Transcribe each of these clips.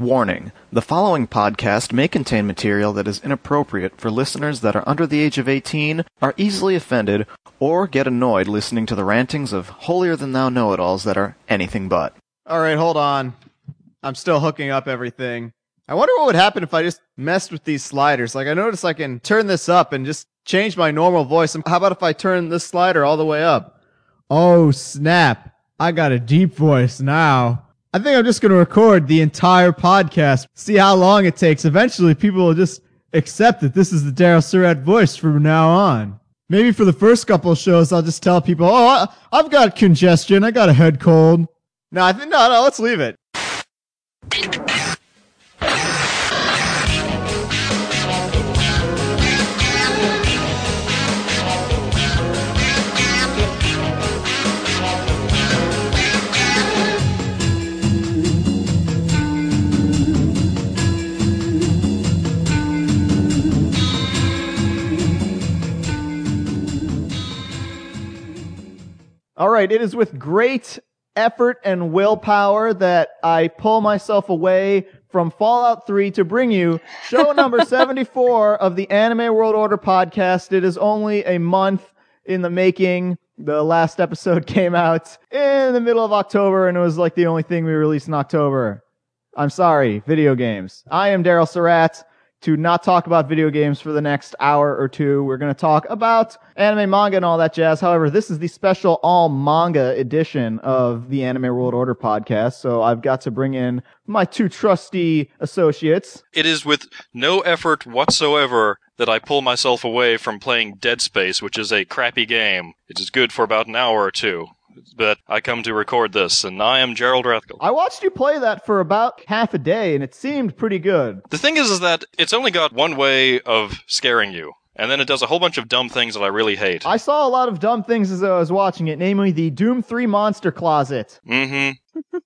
Warning the following podcast may contain material that is inappropriate for listeners that are under the age of 18, are easily offended, or get annoyed listening to the rantings of holier than thou know it alls that are anything but. All right, hold on. I'm still hooking up everything. I wonder what would happen if I just messed with these sliders. Like, I notice I can turn this up and just change my normal voice. How about if I turn this slider all the way up? Oh, snap. I got a deep voice now. I think I'm just going to record the entire podcast, see how long it takes. Eventually, people will just accept that this is the Daryl Surat voice from now on. Maybe for the first couple shows, I'll just tell people, oh, I, I've got congestion. I got a head cold. No, I think, no, no, let's leave it. All right, it is with great effort and willpower that I pull myself away from Fallout 3 to bring you show number 74 of the Anime World Order podcast. It is only a month in the making. The last episode came out in the middle of October and it was like the only thing we released in October. I'm sorry, video games. I am Daryl Surat to not talk about video games for the next hour or two. We're going to talk about anime, manga, and all that jazz. However, this is the special all manga edition of the Anime World Order podcast. So I've got to bring in my two trusty associates. It is with no effort whatsoever that I pull myself away from playing Dead Space, which is a crappy game. It is good for about an hour or two. But I come to record this, and I am Gerald Rathkolb. I watched you play that for about half a day and it seemed pretty good. The thing is, is that it's only got one way of scaring you, and then it does a whole bunch of dumb things that I really hate. I saw a lot of dumb things as I was watching it, namely the Doom 3 monster closet. Mm-hmm.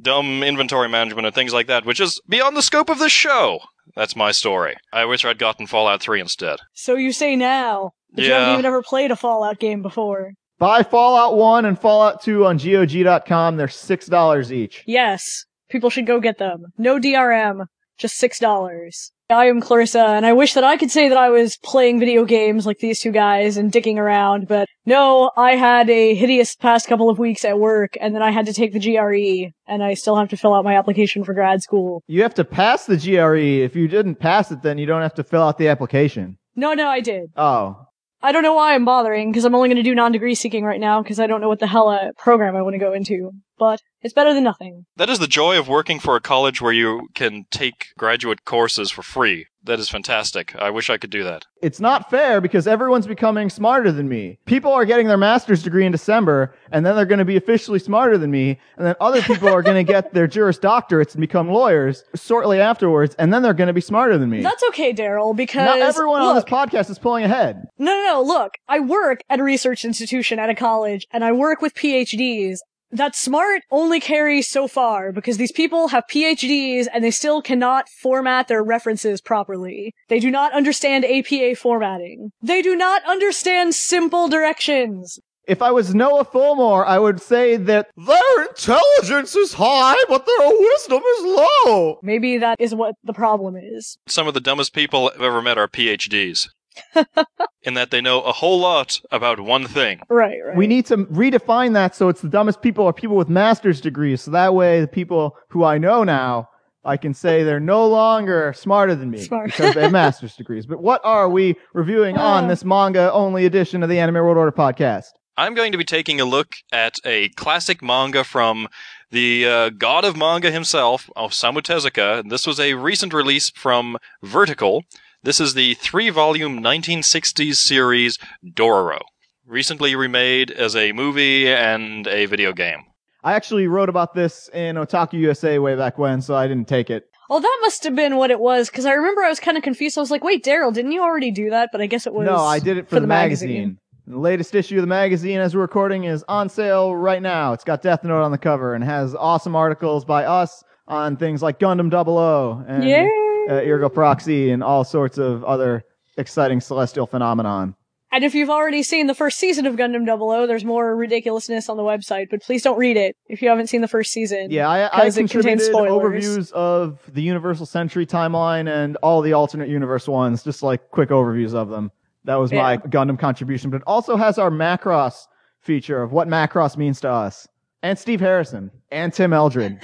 dumb inventory management and things like that, which is beyond the scope of this show. That's my story. I wish I'd gotten Fallout 3 instead. So you say now, but you haven't even ever played a Fallout game before. Buy Fallout 1 and Fallout 2 on GOG.com. They're $6 each. Yes, people should go get them. No DRM, just six dollars. I am Clarissa, and I wish that I could say that I was playing video games like these two guys and dicking around, but no, I had a hideous past couple of weeks at work, and then I had to take the GRE, and I still have to fill out my application for grad school. You have to pass the GRE. If you didn't pass it, then you don't have to fill out the application. No, no, I did. Oh. I don't know why I'm bothering, because I'm only going to do non-degree seeking right now, because I don't know what the hell uh, program I want to go into. But it's better than nothing. That is the joy of working for a college where you can take graduate courses for free. That is fantastic. I wish I could do that. It's not fair because everyone's becoming smarter than me. People are getting their master's degree in December, and then they're going to be officially smarter than me, and then other people are going to get their Juris Doctorates and become lawyers shortly afterwards, and then they're going to be smarter than me. That's okay, Daryl, because Not everyone on this look, podcast is pulling ahead. No, no, no. Look, I work at a research institution at a college, and I work with PhDs. That smart only carries so far because these people have PhDs and they still cannot format their references properly. They do not understand APA formatting. They do not understand simple directions. If I was Noah Fulmore, I would say that their intelligence is high, but their wisdom is low. Maybe that is what the problem is. Some of the dumbest people I've ever met are PhDs. in that they know a whole lot about one thing. Right, right. We need to redefine that so it's the dumbest people are people with master's degrees. So that way, the people who I know now, I can say they're no longer smarter than me Smart. because they have master's degrees. But what are we reviewing on Uh. this manga only edition of the Anime World Order podcast? I'm going to be taking a look at a classic manga from the uh, god of manga himself, Osamu Tezuka. And This was a recent release from Vertical. This is the three volume 1960s series Dororo, recently remade as a movie and a video game. I actually wrote about this in Otaku USA way back when, so I didn't take it. Oh, that must have been what it was, because I remember I was kind of confused. I was like, wait, Daryl, didn't you already do that? But I guess it was. No, I did it for, the, magazine. The latest issue of the magazine, as we're recording, is on sale right now. It's got Death Note on the cover and has awesome articles by us on things like Gundam 00 and Yay! Uh, Ergo Proxy and all sorts of other exciting celestial phenomenon. And if you've already seen the first season of Gundam 00, there's more ridiculousness on the website, but please don't read it if you haven't seen the first season. Yeah, I, I it contributed spoilers. overviews of the Universal Century timeline and all the alternate universe ones, just like quick overviews of them. That was my Yeah. Gundam contribution, but it also has our Macross feature of what Macross means to us. And Steve Harrison. And Tim Eldred.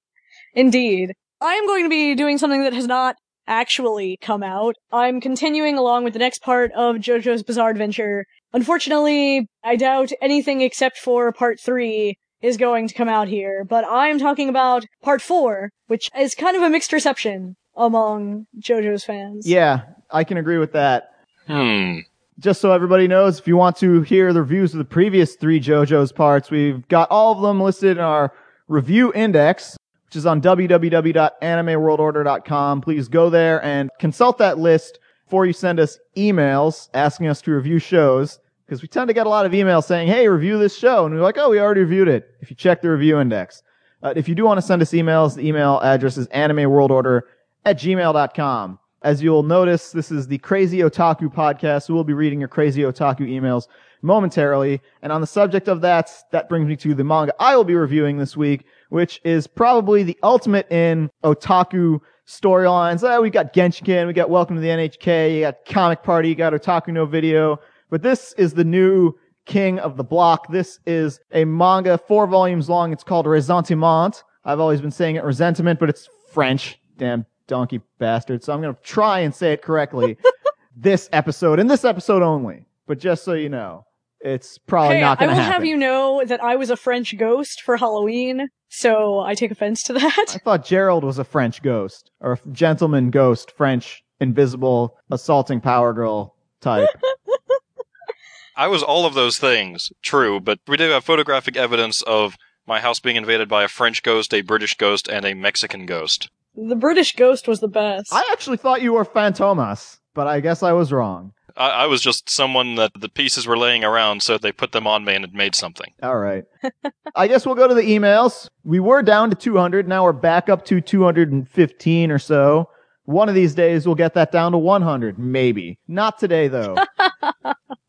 Indeed. I am going to be doing something that has not actually come out. I'm continuing along with the next part of JoJo's Bizarre Adventure. Unfortunately, I doubt anything except for part three is going to come out here, but I'm talking about part four, which is kind of a mixed reception among JoJo's fans. yeah, I can agree with that. Hmm. just so everybody knows, if you want to hear the reviews of the previous three JoJo's parts, we've got all of them listed in our review index, which is on www.animeworldorder.com. Please go there and consult that list before you send us emails asking us to review shows, because we tend to get a lot of emails saying, hey, review this show. And we're like, oh, we already reviewed it. If you check the review index. Uh, if you do want to send us emails, the email address is animeworldorder at gmail.com. As you'll notice, this is the Crazy Otaku podcast, we'll be reading your Crazy Otaku emails momentarily. And on the subject of that, that brings me to the manga I will be reviewing this week, which is probably the ultimate in otaku storylines. Uh, we got Genshiken, we got Welcome to the NHK, you got Comic Party, you got Otaku no Video. But this is the new king of the block. This is a manga, four volumes long. It's called Ressentiment. I've always been saying it resentment, but it's French. Damn donkey bastard. So I'm going to try and say it correctly this episode, and this episode only. But just so you know, it's probably Hey, not I going will to happen. have you know that I was a French ghost for Halloween, so I take offense to that. I thought Gerald was a French ghost, or a gentleman ghost, French, invisible, assaulting power girl type. I was all of those things, true, but we do have photographic evidence of my house being invaded by a French ghost, a British ghost, and a Mexican ghost. The British ghost was the best. I actually thought you were Fantomas, but I guess I was wrong. I, I was just someone that the pieces were laying around, so they put them on me and it made something. All right. I guess we'll go to the emails. We were down to 200. Now we're back up to 215 or so. One of these days we'll get that down to 100. Maybe. Not today though.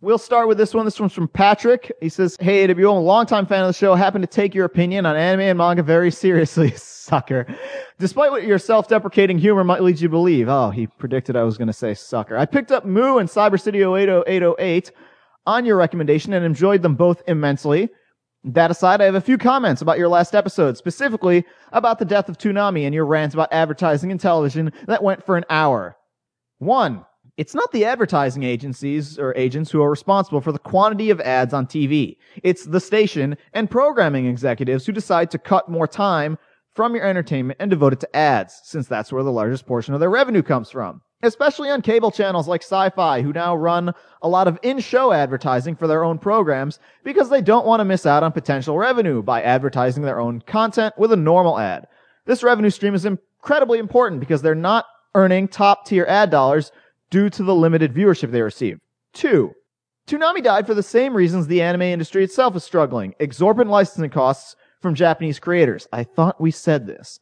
we'll start with this one. This one's from Patrick. He says, Hey AWO, I'm a longtime fan of the show. Happen to take your opinion on anime and manga very seriously. Sucker. Despite what your self-deprecating humor might lead you to believe. Oh, he predicted I was going to say sucker. I picked up Moo and Cyber City Oedo 808 on your recommendation and enjoyed them both immensely. That aside, I have a few comments about your last episode, specifically about the death of Toonami and your rant about advertising and television that went for an hour. One, it's not the advertising agencies or agents who are responsible for the quantity of ads on TV. It's the station and programming executives who decide to cut more time from your entertainment and devote it to ads, since that's where the largest portion of their revenue comes from. Especially on cable channels like Sci-Fi, who now run a lot of in-show advertising for their own programs because they don't want to miss out on potential revenue by advertising their own content with a normal ad. This revenue stream is incredibly important because they're not earning top-tier ad dollars due to the limited viewership they receive. Two, Toonami died for the same reasons the anime industry itself is struggling. Exorbitant licensing costs from Japanese creators. I thought we said this.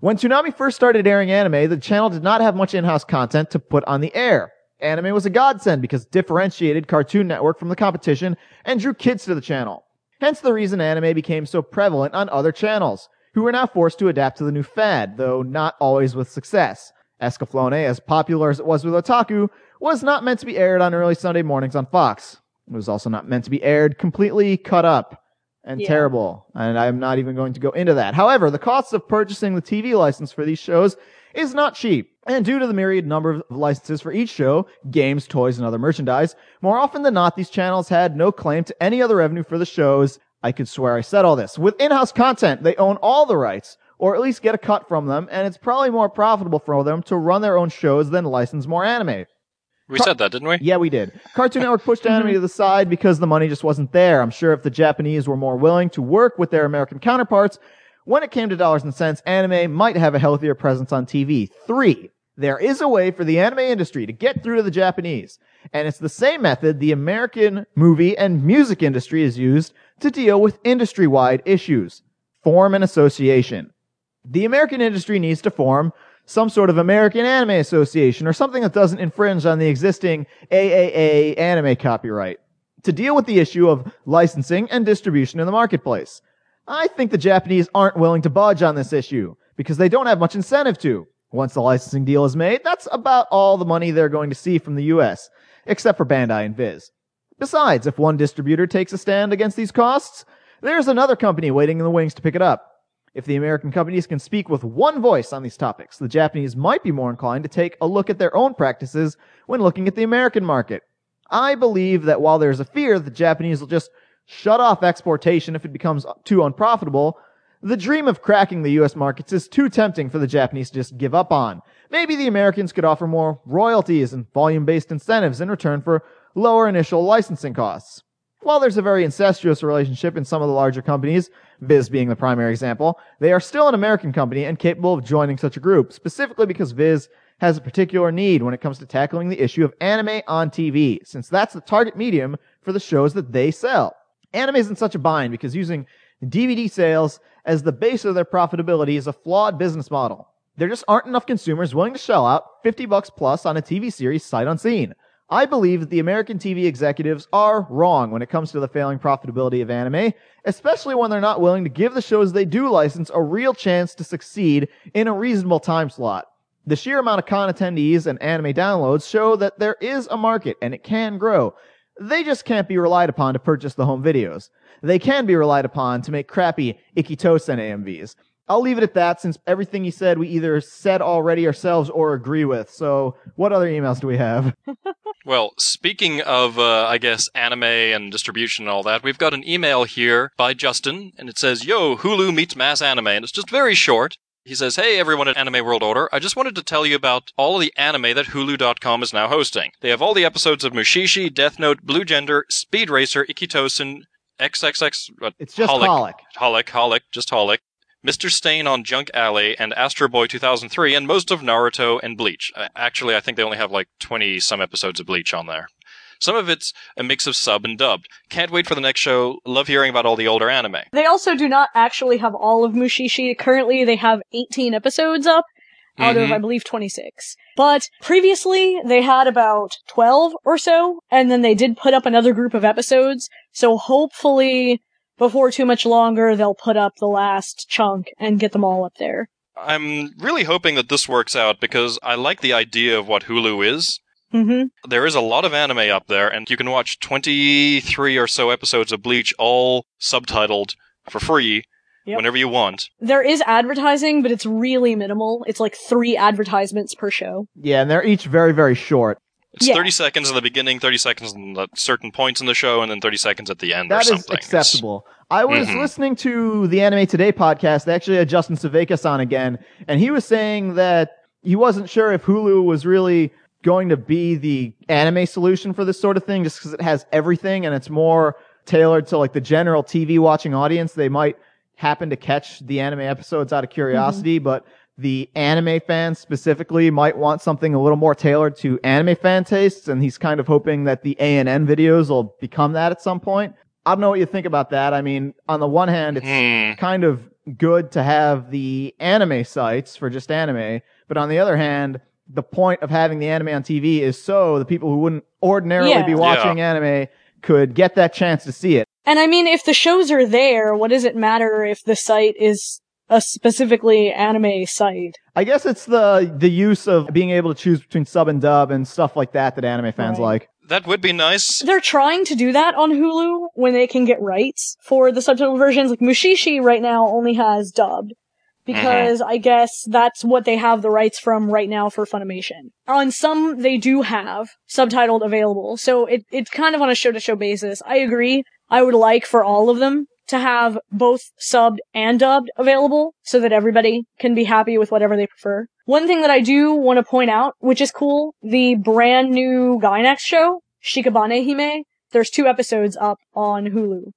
When Toonami first started airing anime, the channel did not have much in-house content to put on the air. Anime was a godsend because it differentiated Cartoon Network from the competition and drew kids to the channel. Hence the reason anime became so prevalent on other channels, who were now forced to adapt to the new fad, though not always with success. Escaflowne, as popular as it was with Otaku, was not meant to be aired on early Sunday mornings on Fox. It was also not meant to be aired completely cut up and Yeah. terrible. And I'm not even going to go into that. However, the cost of purchasing the TV license for these shows is not cheap. And due to the myriad number of licenses for each show, games, toys, and other merchandise, more often than not, these channels had no claim to any other revenue for the shows. I could swear I said all this. With in-house content, they own all the rights, or at least get a cut from them, and it's probably more profitable for them to run their own shows than license more anime. We said that, didn't we? Yeah, we did. Cartoon Network pushed anime to the side because the money just wasn't there. I'm sure if the Japanese were more willing to work with their American counterparts, when it came to dollars and cents, anime might have a healthier presence on TV. Three, there is a way for the anime industry to get through to the Japanese. And it's the same method the American movie and music industry has used to deal with industry-wide issues. Form an association. The American industry needs to form some sort of American Anime Association or something that doesn't infringe on the existing AAA anime copyright to deal with the issue of licensing and distribution in the marketplace. I think the Japanese aren't willing to budge on this issue because they don't have much incentive to. Once the licensing deal is made, that's about all the money they're going to see from the US, except for Bandai and Viz. Besides, if one distributor takes a stand against these costs, there's another company waiting in the wings to pick it up. If the American companies can speak with one voice on these topics, the Japanese might be more inclined to take a look at their own practices when looking at the American market. I believe that while there's a fear that the Japanese will just shut off exportation if it becomes too unprofitable, the dream of cracking the US markets is too tempting for the Japanese to just give up on. Maybe the Americans could offer more royalties and volume based incentives in return for lower initial licensing costs. While there's a very incestuous relationship in some of the larger companies, Viz being the primary example, they are still an American company and capable of joining such a group, specifically because Viz has a particular need when it comes to tackling the issue of anime on TV, since that's the target medium for the shows that they sell. Anime is in such a bind because using DVD sales as the base of their profitability is a flawed business model. There just aren't enough consumers willing to shell out 50 bucks plus on a TV series sight unseen. I believe that the American TV executives are wrong when it comes to the failing profitability of anime, especially when they're not willing to give the shows they do license a real chance to succeed in a reasonable time slot. The sheer amount of con attendees and anime downloads show that there is a market and it can grow. They just can't be relied upon to purchase the home videos. They can be relied upon to make crappy Ikki Tousen AMVs. I'll leave it at that since everything you said we either said already ourselves or agree with. So, what other emails do we have? Well, speaking of, uh, I guess, anime and distribution and all that, we've got an email here by Justin, and it says, Yo, Hulu meets mass anime, and it's just very short. He says, Hey everyone at Anime World Order, I just wanted to tell you about all of the anime that Hulu.com is now hosting. They have all the episodes of Mushishi, Death Note, Blue Gender, Speed Racer, Ikki Tousen, XXX, uh, It's just Holic. Holic. Holic, Holic, just Holic. Mr. Stain on Junk Alley and Astro Boy 2003 and most of Naruto and Bleach. Uh, Actually, I think they only have like 20 some episodes of Bleach on there. Some of it's a mix of sub and dubbed. Can't wait for the next show. Love hearing about all the older anime. They also do not actually have all of Mushishi. Currently, they have 18 episodes up out of, Mhm. I believe, 26. But previously, they had about 12 or so, and then they did put up another group of episodes. So hopefully, before too much longer, they'll put up the last chunk and get them all up there. I'm really hoping that this works out because I like the idea of what Hulu is. hmm There is a lot of anime up there, and you can watch 23 or so episodes of Bleach all subtitled for free Yep. whenever you want. There is advertising, but it's really minimal. It's like three advertisements per show. Yeah, and they're each very, very short. It's Yeah. 30 seconds in the beginning, 30 seconds in certain points in the show, and then 30 seconds at the end or That is. It's- acceptable. I was Mhm. listening to the Anime Today podcast. They actually had Justin Sevakis on again, and he was saying that he wasn't sure if Hulu was really going to be the anime solution for this sort of thing, just because it has everything and it's more tailored to like the general TV watching audience. They might happen to catch the anime episodes out of curiosity, but the anime fans specifically might want something a little more tailored to anime fan tastes, and he's kind of hoping that the ANN videos will become that at some point. I don't know what you think about that. I mean, on the one hand, it's Hmm. kind of good to have the anime sites for just anime, but on the other hand, the point of having the anime on TV is so the people who wouldn't ordinarily Yeah. be watching anime could get that chance to see it. And I mean, if the shows are there, what does it matter if the site is a specifically anime site? I guess it's the the use of being able to choose between sub and dub and stuff like that that anime fans Right. like. That would be nice. They're trying to do that on Hulu when they can get rights for the subtitle versions. Like Mushishi right now only has dubbed. Because mm-hmm. I guess that's what they have the rights from right now for Funimation. On some, they do have subtitled available. So it, it's kind of on a show to show basis. I agree. I would like for all of them to have both subbed and dubbed available so that everybody can be happy with whatever they prefer. One thing that I do want to point out, which is cool, the brand new Gainax show, Shikabane Hime, there's two episodes up on Hulu.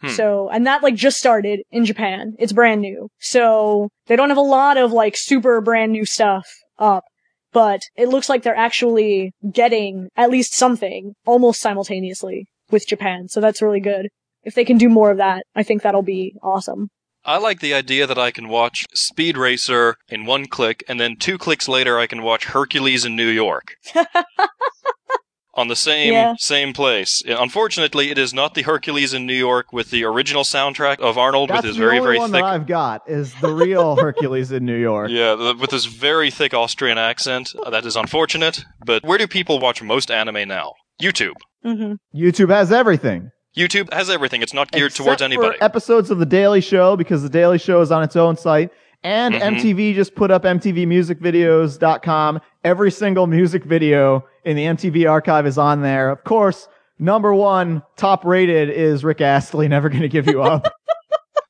Hmm. So, and that like just started in Japan. It's brand new. So, they don't have a lot of like super brand new stuff up, but it looks like they're actually getting at least something almost simultaneously with Japan. So that's really good. If they can do more of that, I think that'll be awesome. I like the idea that I can watch Speed Racer in one click, and then two clicks later, I can watch Hercules in New York. on the same Yeah. same place. Unfortunately, it is not the Hercules in New York with the original soundtrack of Arnold That's with his the very only very one thick that I've got is the real Hercules in New York. yeah, th- with this very thick Austrian accent. Uh, That is unfortunate. But where do people watch most anime now? YouTube. hmm YouTube has everything. YouTube has everything. It's not geared Except towards for anybody. episodes of The Daily Show because The Daily Show is on its own site. And Mhm. MTV just put up MTVmusicvideos.com. Every single music video in the MTV archive is on there. Of course, number one, top rated is Rick Astley, Never Gonna Give You Up.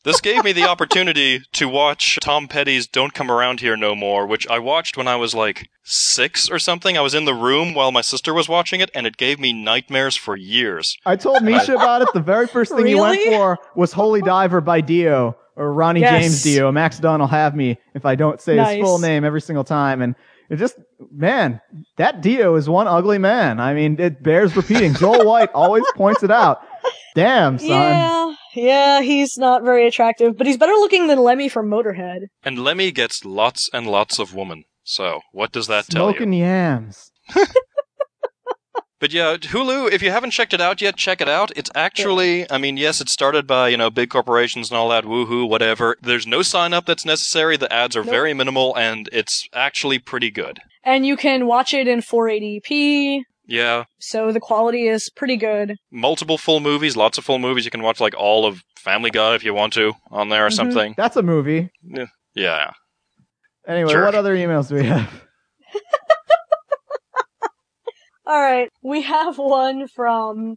This gave me the opportunity to watch Tom Petty's Don't Come Around Here No More, which I watched when I was like six or something. I was in the room while my sister was watching it, and it gave me nightmares for years. I told Misha about it. The very first thing he went for was Holy Diver by Dio or Ronnie Yes. James Dio. Max Dunn will have me if I don't say Nice. his full name every single time. And it just, man, that Dio is one ugly man. I mean, it bears repeating. Joel White always points it out. Damn, son. Yeah, yeah, he's not very attractive, but he's better looking than Lemmy from Motorhead. And Lemmy gets lots and lots of women. So, what does that tell you? Smoking yams. But yeah, Hulu, if you haven't checked it out yet, check it out. It's actually, I mean, yes, it's started by, you know, big corporations and all that, woohoo, whatever. There's no sign up that's necessary. The ads are Nope. very minimal and it's actually pretty good. And you can watch it in 480p, Yeah. so the quality is pretty good. Multiple full movies, lots of full movies. You can watch like all of Family Guy if you want to on there or Mhm. something. That's a movie. Yeah. Anyway, Sure. what other emails do we have? Alright, we have one from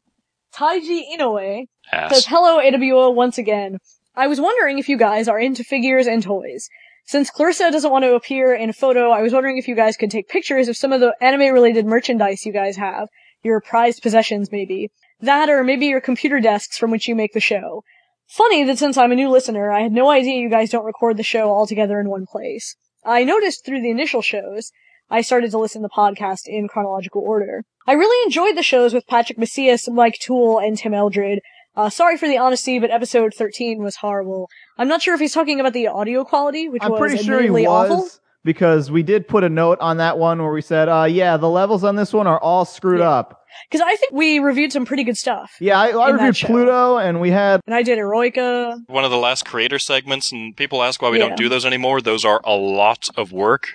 Taiji Inoue. Says, hello AWO once again. I was wondering if you guys are into figures and toys. Since Clarissa doesn't want to appear in a photo, I was wondering if you guys could take pictures of some of the anime related merchandise you guys have. Your prized possessions, maybe. That or maybe your computer desks from which you make the show. Funny that since I'm a new listener, I had no idea you guys don't record the show all together in one place. I noticed through the initial shows, I started to listen to the podcast in chronological order. I really enjoyed the shows with Patrick Macias, Mike Toole, and Tim Eldred. Uh, sorry for the honesty, but episode 13 was horrible. I'm not sure if he's talking about the audio quality, which I'm was pretty sure he was awful. because we did put a note on that one where we said, uh, yeah, the levels on this one are all screwed Yeah. up. Because I think we reviewed some pretty good stuff. Yeah, I, I reviewed. Pluto and we had And I did Eroica. One of the last creator segments, and people ask why we Yeah. don't do those anymore. Those are a lot of work.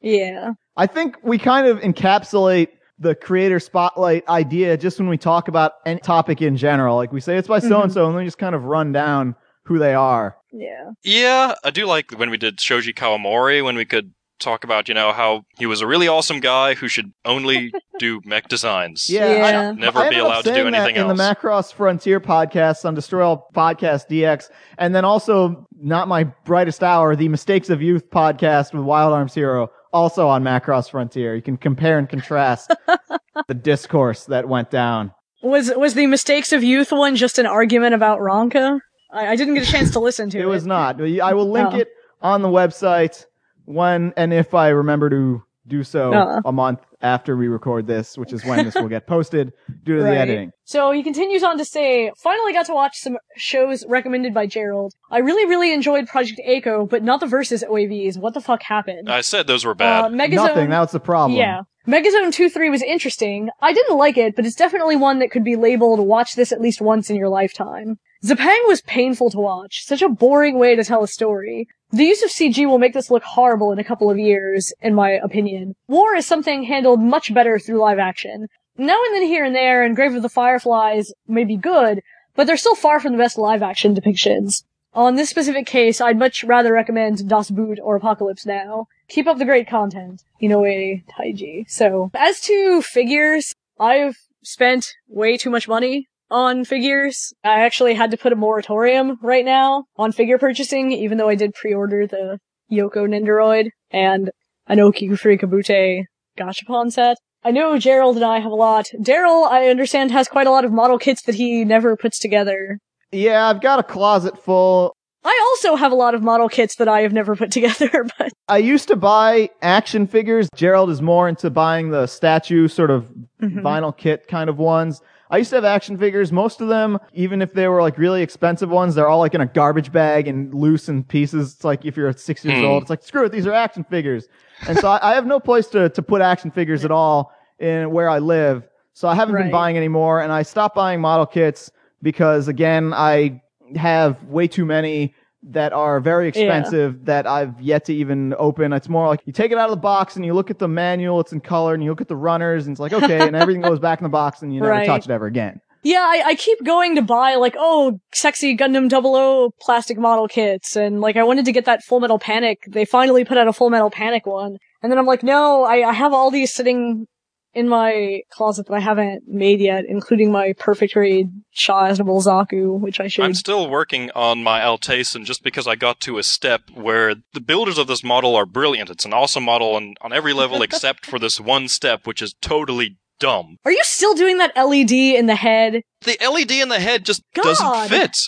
Yeah. I think we kind of encapsulate the creator spotlight idea just when we talk about any topic in general. Like we say it's by so and so, and then we just kind of run down who they are. Yeah. Yeah, I do like when we did Shoji Kawamori, when we could talk about, you know, how he was a really awesome guy who should only do mech designs. Yeah, Yeah. I, Never I be ended up allowed to do saying that anything in the else. Macross Frontier podcast on Destroy All Podcast DX, and then also not my brightest hour, the Mistakes of Youth podcast with Wild Arms Hero, also on Macross Frontier. You can compare and contrast the discourse that went down. Was was the mistakes of youth one just an argument about Ranka? I, I didn't get a chance to listen to it. It was not. I will link Oh. it on the website when and if I remember to do so Uh. a month after we record this, which is when this will get posted due to the editing. So he continues on to say, finally got to watch some shows recommended by Gerald. I really, really enjoyed Project A-ko, but not the versus OAVs. What the fuck happened? I said those were bad. Uh, Megazone, Nothing. That was the problem. Yeah. Megazone 2-3 was interesting. I didn't like it, but it's definitely one that could be labeled watch this at least once in your lifetime. Zipang was painful to watch. Such a boring way to tell a story. The use of CG will make this look horrible in a couple of years, in my opinion. War is something handled much better through live action. Now and then here and there, and Grave of the Fireflies may be good, but they're still far from the best live action depictions. On this specific case, I'd much rather recommend Das Boot or Apocalypse Now. Keep up the great content. Inoue Taiji. So, as to figures, I've spent way too much money on figures. I actually had to put a moratorium right now on figure purchasing, even though I did pre-order the Yoko Nendoroid and an Okigufuri Kabute Gachapon set. I know Gerald and I have a lot. Daryl, I understand, has quite a lot of model kits that he never puts together. Yeah, I've got a closet full. I also have a lot of model kits that I have never put together, but I used to buy action figures. Gerald is more into buying the statue sort of Mhm. vinyl kit kind of ones. I used to have action figures. Most of them, even if they were like really expensive ones, they're all like in a garbage bag and loose in pieces. It's like if you're six years Hmm. old, it's like screw it, these are action figures. And so I, I have no place to to put action figures at all in where I live. So I haven't been buying anymore, and I stopped buying model kits because again, I have way too many that are very expensive that I've yet to even open. It's more like you take it out of the box and you look at the manual, it's in color, and you look at the runners, and it's like, okay, and everything goes back in the box and you never Right. touch it ever again. Yeah, I, I keep going to buy like, oh, sexy Gundam 00 plastic model kits, and like I wanted to get that Full Metal Panic. They finally put out a Full Metal Panic one, and then I'm like, no, I, I have all these sitting in my closet that I haven't made yet, including my perfect grade Char Aznable Zaku, which I should. I'm still working on my Alteisen just because I got to a step where the builders of this model are brilliant. It's an awesome model on, on every level except for this one step, which is totally dumb. Are you still doing that LED in the head? The LED in the head just God. doesn't fit.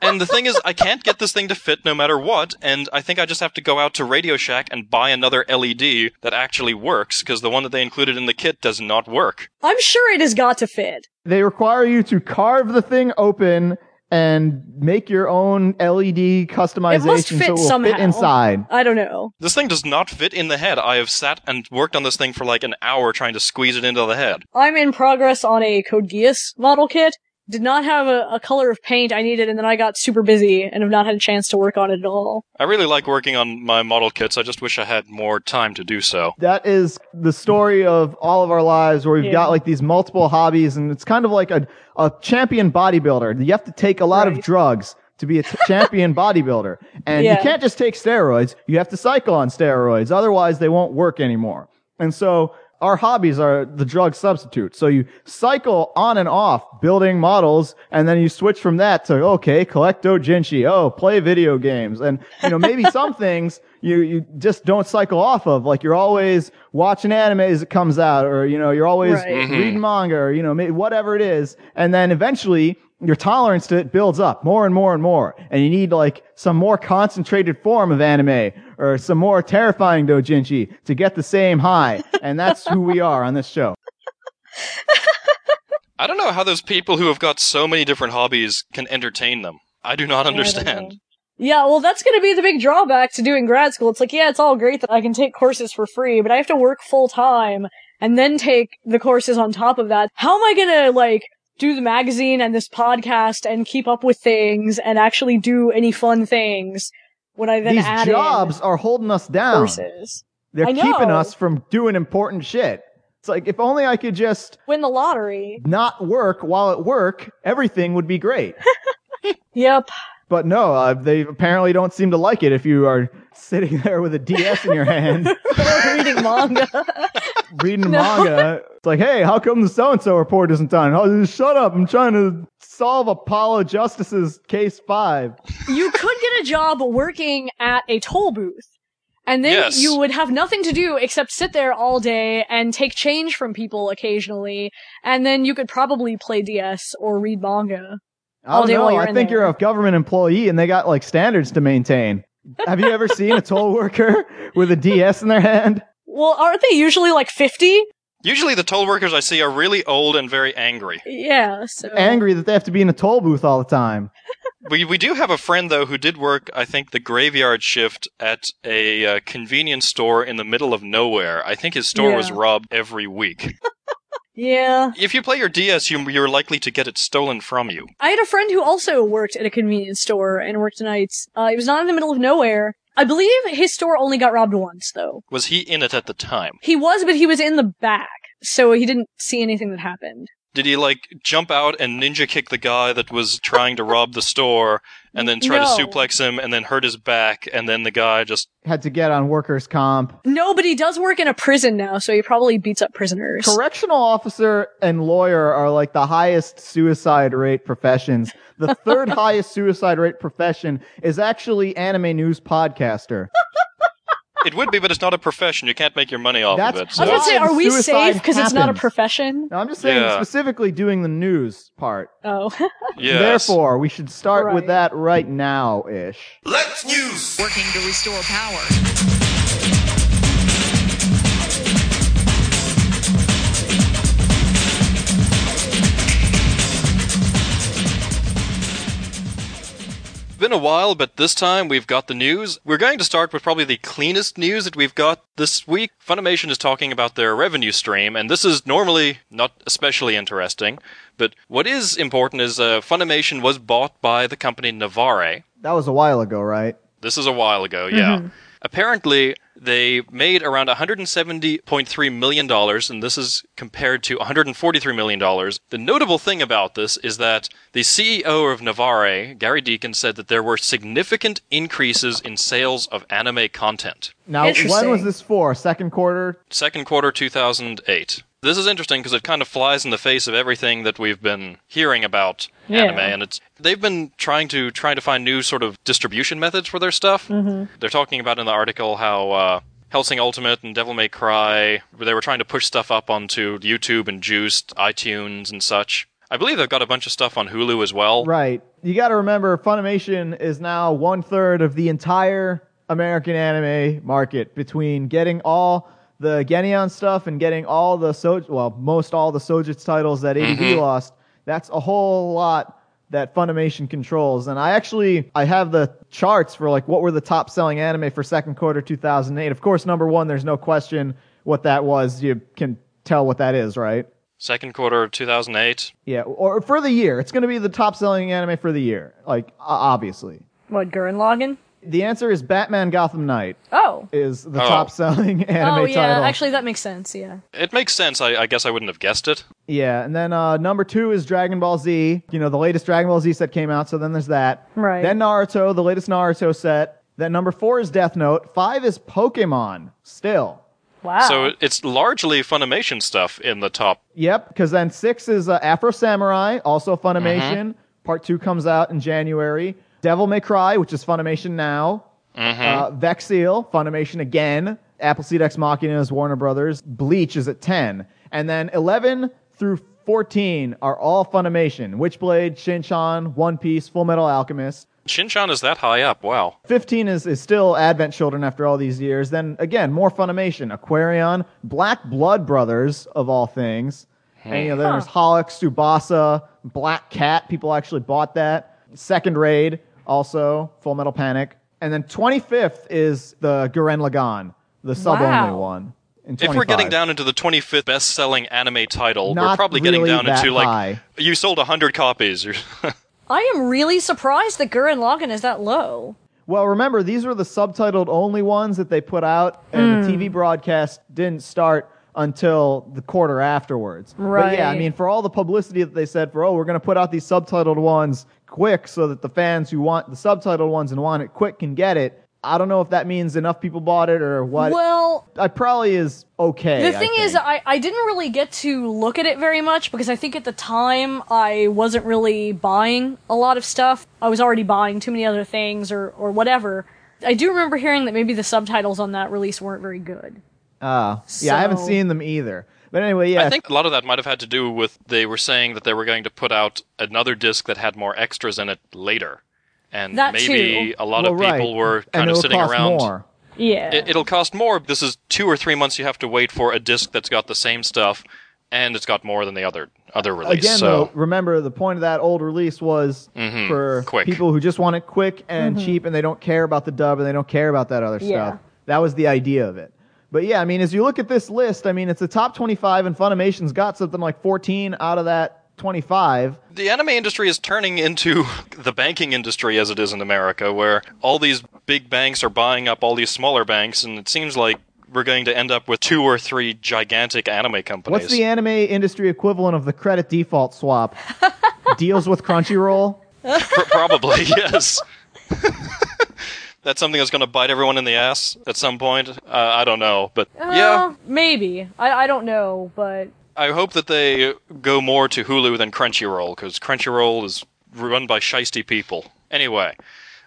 And the thing is, I can't get this thing to fit no matter what, and I think I just have to go out to Radio Shack and buy another LED that actually works, because the one that they included in the kit does not work. I'm sure it has got to fit. They require you to carve the thing open and make your own LED customization fit so it will somehow. fit inside. I don't know. This thing does not fit in the head. I have sat and worked on this thing for like an hour trying to squeeze it into the head. I'm in progress on a Code Geass model kit. Did not have a, a color of paint I needed, and then I got super busy and have not had a chance to work on it at all. I really like working on my model kits. I just wish I had more time to do so. That is the story of all of our lives where we've Yeah. got like these multiple hobbies and it's kind of like a, a champion bodybuilder. You have to take a lot of drugs to be a t- champion bodybuilder. And you can't just take steroids. You have to cycle on steroids. Otherwise they won't work anymore. And so our hobbies are the drug substitute. So you cycle on and off building models and then you switch from that to, okay, collect dojinshi. Oh, play video games. And, you know, maybe some things you, you just don't cycle off of. Like you're always watching anime as it comes out or, you know, you're always Right. Mhm. reading manga or, you know, whatever it is. And then eventually your tolerance to it builds up more and more and more. And you need like some more concentrated form of anime or some more terrifying dojinshi to get the same high. And that's who we are on this show. I don't know how those people who have got so many different hobbies can entertain them. I do not Yeah, I don't understand. Yeah, well, that's going to be the big drawback to doing grad school. It's like, yeah, it's all great that I can take courses for free, but I have to work full time and then take the courses on top of that. How am I going to, like, do the magazine and this podcast and keep up with things and actually do any fun things when I then These add jobs are holding us down. courses? They're keeping us from doing important shit. It's like if only I could just Win the lottery. not work while at work, everything would be great. Yep. But no, uh, they apparently don't seem to like it if you are sitting there with a DS in your hand Reading manga. Reading No. manga. It's like, hey, how come the so and so report isn't done? Oh, shut up! I'm trying to solve Apollo Justice's case five. you could get a job working at a toll booth. And then Yes. you would have nothing to do except sit there all day and take change from people occasionally. And then you could probably play DS or read manga. I don't day while know. you're I think there. you're a government employee and they got like standards to maintain. Have you ever seen a toll worker with a DS in their hand? Well, aren't they usually like 50? Usually, the toll workers I see are really old and very angry. Yeah, so. Angry that they have to be in a toll booth all the time. We we do have a friend though who did work, I think, the graveyard shift at a uh, convenience store in the middle of nowhere. I think his store was robbed every week. Yeah. if you play your DS, you, you're likely to get it stolen from you. I had a friend who also worked at a convenience store and worked nights. Uh, it was not in the middle of nowhere. I believe his store only got robbed once, though. Was he in it at the time? He was, but he was in the back, so he didn't see anything that happened. Did he like jump out and ninja kick the guy that was trying to rob the store, and then try No. to suplex him, and then hurt his back, and then the guy just Had to get on workers' comp. No, but he does work in a prison now, so he probably beats up prisoners. Correctional officer and lawyer are like the highest suicide rate professions. The third highest suicide rate profession is actually anime news podcaster. It would be, but it's not a profession. You can't make your money off That's of it. I was So. gonna say, are we Suicide safe because it's not a happens. profession? No, I'm just saying Yeah. specifically doing the news part. Oh, Yes. Therefore, we should start with Right. that right now ish. Let's news. Working to restore power. Been a while, but this time we've got the news. We're going to start with probably the cleanest news that we've got this week. Funimation is talking about their revenue stream, and this is normally not especially interesting. But what is important is uh, Funimation was bought by the company Navarre. That was a while ago, right? This is a while ago, yeah. Apparently, they made around $170.3 million, and this is compared to $143 million. The notable thing about this is that the CEO of Navarre, Cary Deacon, said that there were significant increases in sales of anime content. Now, when was this for? Second quarter? Second quarter 2008. This is interesting because it kind of flies in the face of everything that we've been hearing about Yeah. anime, and it's they've been trying to trying to find new sort of distribution methods for their stuff. Mm-hmm. They're talking about in the article how uh, Hellsing Ultimate and Devil May Cry they were trying to push stuff up onto YouTube and Joost, iTunes, and such. I believe they've got a bunch of stuff on Hulu as well. Right. You got to remember, Funimation is now one third of the entire American anime market between getting all the Geneon stuff and getting all the so well, most all the Sojitz titles that ADV mm-hmm. lost. That's a whole lot that Funimation controls. And I actually I have the charts for like what were the top selling anime for second quarter 2008. Of course, number 1 there's no question what that was. You can tell what that is, right? Second quarter of 2008. Yeah, or for the year. It's going to be the top selling anime for the year. Like obviously. What, Gurren Lagann? The answer is Batman Gotham Knight Oh. is the Oh. top selling anime Oh, yeah. title. Actually, that makes sense, yeah. It makes sense. I, I guess I wouldn't have guessed it. yeah, and then uh, number two is Dragon Ball Z. You know, the latest Dragon Ball Z set came out, so then there's that. Right. Then Naruto, the latest Naruto set. Then number four is Death Note. Five is Pokemon. Still. Wow. So it's largely Funimation stuff in the top. Yep, because then six is uh, Afro Samurai, also Funimation. Part two comes out in January. Devil May Cry, which is Funimation now. Uh, Vexille, Funimation again. Appleseed Ex Machina is Warner Brothers. Bleach is at 10. And then 11 through 14 are all Funimation. Witchblade, Shinchan, One Piece, Full Metal Alchemist. Shinchan is that high up. Wow. 15 is, is still Advent Children after all these years. Then again, more Funimation. Aquarion, Black Blood Brothers, of all things. And you know, there's Holic, Tsubasa, Black Cat. People actually bought that. Second Raid, also, Full Metal Panic. And then 25th is the Gurren Lagann, the sub only Wow. one. In If we're getting down into the 25th best-selling anime title, we're Not probably getting really down that into like high. you sold 100 copies. or- I am really surprised that Gurren Lagann is that low. Well, remember, these were the subtitled only ones that they put out, and the TV hmm. broadcast didn't start until the quarter afterwards. But yeah, I Right. mean, for all the publicity that they said for, oh, we're going to put out these subtitled ones quick so that the fans who want the subtitled ones and want it quick can get it. I don't know if that means enough people bought it or what. Well, I probably is okay. the I thing is. I, I didn't really get to look at it very much because I think at the time I wasn't really buying a lot of stuff. I was already buying too many other things or, or whatever. I do remember hearing that maybe the subtitles on that release weren't very good. Ah, yeah, I haven't seen them either. But anyway, yeah, I think a lot of that might have had to do with they were saying that they were going to put out another disc that had more extras in it later, and That maybe too. a lot well, of people right. were and kind it of will sitting cost around. More. Yeah. It, it'll cost more. This is two or three months you have to wait for a disc that's got the same stuff, and it's got more than the other other release. Again, so though, remember the point of that old release was Mhm. for Quick. people who just want it quick and cheap, and they don't care about the dub and they don't care about that other Yeah. stuff. That was the idea of it. But yeah, I mean, as you look at this list, I mean, it's the top 25, and Funimation's got something like 14 out of that 25. the anime industry is turning into the banking industry as it is in America, where all these big banks are buying up all these smaller banks, and it seems like we're going to end up with two or three gigantic anime companies. What's the anime industry equivalent of the credit default swap? Deals with Crunchyroll. Pr- probably yes. That's something that's going to bite everyone in the ass at some point. Uh, I don't know, but yeah, Uh, maybe. I, I don't know, but I hope that they go more to Hulu than Crunchyroll because Crunchyroll is run by shisty people. Anyway,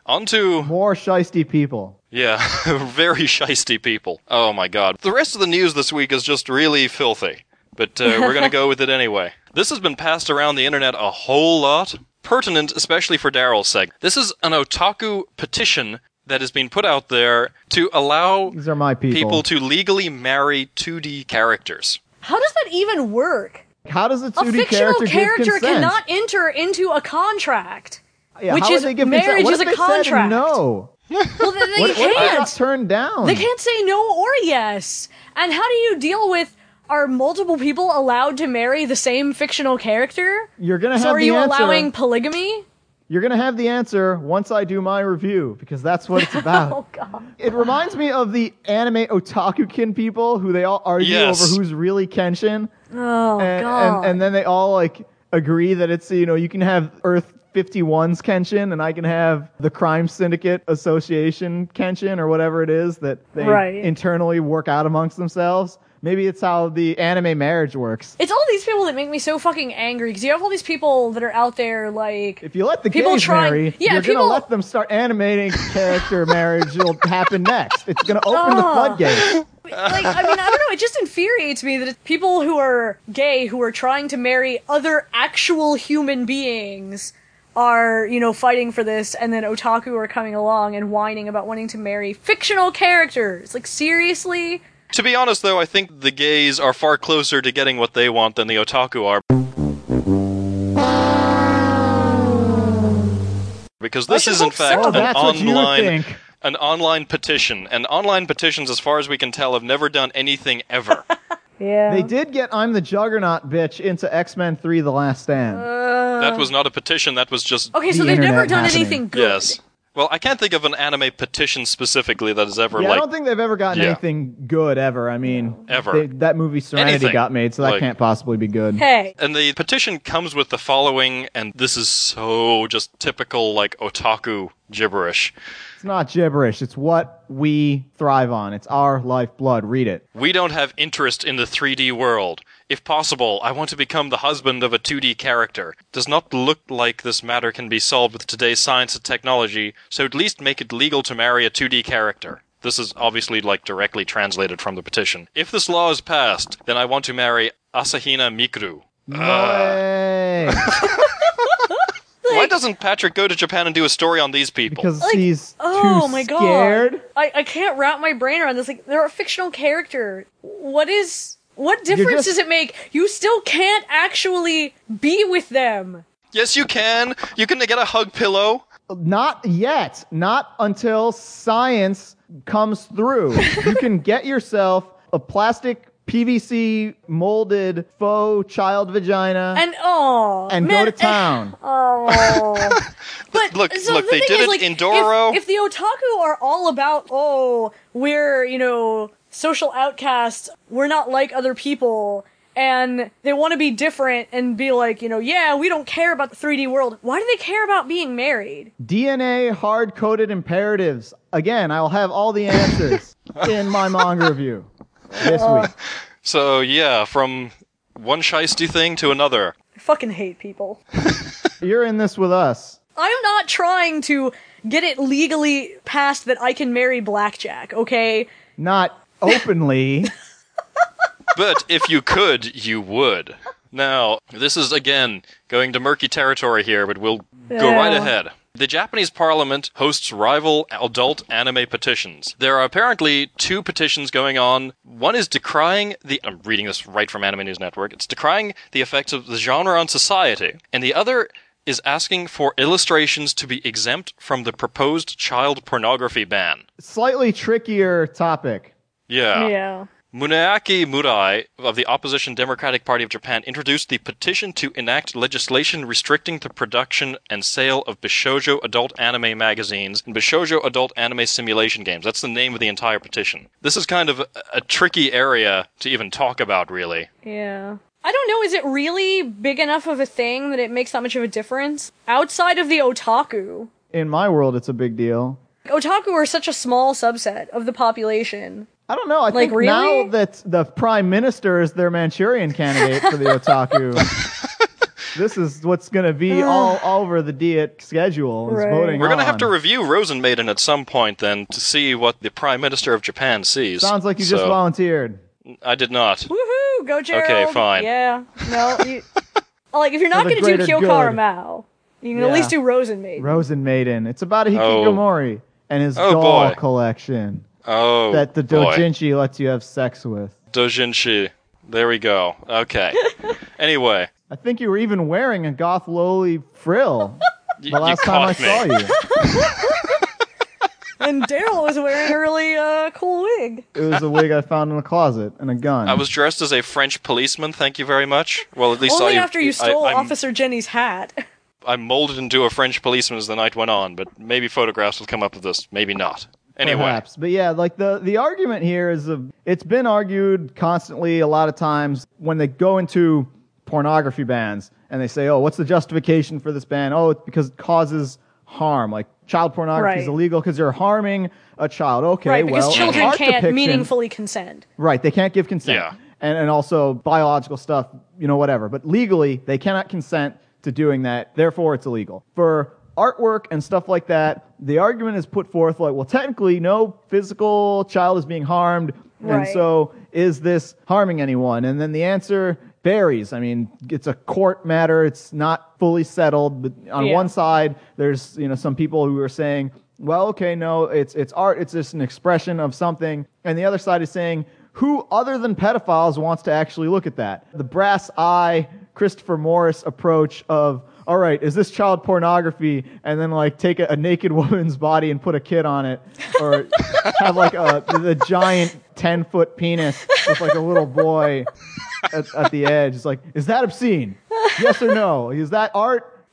on to More shisty people. yeah, very shisty people. Oh my god, the rest of the news this week is just really filthy. But uh, we're gonna go with it anyway. This has been passed around the internet a whole lot, pertinent especially for Daryl's seg. This is an otaku petition that has been put out there to allow These are my people. people to legally marry 2D characters. how does that even work? How does a A 2D fictional character, give character consent? cannot enter into a contract. Yeah, which how is they give marriage consent? What is if a they said contract. no. Well, then they What, what if they got can't. turned down? They can't say no or yes. And how do you deal with are multiple people allowed to marry the same fictional character? You're gonna have So are the you answer. allowing polygamy? You're gonna have the answer once I do my review because that's what it's oh, about. Oh god. It reminds me of the anime otaku-kin people who they all argue Yes. over who's really Kenshin, Oh and, god. and and then they all like agree that it's you know you can have Earth 51's Kenshin and I can have the Crime Syndicate Association Kenshin or whatever it is that they Right. internally work out amongst themselves. Maybe it's how the anime marriage works. it's all these people that make me so fucking angry because you have all these people that are out there like If you let the People gays trying- marry, yeah, you're people- gonna let them start animating character marriage. It'll happen next. It's gonna open the Oh. floodgates. like I mean I don't know it just infuriates me that it's people who are gay who are trying to marry other actual human beings are you know fighting for this and then otaku are coming along and whining about wanting to marry fictional characters like seriously To be honest, though, I think the gays are far closer to getting what they want than the otaku are. Because this is in hope so. fact Oh, an that's online an online petition. And online petitions, as far as we can tell, have never done anything ever. yeah They did get "I'm the Juggernaut" bitch into X Men Three: The Last Stand. Uh. that was not a petition. That was just okay so the they've never done happening. anything good yes. Well, I can't think of an anime petition specifically that has ever yeah, I don't think they've ever gotten Yeah. anything good ever. I mean, Ever. they- that movie Serenity Anything. got made, so that Like- can't possibly be good. hey And the petition comes with the following, and this is so just typical like otaku gibberish. It's not gibberish. It's what we thrive on. It's our lifeblood. Read it. We don't have interest in the 3D world. If possible, I want to become the husband of a 2D character. Does not look like this matter can be solved with today's science and technology, so at least make it legal to marry a 2D character. This is obviously like directly translated from the petition. If this law is passed, then I want to marry Asahina Mikuru. No way. Why doesn't Patrick go to Japan and do a story on these people? because Like, he's oh too my god scared. I, I can't wrap my brain around this like they're a fictional character what is what difference just- does it make you still can't actually be with them yes, you can. You can get a hug pillow. Not yet. Not until science comes through. you can get yourself a plastic PVC molded faux child vagina and, oh and oh go to town. oh but Look- so look, the they did is, it like, in if- Doro. if, the otaku are all about oh we're you know social outcasts we're not like other people and they want to be different and be like you know yeah we don't care about the 3d world why do they care about being married DNA hard coded imperatives. Again, I will have all the answers in my manga review this uh, week. So yeah, from one shiesty thing to another. i fucking hate people You're in this with us. i'm not trying to get it legally passed that i can marry blackjack okay Not openly. But if you could, you would. Now, this is again going to murky territory here, but we'll go right ahead. The Japanese parliament hosts rival adult anime petitions. There are apparently two petitions going on. One is decrying the I'm reading this right from Anime News Network. It's decrying the effects of the genre on society. And the other is asking for illustrations to be exempt from the proposed child pornography ban. Slightly trickier topic. Yeah. yeah Muneaki Murai of the opposition Democratic Party of Japan introduced the petition to enact legislation restricting the production and sale of Bishojo adult anime magazines and Bishojo adult anime simulation games. That's the name of the entire petition. This is kind of a, a tricky area to even talk about, really. Yeah. I don't know, is it really big enough of a thing that it makes that much of a difference? Outside of the otaku. In my world, it's a big deal. Otaku are such a small subset of the population. I don't know. I Like, think really? now that the prime minister is their Manchurian candidate for the otaku, this is what's going to be all, all over the Diet schedule. Is Right. voting We're going to have to review Rosen Maiden at some point then to see what the Prime Minister of Japan sees. Sounds like you just volunteered. I did not. Woohoo! Go Gerald! Okay, fine. Yeah. No, you. like, if you're not going to do greater Kyokara good. Mao, you can Yeah. at least do Rosen Maiden. Rosen Maiden. It's about a Oh. Hikikomori and his Oh, doll boy. collection Oh, that the boy. dojinshi lets you have sex with. Dojinshi. There we go. Okay. anyway, I think you were even wearing a goth loli frill the you last time I me. saw you. And Daryl was wearing a really uh, cool wig. It was a wig I found in a closet and a gun. I was dressed as a French policeman. Thank you very much. Well, at least Only I, after you stole I'm- Officer Jenny's hat. I molded into a French policeman as the night went on, but maybe photographs will come up of this, maybe not. Anyway, Perhaps. But yeah, like the, the argument here is of, it's been argued constantly a lot of times when they go into pornography bans and they say, oh, what's the justification for this ban? Oh, it's because it causes harm. Like child pornography is illegal because you're harming a child. Okay, right, because well, children can't meaningfully consent. Right, they can't give consent. Yeah. And, and also biological stuff, you know, whatever. But legally, they cannot consent to doing that. Therefore, it's illegal. For artwork and stuff like that, the argument is put forth like, well, technically, no physical child is being harmed. And so, is this harming anyone? And then the answer varies. I mean, it's a court matter. It's not fully settled. But on Yeah. one side, there's you know some people who are saying, well, okay, no, it's it's art. It's just an expression of something. And the other side is saying, who other than pedophiles wants to actually look at that? The brass eye, Christopher Morris approach of. All right, is this child pornography? And then like take a, a naked woman's body and put a kid on it, or have like a the, the giant ten foot penis with like a little boy at, at the edge. It's like, is that obscene? Yes or no? Is that art?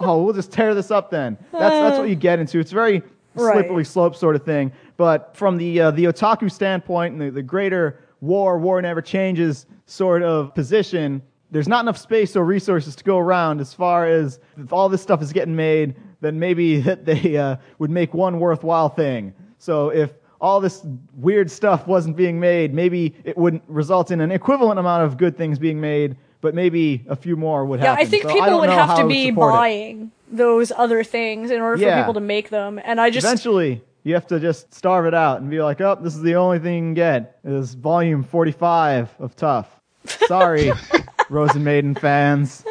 Oh, we'll just tear this up then. That's that's what you get into. It's a very Right. slippery slope sort of thing. But from the uh, the otaku standpoint and the, the greater war, war never changes sort of position, there's not enough space or resources to go around as far as if all this stuff is getting made, then maybe that they uh, would make one worthwhile thing. So if all this weird stuff wasn't being made, maybe it wouldn't result in an equivalent amount of good things being made, but maybe a few more would happen. Yeah. I think So people don't would have to be support it. buying those other things in order for people to make them. And I just Eventually, you have to just starve it out and be like, oh, this is the only thing you can get is volume 45 of Tough. Sorry, Rosen Maiden fans.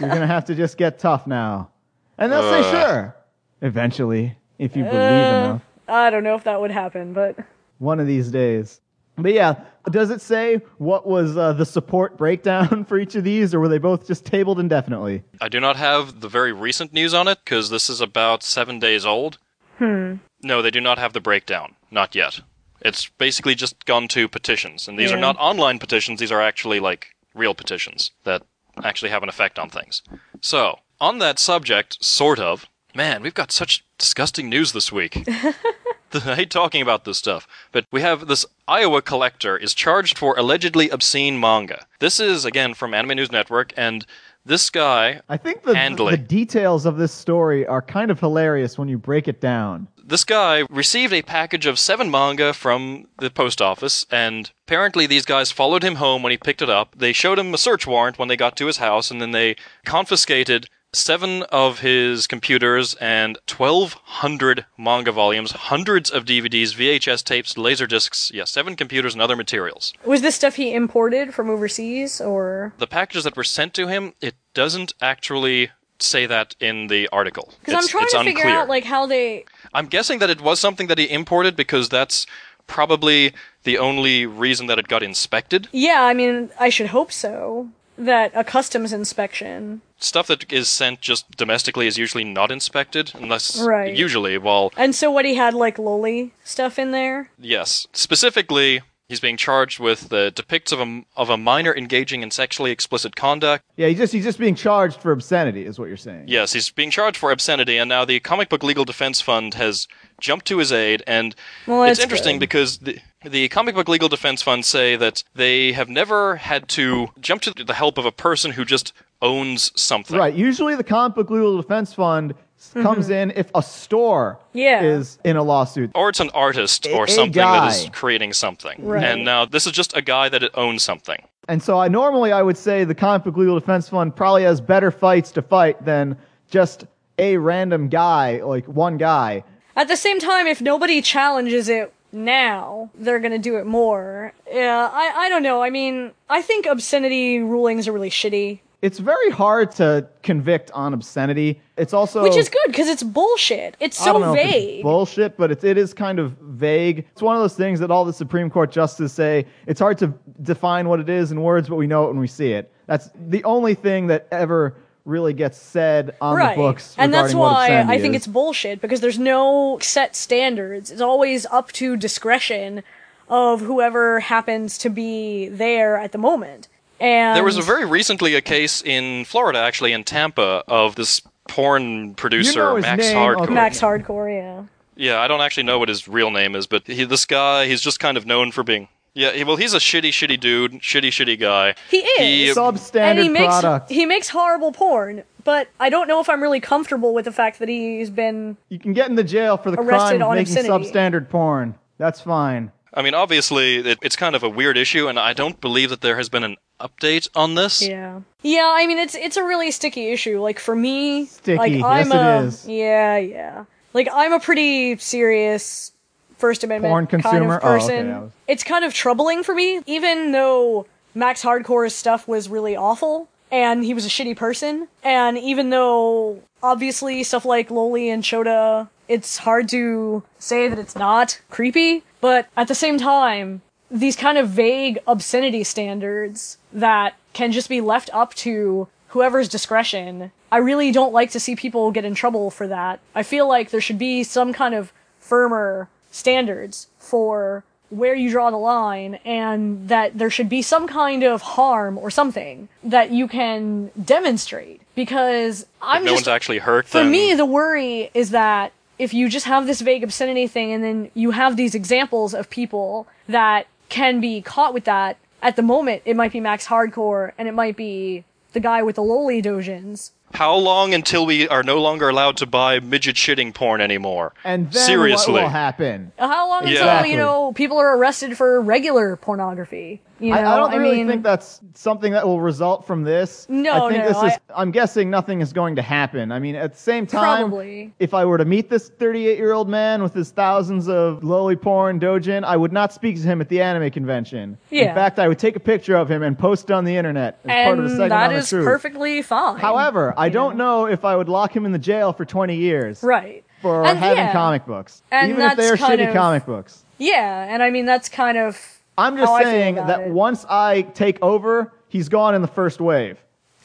You're going to have to just get tough now. And they'll say, sure. Eventually, if you believe Uh, enough. I don't know if that would happen, but One of these days. But yeah, does it say what was uh, the support breakdown for each of these, or were they both just tabled indefinitely? I do not have the very recent news on it because this is about seven days old. Hmm. No, they do not have the breakdown. Not yet. It's basically just gone to petitions, and these are Yeah. not online petitions. These are actually like real petitions that actually have an effect on things. So, on that subject, sort of. Man, we've got such disgusting news this week. I hate talking about this stuff, but we have this Iowa collector is charged for allegedly obscene manga. This is again from Anime News Network, and this guy, I think the, Handling. the details of this story are kind of hilarious when you break it down. this guy received a package of seven manga from the post office, and apparently these guys followed him home when he picked it up. They showed him a search warrant when they got to his house, and then they confiscated seven of his computers and 1,200 manga volumes, hundreds of DVDs, VHS tapes, laser discs, yeah, seven computers and other materials. was this stuff he imported from overseas or The packages that were sent to him, it doesn't actually say that in the article. because I'm trying it's to figure unclear. out like how they I'm guessing that it was something that he imported because that's probably the only reason that it got inspected. Yeah, I mean, I should hope so. That a customs inspection. Stuff that is sent just domestically is usually not inspected unless Right. usually well And so what he had like loli stuff in there? yes. Specifically he's being charged with the depicts of a of a minor engaging in sexually explicit conduct. Yeah, he's just he's just being charged for obscenity, is what you're saying. Yes, he's being charged for obscenity and now the Comic Book Legal Defense Fund has jumped to his aid and Well, it's interesting good. because the, the Comic Book Legal Defense Fund say that they have never had to jump to the help of a person who just owns something. Right. Usually, the comic book legal defense fund s- comes in if a store Mm-hmm. Yeah. is in a lawsuit. Or it's an artist or a something that is creating something. Right. And now this is just a guy that owns something. And so, I normally I would say the comic book legal defense fund probably has better fights to fight than just a random guy, like one guy. At the same time, if nobody challenges it now, they're gonna do it more. Yeah, I, I don't know. I mean, I think obscenity rulings are really shitty. It's very hard to convict on obscenity. It's also Which is good, because it's bullshit. It's I don't so know if it's vague. bullshit, but it, it is kind of vague. It's one of those things that all the Supreme Court justices say. It's hard to define what it is in words, but we know it when we see it. That's the only thing that ever really gets said on right. the books. and that's why I think is. it's bullshit because there's no set standards. It's always up to discretion of whoever happens to be there at the moment. And There was a very recently a case in Florida, actually in Tampa, of this porn producer know Max name, Hardcore. okay. Max Hardcore, yeah. Yeah, I don't actually know what his real name is, but he, this guy, he's just kind of known for being. Yeah, he, well, he's a shitty, shitty dude, shitty, shitty guy. He is. He- and he makes product. he makes horrible porn, but I don't know if I'm really comfortable with the fact that he's been you can get in the jail for the crime of making obscenity. substandard porn. That's fine. I mean, obviously, it, it's kind of a weird issue, and I don't believe that there has been an update on this. Yeah. Yeah, I mean it's it's a really sticky issue. Like for me, Sticky. like Yes, I'm it a is. yeah, yeah. Like I'm a pretty serious First Amendment Porn kind consumer? of Oh, okay, person. Was- It's kind of troubling for me, even though Max Hardcore's stuff was really awful and he was a shitty person, and even though obviously stuff like Loli and Shota, it's hard to say that it's not creepy, but at the same time, these kind of vague obscenity standards that can just be left up to whoever's discretion. I really don't like to see people get in trouble for that. I feel like there should be some kind of firmer standards for where you draw the line and that there should be some kind of harm or something that you can demonstrate because I'm If no just one's actually hurt. for then me, the worry is that if you just have this vague obscenity thing and then you have these examples of people that can be caught with that, at the moment, it might be Max Hardcore and it might be the guy with the loli dojins. how long until we are no longer allowed to buy midget shitting porn anymore? And then seriously, what will happen? How long until, you know, people are arrested for regular pornography? You know, I, I don't really mean, think that's something that will result from this. No, I think no, this is. I- I'm guessing nothing is going to happen. I mean, at the same time, Probably. if I were to meet this 38 year old man with his thousands of loli porn dojin, I would not speak to him at the anime convention. Yeah. In fact, I would take a picture of him and post it on the internet as part of the and segment that on the is truth. perfectly fine. However, I don't know if I would lock him in the jail for 20 years Right. for And having yeah. comic books, And even if they are shitty of- comic books. Yeah, and I mean, that's kind of. I'm just how saying that it. once I take over, he's gone in the first wave.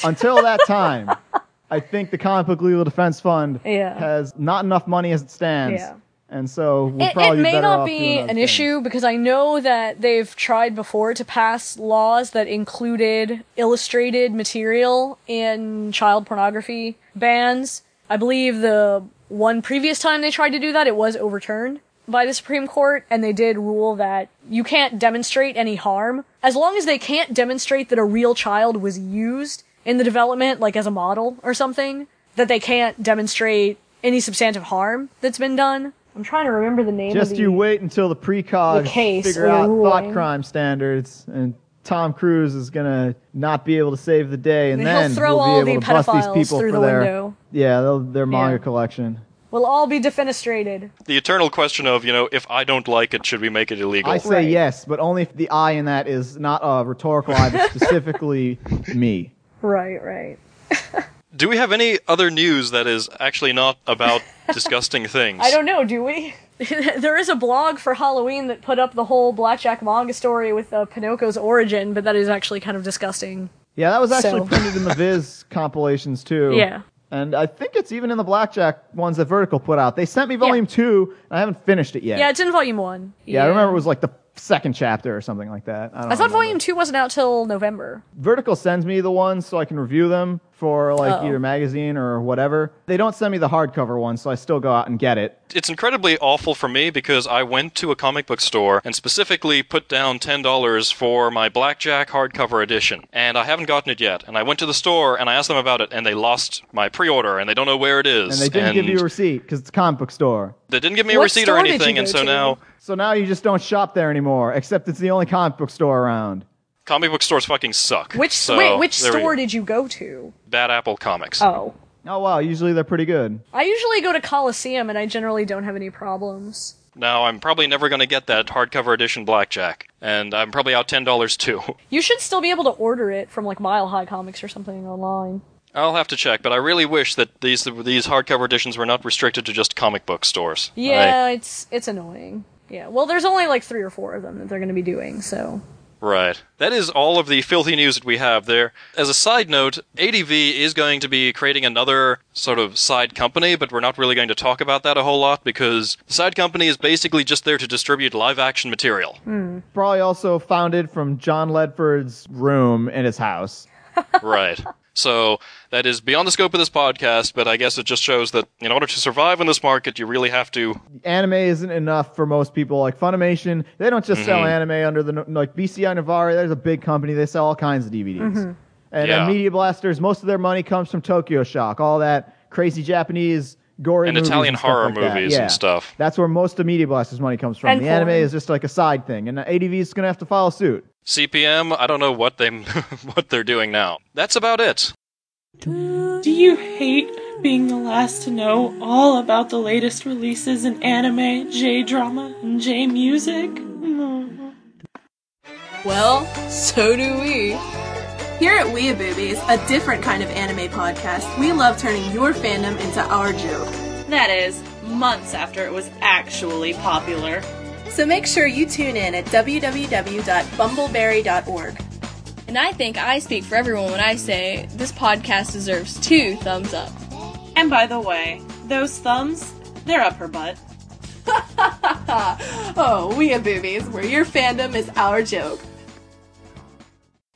Until that time, I think the Comic Book Legal Defense Fund Yeah. has not enough money as it stands. Yeah. And so we'll It, it may not be an things. issue because I know that they've tried before to pass laws that included illustrated material in child pornography bans. I believe the one previous time they tried to do that, it was overturned by the Supreme Court, and they did rule that you can't demonstrate any harm. As long as they can't demonstrate that a real child was used in the development, like as a model or something, that they can't demonstrate any substantive harm that's been done. I'm trying to remember the name Just of the you wait until the precog the case figure out thought crime standards, and Tom Cruise is gonna not be able to save the day, and then He'll throw we'll all be able the to bust these people through for the their window. yeah their manga Yeah. collection. We'll all be defenestrated. the eternal question of you know, if I don't like it, should we make it illegal? I say Right. yes, but only if the I in that is not a rhetorical I, but specifically me. Right, right. Do we have any other news that is actually not about disgusting things? I don't know, do we? there is a blog for Halloween that put up the whole Blackjack manga story with uh, Pinocchio's origin, but that is actually kind of disgusting. Yeah, that was actually So- printed in the Viz compilations too. Yeah. And I think it's even in the Blackjack ones that Vertical put out. They sent me volume two, and I haven't finished it yet. Yeah, it's in volume one. Yeah, I remember it was like the second chapter or something like that. I, don't I thought remember. volume two wasn't out till November. Vertical sends me the ones so I can review them for like Uh-oh. either magazine or whatever. They don't send me the hardcover one, so I still go out and get it. It's incredibly awful for me because I went to a comic book store and specifically put down $10 for my Blackjack hardcover edition, and I haven't gotten it yet. And I went to the store and I asked them about it, and they lost my pre order and they don't know where it is. And they didn't give you a receipt because it's a comic book store. They didn't give me a What receipt or store did you anything, and so to? now So now you just don't shop there anymore, except it's the only comic book store around. Comic book stores fucking suck. Which So, wait, which store did you go to? Bad Apple Comics. Oh. Oh wow, usually they're pretty good. I usually go to Coliseum and I generally don't have any problems. Now I'm probably never going to get that hardcover edition Blackjack, and I'm probably out ten dollars too. You should still be able to order it from like Mile High Comics or something online. I'll have to check, but I really wish that these these hardcover editions were not restricted to just comic book stores. Yeah, it's it's annoying. Yeah. Well, there's only like three or four of them that they're going to be doing, so. Right. That is all of the filthy news that we have there. As a side note, ADV is going to be creating another sort of side company, but we're not really going to talk about that a whole lot because the side company is basically just there to distribute live action material. Hmm. Probably also founded from John Ledford's room in his house. right. So that is beyond the scope of this podcast, but I guess it just shows that in order to survive in this market, you really have to. Anime isn't enough for most people. Like Funimation, they don't just sell mm-hmm. anime under the like BCI Navarre. There's a big company. They sell all kinds of DVDs. Mm-hmm. And, uh, Yeah. and Media Blasters, most of their money comes from Tokyo Shock. All that crazy Japanese gory And movies Italian stuff horror like that. movies and stuff. That's where most of Media Blasters' money comes from. And the anime is just like a side thing, and ADV is going to have to follow suit. CPM, I don't know what they what they're doing now. That's about it. Do you hate being the last to know all about the latest releases in anime, J drama, and J music? Well, so do we. Here at Weeaboobies, a different kind of anime podcast, we love turning your fandom into our joke. That is, months after it was actually popular. So make sure you tune in at www.bumbleberry.org. And I think I speak for everyone when I say this podcast deserves two thumbs up. And by the way, those thumbs, they're up her butt. Oh, Weeaboobies, where your fandom is our joke.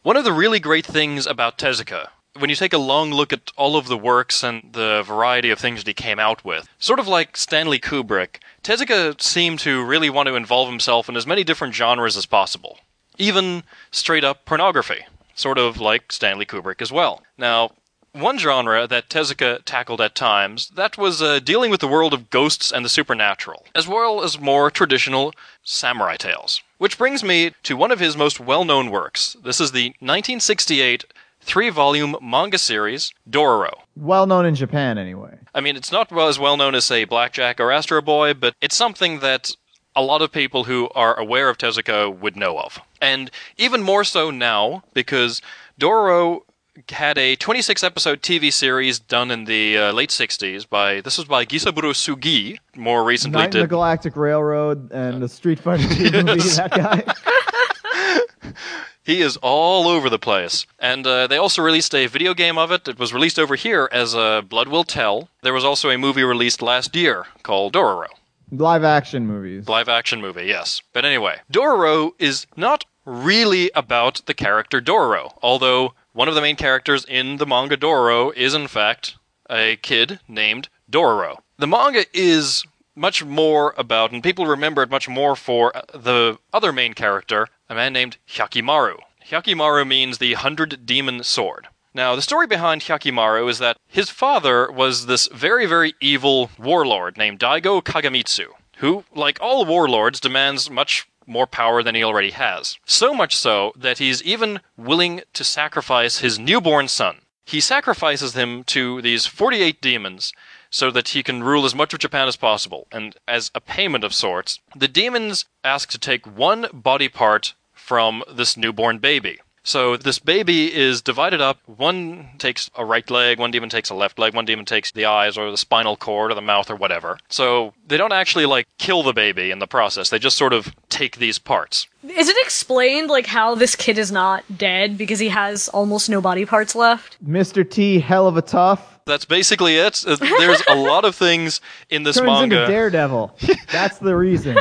One of the really great things about Tezuka, when you take a long look at all of the works and the variety of things that he came out with, sort of like Stanley Kubrick, Tezuka seemed to really want to involve himself in as many different genres as possible. Even straight up pornography, sort of like Stanley Kubrick as well. Now, one genre that Tezuka tackled at times, that was uh, dealing with the world of ghosts and the supernatural, as well as more traditional samurai tales. Which brings me to one of his most well-known works. This is the 1968 three-volume manga series, Dororo. Well known in Japan, anyway. I mean, it's not as well known as, say, Blackjack or Astro Boy, but it's something that a lot of people who are aware of Tezuka would know of. And even more so now, because Dororo had a 26 episode TV series done in the uh, late 60s by, this was by Gisaburo Sugii, more recently Night in the. Galactic Railroad and the Street Fighter 2 movie, that guy. He is all over the place. And uh, they also released a video game of it. It was released over here as uh, Blood Will Tell. There was also a movie released last year called Dororo. Live action movies. Live action movie, yes. But anyway, Dororo is not really about the character Dororo, although one of the main characters in the manga Dororo is, in fact, a kid named Dororo. The manga is much more about, and people remember it much more for uh, the other main character, a man named Hyakkimaru. Hyakkimaru means the Hundred Demon Sword. Now, the story behind Hyakkimaru is that his father was this very, very evil warlord named Daigo Kagemitsu, who, like all warlords, demands much more power than he already has. So much so that he's even willing to sacrifice his newborn son. He sacrifices him to these 48 demons so that he can rule as much of Japan as possible. And as a payment of sorts, the demons ask to take one body part from this newborn baby. So this baby is divided up. One takes a right leg, one demon takes a left leg, one demon takes the eyes or the spinal cord or the mouth or whatever. So they don't actually like kill the baby in the process. They just sort of take these parts. Is it explained like how this kid is not dead because he has almost no body parts left? Mr. T, hell of a tough. That's basically it. Uh, There's a lot of things in this Turns into. Daredevil. That's the reason.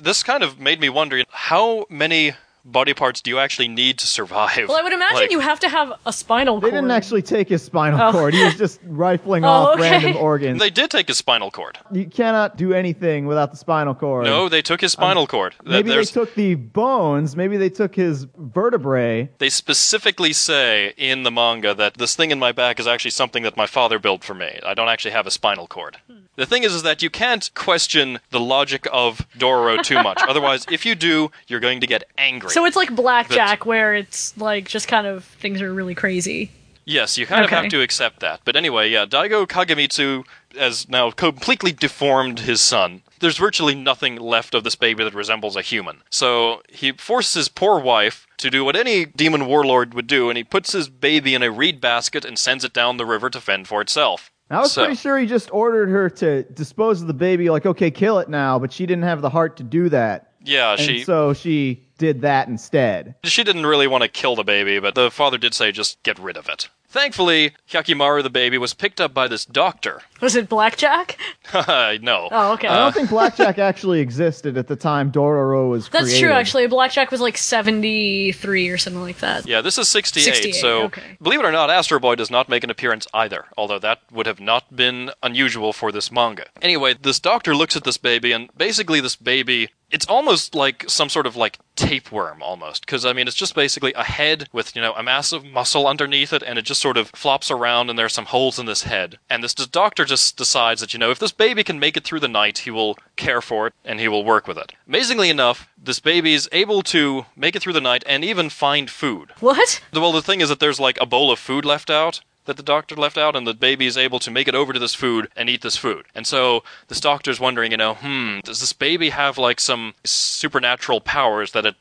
this kind of made me wonder how many body parts do you actually need to survive? Well, I would imagine Like, you have to have a spinal cord. They didn't actually take his spinal Oh. cord. He was just rifling Oh, off okay. random organs. They did take his spinal cord. you cannot do anything without the spinal cord. No, they took his spinal um, cord. Th- Maybe they took the bones. Maybe they took his vertebrae. They specifically say in the manga that this thing in my back is actually something that my father built for me. I don't actually have a spinal cord. The thing is, is that you can't question the logic of Dororo too much. Otherwise, if you do, you're going to get angry. So it's like blackjack, where it's like just kind of things are really crazy. Yes, you kind of have to accept that. But anyway, yeah, Daigo Kagemitsu has now completely deformed his son. There's virtually nothing left of this baby that resembles a human. So he forces his poor wife to do what any demon warlord would do, and he puts his baby in a reed basket and sends it down the river to fend for itself. I was So- pretty sure he just ordered her to dispose of the baby, like, okay, kill it now, but she didn't have the heart to do that. Yeah, and she so she did that instead. she didn't really want to kill the baby, but the father did say just get rid of it. Thankfully, Hyakkimaru the baby was picked up by this doctor. Was it Blackjack? no. Oh, okay. I don't think Blackjack actually existed at the time Dororo was That's created. true, actually. Blackjack was like 73 or something like that. Yeah, this is 68, 68, so okay. believe it or not, Astro Boy does not make an appearance either, although that would have not been unusual for this manga. Anyway, this doctor looks at this baby, and basically, this baby. It's almost like some sort of like tapeworm, almost. Because, I mean, it's just basically a head with, you know, a massive muscle underneath it, and it just sort of flops around, and there's some holes in this head. And this doctor just decides that, you know, if this baby can make it through the night, he will care for it, and he will work with it. Amazingly enough, this baby is able to make it through the night and even find food. What? Well, the thing is that there's like a bowl of food left out that the doctor left out, and the baby is able to make it over to this food and eat this food. And so this doctor's wondering, you know, hmm, does this baby have like some supernatural powers that it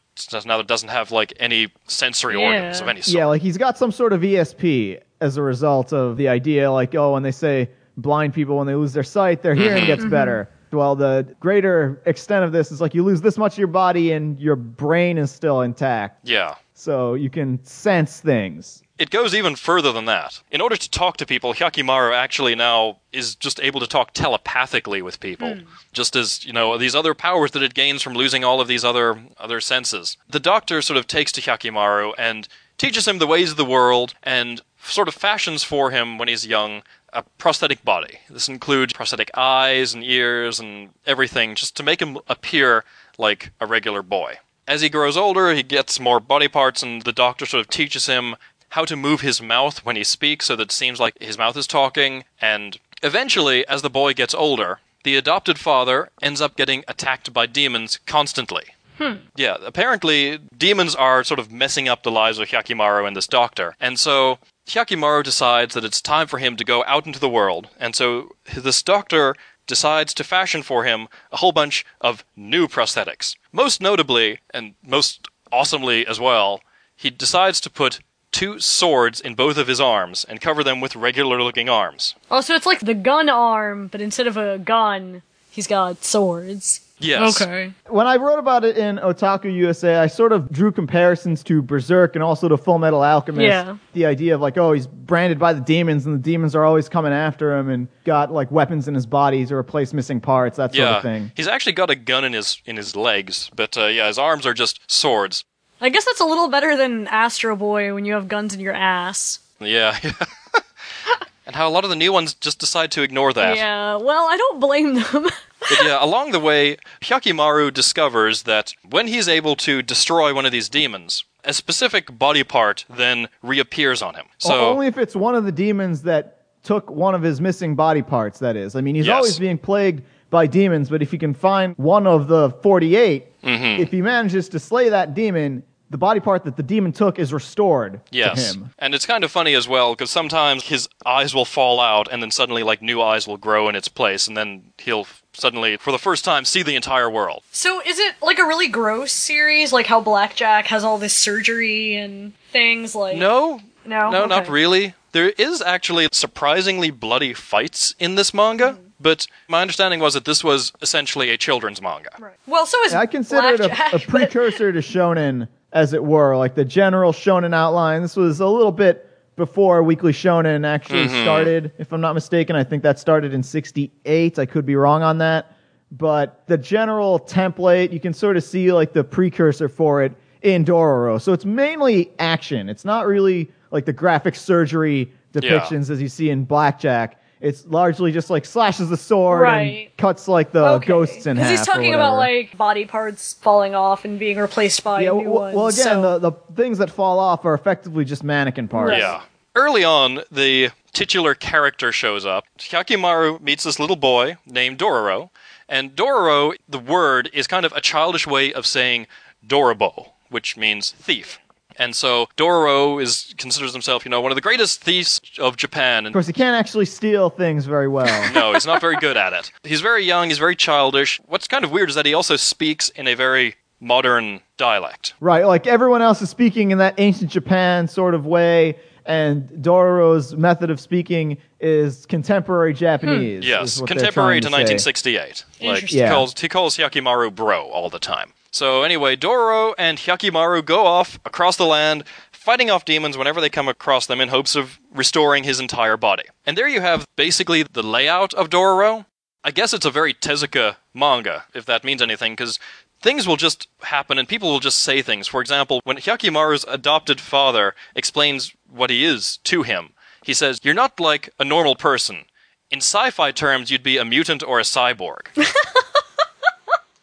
now that it doesn't have like any sensory organs of any sort? Yeah, like he's got some sort of ESP as a result of the idea, like, oh, when they say blind people, when they lose their sight, their hearing gets better. Well, the greater extent of this is like you lose this much of your body and your brain is still intact. Yeah. So you can sense things. It goes even further than that. In order to talk to people, Hyakkimaru actually now is just able to talk telepathically with people. Hmm. Just as, you know, these other powers that it gains from losing all of these other other senses. The doctor sort of takes to Hyakkimaru and teaches him the ways of the world and sort of fashions for him when he's young a prosthetic body. This includes prosthetic eyes and ears and everything just to make him appear like a regular boy. As he grows older, he gets more body parts, and the doctor sort of teaches him how to move his mouth when he speaks so that it seems like his mouth is talking. And eventually, as the boy gets older, the adopted father ends up getting attacked by demons constantly. Hmm. Yeah, apparently demons are sort of messing up the lives of Hyakkimaru and this doctor. And so Hyakkimaru decides that it's time for him to go out into the world. And so this doctor decides to fashion for him a whole bunch of new prosthetics. Most notably, and most awesomely as well, he decides to put two swords in both of his arms and cover them with regular looking arms. Oh, so it's like the gun arm, but instead of a gun, he's got swords. Yes. Okay. When I wrote about it in Otaku USA, I sort of drew comparisons to Berserk and also to Full Metal Alchemist. Yeah. The idea of like, oh, he's branded by the demons and the demons are always coming after him and got like weapons in his body to replace missing parts, that sort Yeah, of thing. he's actually got a gun in his in his legs, but uh, yeah, his arms are just swords. I guess that's a little better than Astro Boy when you have guns in your ass. Yeah, and how a lot of the new ones just decide to ignore that. Yeah, well, I don't blame them. But yeah, along the way, Hyakkimaru discovers that when he's able to destroy one of these demons, a specific body part then reappears on him. So O- only if it's one of the demons that took one of his missing body parts, that is. I mean, he's Yes. always being plagued by demons, but if he can find one of the 48, Mm-hmm. if he manages to slay that demon, the body part that the demon took is restored yes, to him. and it's kind of funny as well because sometimes his eyes will fall out, and then suddenly like new eyes will grow in its place, and then he'll suddenly, for the first time, see the entire world. so is it like a really gross series, like how Blackjack has all this surgery and things like No, No? no, not really. There is actually surprisingly bloody fights in this manga, Hmm. But my understanding was that this was essentially a children's manga. Right. Well, so is I consider it Blackjack, a, a but- precursor to shonen, as it were, like the general shonen outline. This was a little bit before Weekly Shonen actually Mm-hmm. started, if I'm not mistaken. I think that started in 68. I could be wrong on that. But the general template, you can sort of see like the precursor for it in Dororo. So it's mainly action. It's not really like the graphic surgery depictions as you see in Blackjack. It's largely just like slashes the sword Right. and cuts like the Okay. ghosts in half. he's or talking about whatever. like body parts falling off and being replaced by Yeah, new well, ones. well, again, so- the, the things that fall off are effectively just mannequin parts. Right. Yeah. Early on, the titular character shows up. Hyakkimaru meets this little boy named Dororo, and Dororo, the word, is kind of a childish way of saying Dorobo, which means thief. And so Dororo is considers himself, you know, one of the greatest thieves of Japan. And Of course, he can't actually steal things very well. no, he's not very good at it. He's very young, he's very childish. What's kind of weird is that he also speaks in a very modern dialect. right, like everyone else is speaking in that ancient Japan sort of way, and Dororo's method of speaking is contemporary hmm, Japanese. Yes, is what they're contemporary to say. 1968. Like he Yeah. calls he calls Hyakkimaru bro all the time. So anyway, Dororo and Hyakkimaru go off across the land, fighting off demons whenever they come across them in hopes of restoring his entire body. And there you have basically the layout of Dororo. I guess it's a very Tezuka manga, if that means anything, because things will just happen and people will just say things. For example, when Hyakkimaru's adopted father explains what he is to him, he says, You're not like a normal person. In sci fi terms, you'd be a mutant or a cyborg.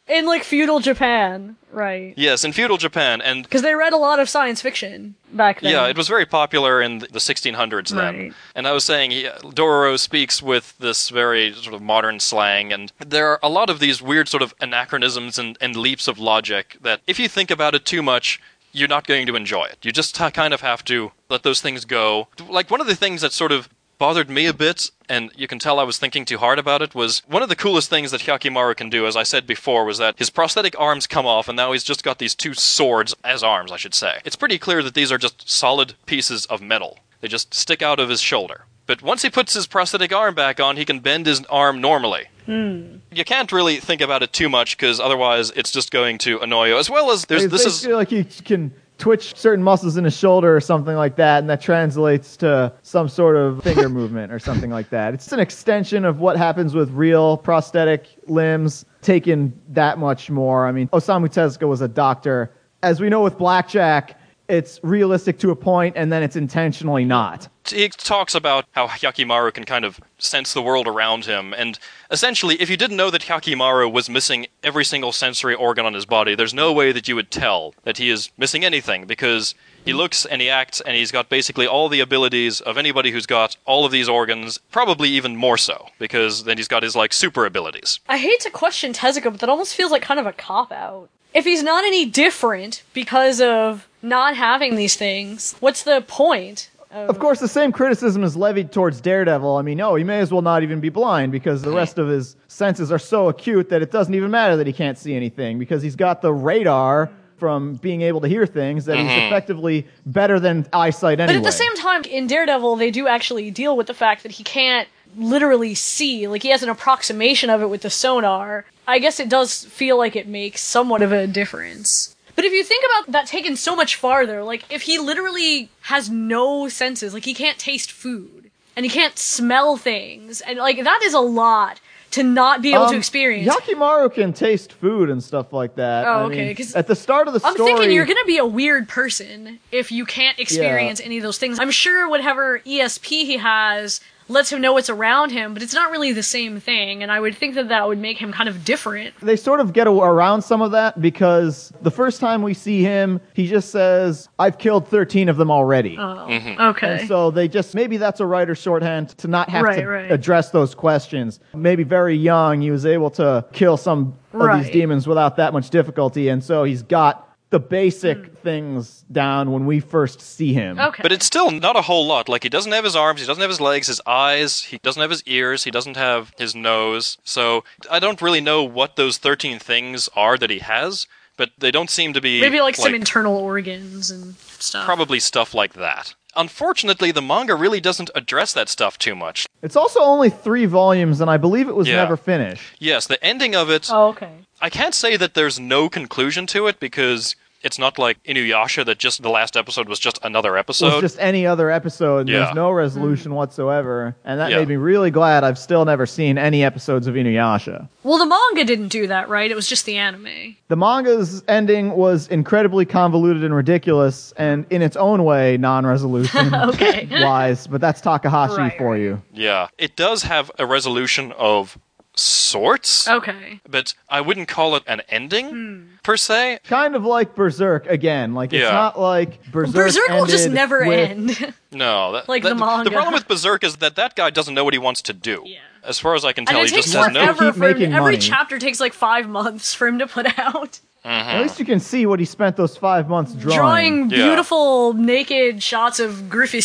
In like feudal Japan, right? yes, in feudal Japan. And Because they read a lot of science fiction back then. Yeah, it was very popular in the 1600s then. Right. And I was saying, he, Dororo speaks with this very sort of modern slang, and there are a lot of these weird sort of anachronisms and, and leaps of logic that, if you think about it too much, you're not going to enjoy it. You just kind of have to let those things go. Like, one of the things that sort of bothered me a bit, and you can tell I was thinking too hard about it, was one of the coolest things that Hyakkimaru can do, as I said before, was that his prosthetic arms come off, and now he's just got these two swords as arms, I should say. It's pretty clear that these are just solid pieces of metal. They just stick out of his shoulder. But once he puts his prosthetic arm back on, he can bend his arm normally. Hmm. You can't really think about it too much because otherwise it's just going to annoy you. As well as there's It's this is like you can twitch certain muscles in his shoulder or something like that, and that translates to some sort of finger movement or something like that. It's an extension of what happens with real prosthetic limbs, taken that much more. I mean, Osamu Tezuka was a doctor. As we know with Blackjack, it's realistic to a point, and then it's intentionally not. he talks about how Hyakkimaru can kind of sense the world around him, and essentially, if you didn't know that Hyakkimaru was missing every single sensory organ on his body, there's no way that you would tell that he is missing anything because he looks and he acts and he's got basically all the abilities of anybody who's got all of these organs, probably even more so because then he's got his like super abilities. I hate to question Tezuka, but that almost feels like kind of a cop out. If he's not any different because of not having these things, what's the point? Of course, the same criticism is levied towards Daredevil. I mean, no, he may as well not even be blind because the rest of his senses are so acute that it doesn't even matter that he can't see anything because he's got the radar from being able to hear things that he's mm-hmm. effectively better than eyesight But at the same time, in Daredevil, they do actually deal with the fact that he can't literally see. Like, he has an approximation of it with the sonar. I guess it does feel like it makes somewhat of a difference. But if you think about that taken so much farther, like, if he literally has no senses, like, he can't taste food, and he can't smell things, and, like, that is a lot to not be able to Um, experience. Yakimaru can taste food and stuff like that. Oh, I okay, mean, 'cause at the start of the story. I'm story, thinking you're gonna be a weird person if you can't experience any of those things. I'm sure whatever ESP he has lets him know what's around him, but it's not really the same thing, and I would think that that would make him kind of different. they sort of get around some of that because the first time we see him, he just says, "I've killed 13 of them already." Oh, Mm-hmm. okay. And so they just maybe that's a writer's shorthand to not have Right, to right. address those questions. Maybe very young, he was able to kill some of Right. these demons without that much difficulty, and so he's got the basic Hmm. things down when we first see him. okay. But it's still not a whole lot. Like, he doesn't have his arms, he doesn't have his legs, his eyes, he doesn't have his ears, he doesn't have his nose. So, I don't really know what those 13 things are that he has, but they don't seem to be. Maybe like, some internal organs and stuff. Probably stuff like that. Unfortunately, the manga really doesn't address that stuff too much. It's also only three volumes, and I believe it was Yeah. never finished. Yes, the ending of it, Oh, okay. I can't say that there's no conclusion to it because it's not like Inuyasha that just the last episode was just another It was episode. just any other episode. Yeah. There's no resolution hmm. whatsoever, and that Yeah. made me really glad. I've still never seen any episodes of Inuyasha. Well, the manga didn't do that, right? It was just the anime. The manga's ending was incredibly convoluted and ridiculous, and in its own way, non-resolution Okay. wise. But that's Takahashi Right, for right. you. yeah, it does have a resolution of sorts, Okay. but I wouldn't call it an ending Hmm. per se. Kind of like Berserk again. Like it's Yeah. not like Berserk. Berserk will just never with- end. No, that, Like that- the manga. The problem with Berserk is that that guy doesn't know what he wants to do. Yeah. As far as I can and tell, it he takes just has no. forever Keep for him. making Every money. chapter takes like five months for him to put out. At least you can see what he spent those five months drawing. Drawing Yeah. beautiful naked shots of Griffith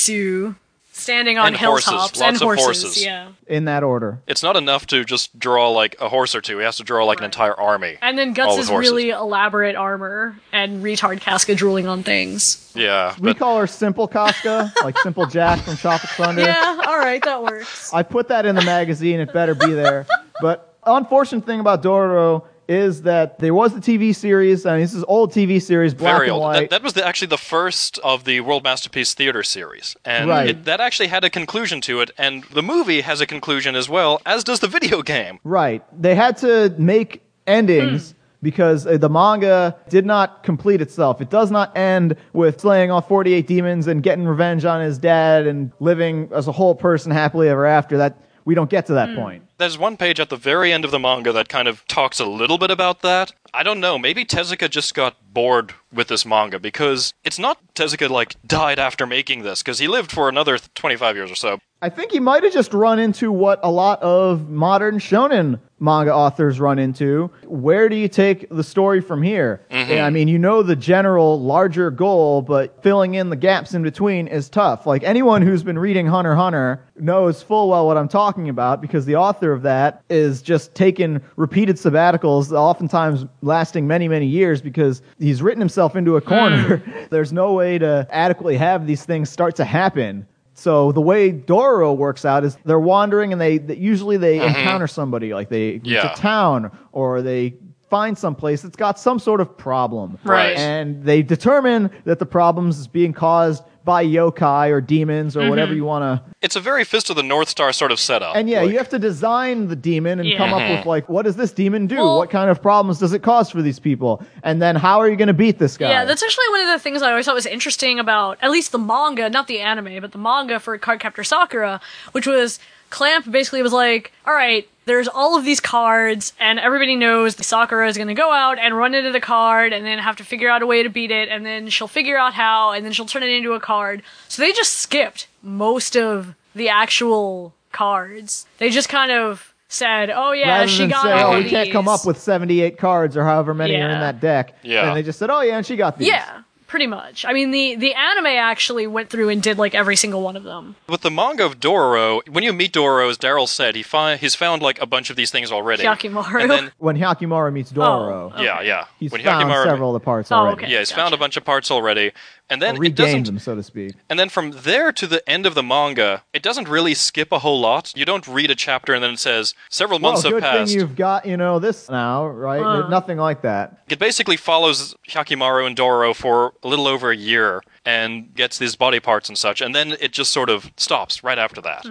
standing on And horses. hilltops Lots and of horses. horses. Yeah. in that order. It's not enough to just draw like a horse or two. He has to draw like an entire army. And then All Guts' with really elaborate armor and retard Casca drooling on things. Yeah, We but call her Simple Casca, like Simple Jack from Tropic Thunder. Yeah, alright, that works. I put that in the magazine. It better be there. But unfortunate thing about Dororo is that there was a TV series, and this is old TV series, black Very and old. white. That, that was the, actually the first of the World Masterpiece Theater series, and Right. it, that actually had a conclusion to it. And the movie has a conclusion as well, as does the video game. Right. They had to make endings because uh, the manga did not complete itself. It does not end with slaying all 48 demons and getting revenge on his dad and living as a whole person happily ever after. That we don't get to that hmm. point. There's one page at the very end of the manga that kind of talks a little bit about that. I don't know. Maybe Tezuka just got bored with this manga because it's not Tezuka like died after making this because he lived for another 25 years or so. I think he might have just run into what a lot of modern shonen manga authors run into. Where do you take the story from here? Mm-hmm. Yeah, I mean, you know the general larger goal, but filling in the gaps in between is tough. Like anyone who's been reading Hunter Hunter knows full well what I'm talking about because the author of that is just taking repeated sabbaticals, oftentimes lasting many, many years because he's written himself into a hmm. corner. There's no way to adequately have these things start to happen. So the way Doro works out is they're wandering and they, they usually they mm-hmm. encounter somebody like they reach Yeah. a town or they find some place that's got some sort of problem. Right. And they determine that the problems is being caused by yokai or demons or whatever mm-hmm. you want to. It's a very Fist of the North Star sort of setup. And yeah, Like- you have to design the demon and come up with like, what does this demon do? Well- what kind of problems does it cause for these people? And then how are you going to beat this guy? Yeah, that's actually one of the things I always thought was interesting about at least the manga, not the anime, but the manga for Cardcaptor Sakura, which was Clamp basically was like, all right, there's all of these cards, and everybody knows the Sakura is going to go out and run into the card, and then have to figure out a way to beat it, and then she'll figure out how, and then she'll turn it into a card. So they just skipped most of the actual cards. They just kind of said, oh yeah, Rather she than got say, all oh, we can't come up with 78 cards or however many are in that deck. Yeah. And they just said, oh yeah, and she got these. Yeah, pretty much. I mean, the the anime actually went through and did like every single one of them. With the manga of Dororo, when you meet Dororo, as Daryl said, he fi- he's found like a bunch of these things already. Hyakkimaru. And then, When Hyakkimaru meets Doro, Oh, yeah, yeah. he's when found Hyakkimaru- several of the parts Oh, already. okay. Yeah, he's found a bunch of parts already. And then Or it doesn't them, so to speak. And then from there to the end of the manga, it doesn't really skip a whole lot. You don't read a chapter and then it says several months well, have passed. thing you've got, you know, this now, right? Uh. Nothing like that. It basically follows Hyakkimaru and Dororo for a little over a year and gets these body parts and such, and then it just sort of stops right after that.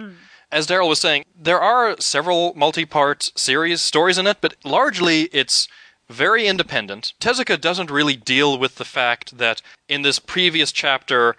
As Daryl was saying, there are several multi-part series stories in it, but largely it's very independent. Tezuka doesn't really deal with the fact that in this previous chapter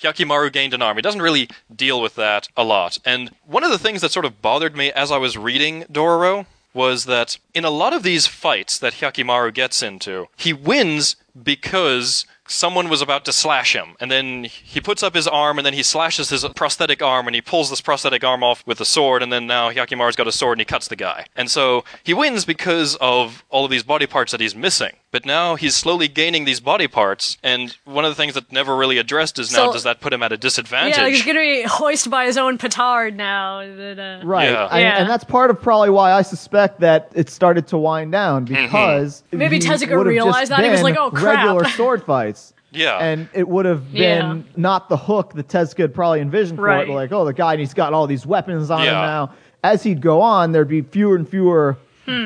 Hyakkimaru gained an arm. He doesn't really deal with that a lot. And one of the things that sort of bothered me as I was reading Dororo was that in a lot of these fights that Hyakkimaru gets into, he wins because someone was about to slash him. And then he puts up his arm and then he slashes his prosthetic arm and he pulls this prosthetic arm off with a sword and then now Hyakkimaru's got a sword and he cuts the guy. And so he wins because of all of these body parts that he's missing. But now he's slowly gaining these body parts and one of the things that never really addressed is now So- does that put him at a disadvantage? Yeah, he's gonna be hoisted by his own petard now. Uh, Right. Yeah. And, Yeah. and that's part of probably why I suspect that it started to wind down Mm-hmm. because Maybe Tezuka realized that. He was like, "Oh, crap." Regular sword fights. Yeah. And it would have been Yeah. not the hook that Tezuka had probably envisioned for Right. it. Like, oh, the guy, and he's got all these weapons on him now. As he'd go on, there'd be fewer and fewer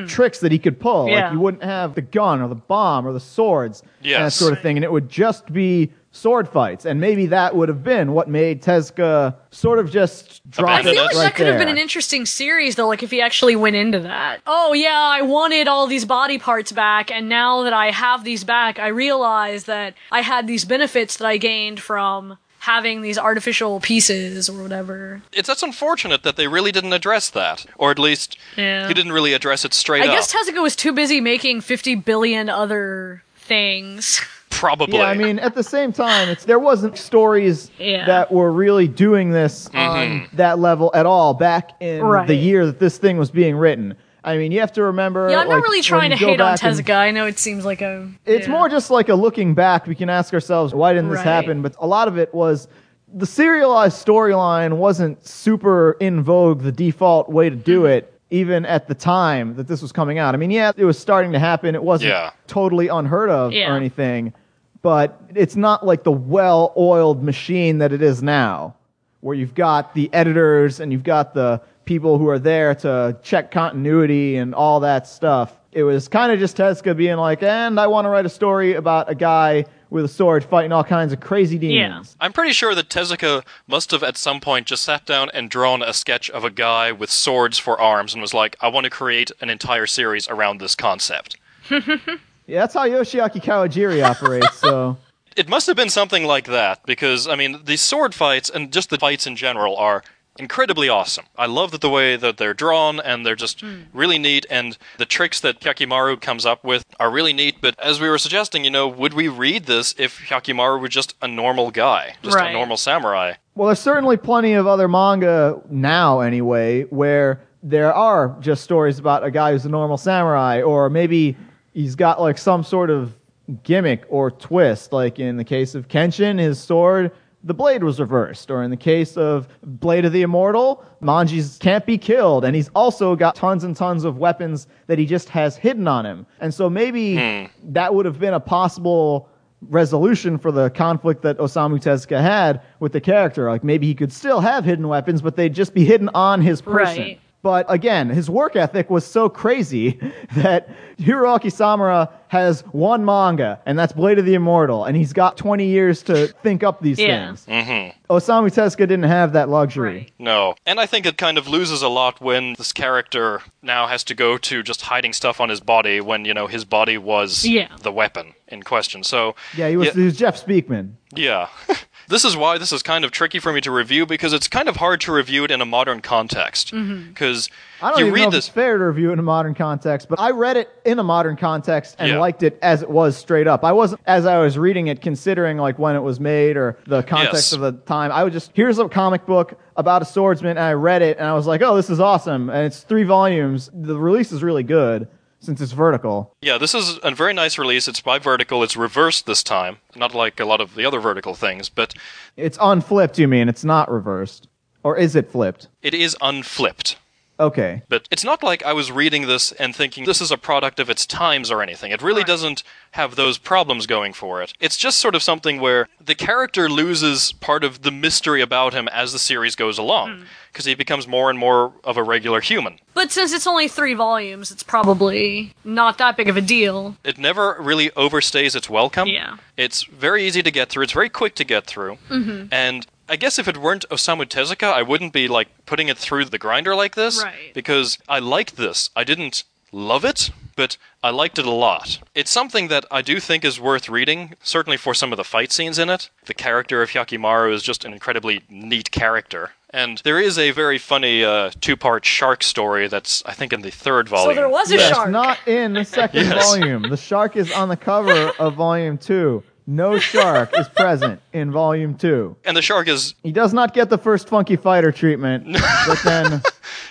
tricks that he could pull. Like, Hmm. Yeah. you wouldn't have the gun or the bomb or the swords and that sort of thing. And it would just be sword fights. And maybe that would have been what made Tezuka sort of just drop Abandon it I feel like right that could have been an interesting series, though. Like if he actually went into that. Oh yeah, I wanted all these body parts back, and now that I have these back, I realize that I had these benefits that I gained from having these artificial pieces or whatever. it's that's unfortunate that they really didn't address that, or at least Yeah. he didn't really address it straight I up. I guess Tezuka was too busy making fifty billion other things. Probably. Yeah, I mean, at the same time, it's there wasn't stories Yeah. that were really doing this on that level at all back in Right. the year that this thing was being written. I mean, you have to remember. Yeah, I'm like, not really trying to you go hate on back and- Tezuka. I know it seems like a. It's yeah. more just like a looking back. We can ask ourselves, why didn't this Right. happen? But a lot of it was the serialized storyline wasn't super in vogue, the default way to do Mm-hmm. it, even at the time that this was coming out. I mean, yeah, it was starting to happen. It wasn't Yeah. totally unheard of Yeah. or anything, but it's not like the well oiled machine that it is now, where you've got the editors and you've got the people who are there to check continuity and all that stuff. It was kind of just Tezuka being like, and I want to write a story about a guy with a sword fighting all kinds of crazy demons. Yeah. I'm pretty sure that Tezuka must have at some point just sat down and drawn a sketch of a guy with swords for arms and was like, I want to create an entire series around this concept. Yeah, that's how Yoshiaki Kawajiri operates. So It must have been something like that because I mean the sword fights and just the fights in general are incredibly awesome. I love that the way that they're drawn and they're just hmm. really neat and the tricks that Hyakkimaru comes up with are really neat, but as we were suggesting, you know, would we read this if Hyakkimaru were just a normal guy, just Right. a normal samurai? Well, there's certainly plenty of other manga now, anyway, where there are just stories about a guy who's a normal samurai, or maybe he's got like some sort of gimmick or twist. Like in the case of Kenshin, his sword, the blade was reversed. Or in the case of Blade of the Immortal, Manji's can't be killed, and he's also got tons and tons of weapons that he just has hidden on him. And so maybe hmm. that would have been a possible resolution for the conflict that Osamu Tezuka had with the character. Like maybe he could still have hidden weapons, but they'd just be hidden on his person. Right. But again, his work ethic was so crazy that Hiroaki Samura has one manga, and that's Blade of the Immortal, and he's got 20 years to think up these Yeah. things. Mm-hmm. Osamu Tezuka didn't have that luxury. Right. No. And I think it kind of loses a lot when this character now has to go to just hiding stuff on his body when, you know, his body was Yeah. the weapon in question. So, Yeah, he was, Yeah. he was Jeff Speakman. yeah. this is why this is kind of tricky for me to review because it's kind of hard to review it in a modern context. Mm-hmm. Because I don't you read know this. it's fair to review in a modern context, but I read it in a modern context and Yeah. liked it as it was straight up. I wasn't, as I was reading it, considering like when it was made or the context Yes. of the time. I was just, here's a comic book about a swordsman, and I read it, and I was like, oh, this is awesome. And it's three volumes. The release is really good since it's vertical. Yeah, this is a very nice release. It's by Vertical. It's reversed this time, not like a lot of the other Vertical things, but It's unflipped, you mean? It's not reversed. Or is it flipped? it is unflipped. Okay. But it's not like I was reading this and thinking this is a product of its times or anything. It really doesn't have those problems going for it. It's just sort of something where the character loses part of the mystery about him as the series goes along, because he becomes more and more of a regular human. But since it's only three volumes, it's probably not that big of a deal. It never really overstays its welcome. Yeah. It's very easy to get through. It's very quick to get through. Mm-hmm. And I guess if it weren't Osamu Tezuka, I wouldn't be like putting it through the grinder like this. Right. Because I liked this. I didn't love it, but I liked it a lot. It's something that I do think is worth reading, certainly for some of the fight scenes in it. The character of Hyakkimaru is just an incredibly neat character. And there is a very funny uh, two part shark story that's, I think, in the third volume. So there was a yes, shark. not in the second Yes. volume. The shark is on the cover of volume two. No shark is present in volume two. and the shark is He does not get the first Funky Fighter treatment, but then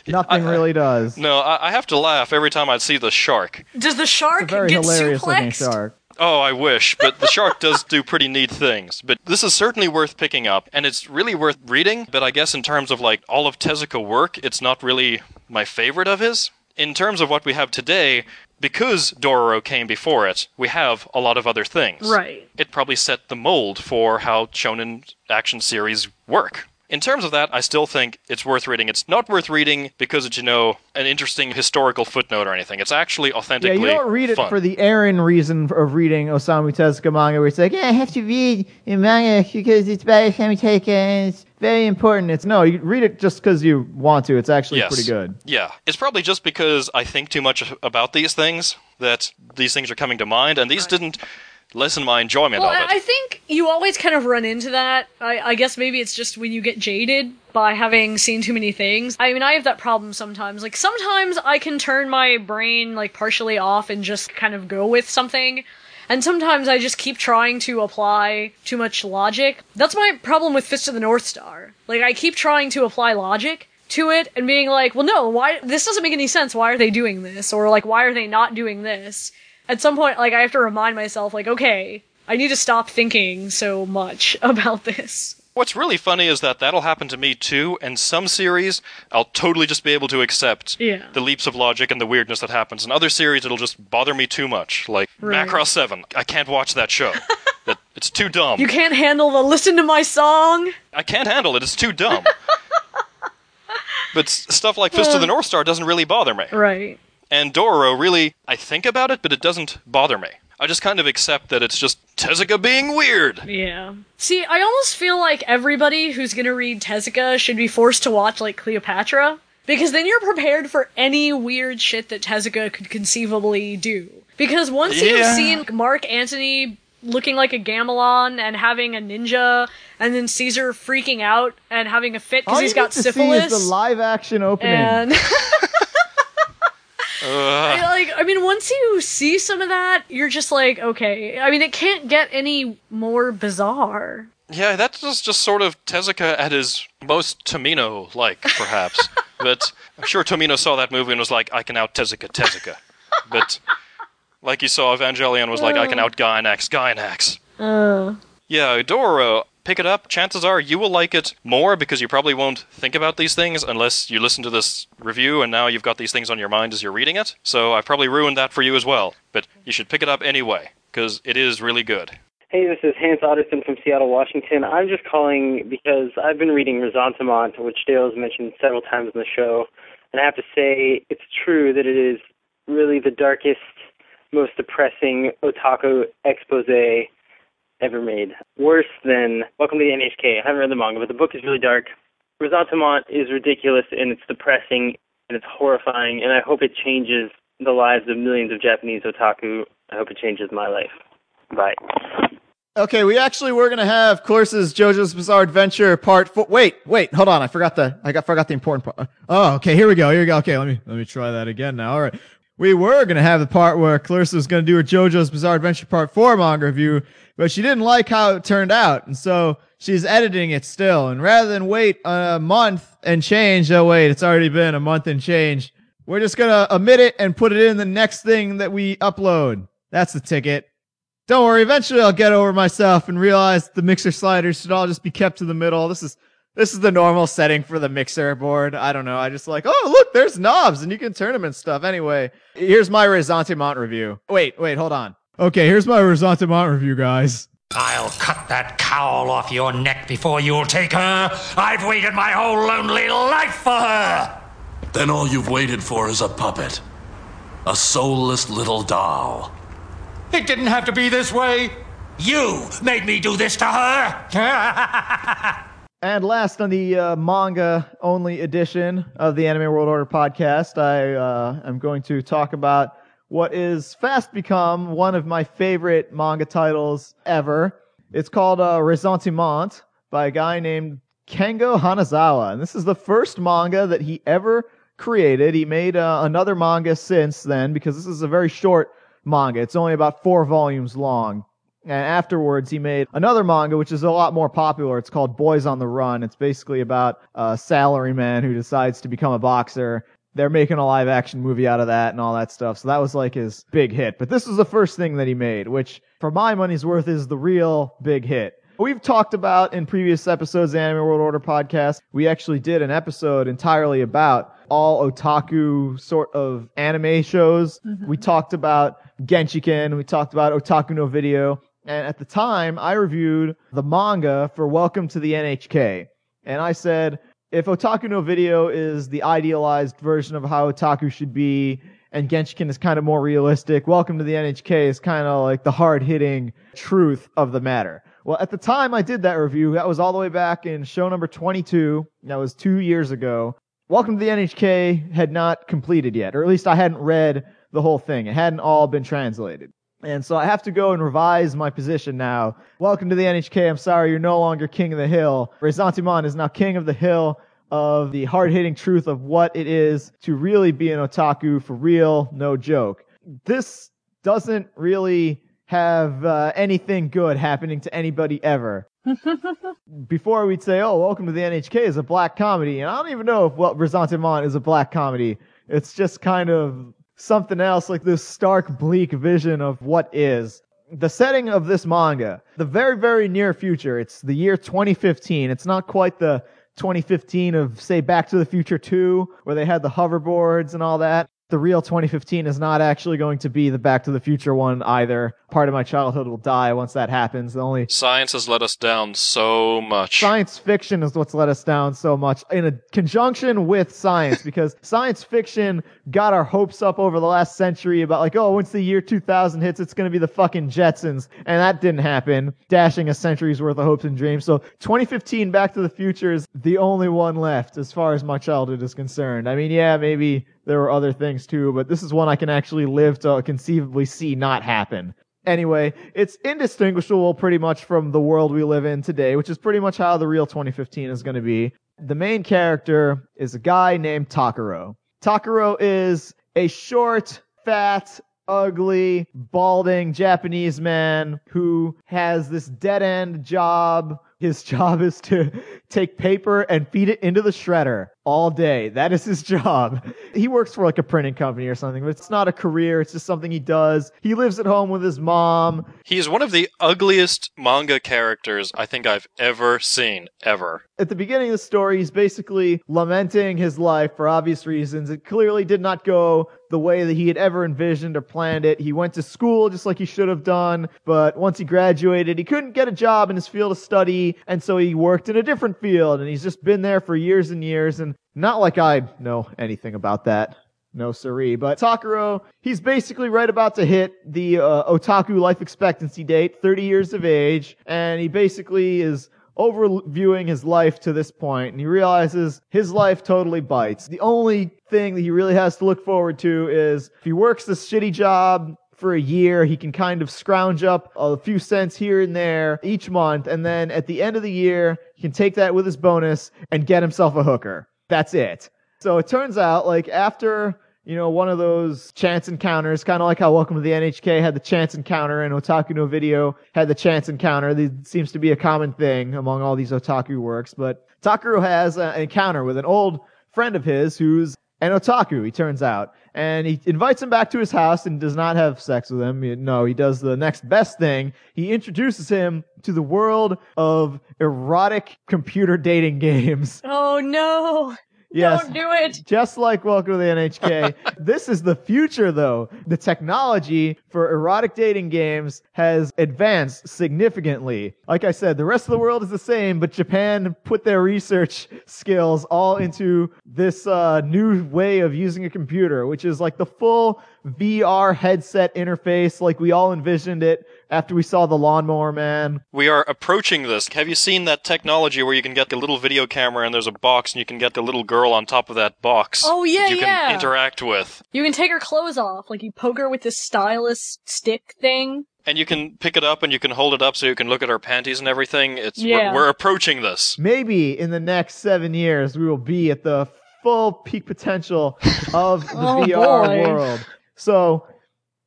nothing really does. No, I, I have to laugh every time I see the shark. Does the shark It's a very get hilarious looking suplexed? shark. Oh, I wish, but the shark does do pretty neat things. But this is certainly worth picking up, and it's really worth reading. But I guess in terms of like all of Tezuka work, it's not really my favorite of his. In terms of what we have today, because Dororo came before it, we have a lot of other things. Right. It probably set the mold for how shonen action series work. In terms of that, I still think it's worth reading. It's not worth reading because it's, you know, an interesting historical footnote or anything. It's actually authentically Yeah, you don't read it fun. for the Aaron reason of reading Osamu Tezuka manga, where it's like, yeah, I have to read in manga because it's by Osamu Tezuka and it's very important. It's no, you read it just because you want to. It's actually yes. pretty good. Yeah. It's probably just because I think too much about these things that these things are coming to mind, and these didn't lessen my enjoyment Well, of it. I I think you always kind of run into that. I, I guess maybe it's just when you get jaded by having seen too many things. I mean, I have that problem sometimes. Like, sometimes I can turn my brain, like, partially off and just kind of go with something. And sometimes I just keep trying to apply too much logic. That's my problem with Fist of the North Star. Like, I keep trying to apply logic to it and being like, well, no, why, this doesn't make any sense. Why are they doing this? Or, like, why are they not doing this? At some point, like, I have to remind myself, like, okay, I need to stop thinking so much about this. What's really funny is that that'll happen to me too, and some series I'll totally just be able to accept Yeah. the leaps of logic and the weirdness that happens. In other series, it'll just bother me too much. Like Right. Macross 7. I can't watch that show. that, it's too dumb. You can't handle the listen to my song. I can't handle it. It's too dumb. but s- stuff like Fist of the North Star doesn't really bother me. Right. And Dororo, really, I think about it, but it doesn't bother me. I just kind of accept that it's just Tezuka being weird. Yeah. See, I almost feel like everybody who's gonna read Tezuka should be forced to watch like Cleopatra. Because then you're prepared for any weird shit that Tezuka could conceivably do. Because once you've seen Mark Antony looking like a gamelon and having a ninja, and then Caesar freaking out and having a fit because he's got need to syphilis. see is the live action opening. and Ugh. I- like I mean, once you see some of that, you're just like, okay. I mean, it can't get any more bizarre. Yeah, that was just sort of Tezuka at his most Tomino like, perhaps. but I'm sure Tomino saw that movie and was like, I can out Tezuka Tezuka. but like you saw, Evangelion was like, I can out Gainax Gainax. Uh, Yeah, Doro, pick it up. Chances are you will like it more because you probably won't think about these things unless you listen to this review and now you've got these things on your mind as you're reading it. So I probably ruined that for you as well. But you should pick it up anyway because it is really good. Hey, this is Hans Otterson from Seattle, Washington. I'm just calling because I've been reading Ressentiment, which Dale has mentioned several times in the show, and I have to say it's true that it is really the darkest, most depressing otaku expose ever made. Worse than Welcome to the NHK. I haven't read the manga, but the book is really dark. Ressentiment is ridiculous and it's depressing and it's horrifying, and I hope it changes the lives of millions of Japanese otaku. I hope it changes my life. Bye. Okay, we actually were gonna have courses JoJo's Bizarre Adventure Part Four. Wait, wait, hold on. I forgot the I got forgot the important part. Oh, okay, here we go. Here we go. Okay, let me let me try that again now. All right. We were gonna have the part where Clarissa was gonna do her JoJo's Bizarre Adventure Part Four manga review, but she didn't like how it turned out, and so she's editing it still. And rather than wait a month and change, oh wait, it's already been a month and change. We're just gonna omit it and put it in the next thing that we upload. That's the ticket. Don't worry, eventually I'll get over myself and realize the mixer sliders should all just be kept to the middle. This is this is the normal setting for the mixer board. I don't know. I just like, oh look, there's knobs and you can turn them and stuff. Anyway, here's my Ressentiment review. Wait, wait, hold on. Okay, here's my Ressentiment review, guys. I'll cut that cowl off your neck before you'll take her. I've waited my whole lonely life for her. Then all you've waited for is a puppet. A soulless little doll. It didn't have to be this way. You made me do this to her. And last on the uh, manga only edition of the Anime World Order podcast, I uh, am going to talk about what is fast become one of my favorite manga titles ever. It's called uh, Ressentiment by a guy named Kengo Hanazawa. And this is the first manga that he ever created. He made uh, another manga since then because this is a very short manga. It's only about four volumes long. And afterwards, he made another manga, which is a lot more popular. It's called Boys on the Run. It's basically about a salaryman who decides to become a boxer. They're making a live action movie out of that and all that stuff. So that was like his big hit. But this was the first thing that he made, which for my money's worth is the real big hit. We've talked about in previous episodes of the Anime World Order podcast. We actually did an episode entirely about all otaku sort of anime shows. Mm-hmm. We talked about Genshiken. We talked about Otaku no Video. And at the time, I reviewed the manga for Welcome to the NHK. And I said, if Otaku no Video is the idealized version of how otaku should be, and Genshiken is kind of more realistic, Welcome to the NHK is kind of like the hard hitting truth of the matter. Well, at the time I did that review, that was all the way back in show number 22. That was two years ago. Welcome to the NHK had not completed yet, or at least I hadn't read the whole thing. It hadn't all been translated. And so I have to go and revise my position now. Welcome to the NHK. I'm sorry, you're no longer king of the hill. Ressentiment is now king of the hill of the hard hitting truth of what it is to really be an otaku for real, no joke. This doesn't really have uh, anything good happening to anybody ever. Before we'd say, oh, Welcome to the NHK is a black comedy, and I don't even know if well, Ressentiment is a black comedy. It's just kind of something else, like this stark, bleak vision of what is. The setting of this manga, the very, very near future, it's the year 2015. It's not quite the 2015 of, say, Back to the Future 2, where they had the hoverboards and all that. The real 2015 is not actually going to be the Back to the Future one either. Part of my childhood will die once that happens. The only Science has let us down so much. science fiction is what's let us down so much in a conjunction with science because science fiction got our hopes up over the last century about like oh once the year 2000 hits it's going to be the fucking jetsons and that didn't happen dashing a century's worth of hopes and dreams so 2015 back to the future is the only one left as far as my childhood is concerned i mean yeah maybe there were other things too but this is one i can actually live to conceivably see not happen Anyway, it's indistinguishable pretty much from the world we live in today, which is pretty much how the real 2015 is going to be. The main character is a guy named Takuro. Takuro is a short, fat, ugly, balding Japanese man who has this dead end job. His job is to take paper and feed it into the shredder all day. That is his job. He works for like a printing company or something, but it's not a career. It's just something he does. He lives at home with his mom. He's one of the ugliest manga characters I think I've ever seen, ever. At the beginning of the story, he's basically lamenting his life for obvious reasons. It clearly did not go the way that he had ever envisioned or planned it. He went to school just like he should have done, but once he graduated, he couldn't get a job in his field of study, and so he worked in a different field, and he's just been there for years and years, and not like I know anything about that. No siree. But Takuro, he's basically right about to hit the uh, otaku life expectancy date, 30 years of age, and he basically is overviewing his life to this point, and he realizes his life totally bites. The only thing that he really has to look forward to is if he works this shitty job for a year, he can kind of scrounge up a few cents here and there each month, and then at the end of the year, he can take that with his bonus and get himself a hooker. That's it. So it turns out, like, after you know, one of those chance encounters, kind of like how Welcome to the NHK had the chance encounter and Otaku no Video had the chance encounter. This seems to be a common thing among all these otaku works. But Takuro has an encounter with an old friend of his who's an otaku, he turns out. And he invites him back to his house and does not have sex with him. No, he does the next best thing. He introduces him to the world of erotic computer dating games. Oh no. Yes. Don't do it. Just like Welcome to the NHK. this is the future though. The technology for erotic dating games has advanced significantly. Like I said, the rest of the world is the same, but Japan put their research skills all into this uh, new way of using a computer, which is like the full VR headset interface like we all envisioned it after we saw the Lawnmower Man. We are approaching this. Have you seen that technology where you can get the little video camera and there's a box and you can get the little girl on top of that box? Oh, yeah, that you yeah. can interact with. You can take her clothes off, like you poke her with this stylus stick thing. And you can pick it up and you can hold it up so you can look at her panties and everything. It's Yeah. we're, we're approaching this. Maybe in the next seven years we will be at the full peak potential of the Oh, VR boy. world. So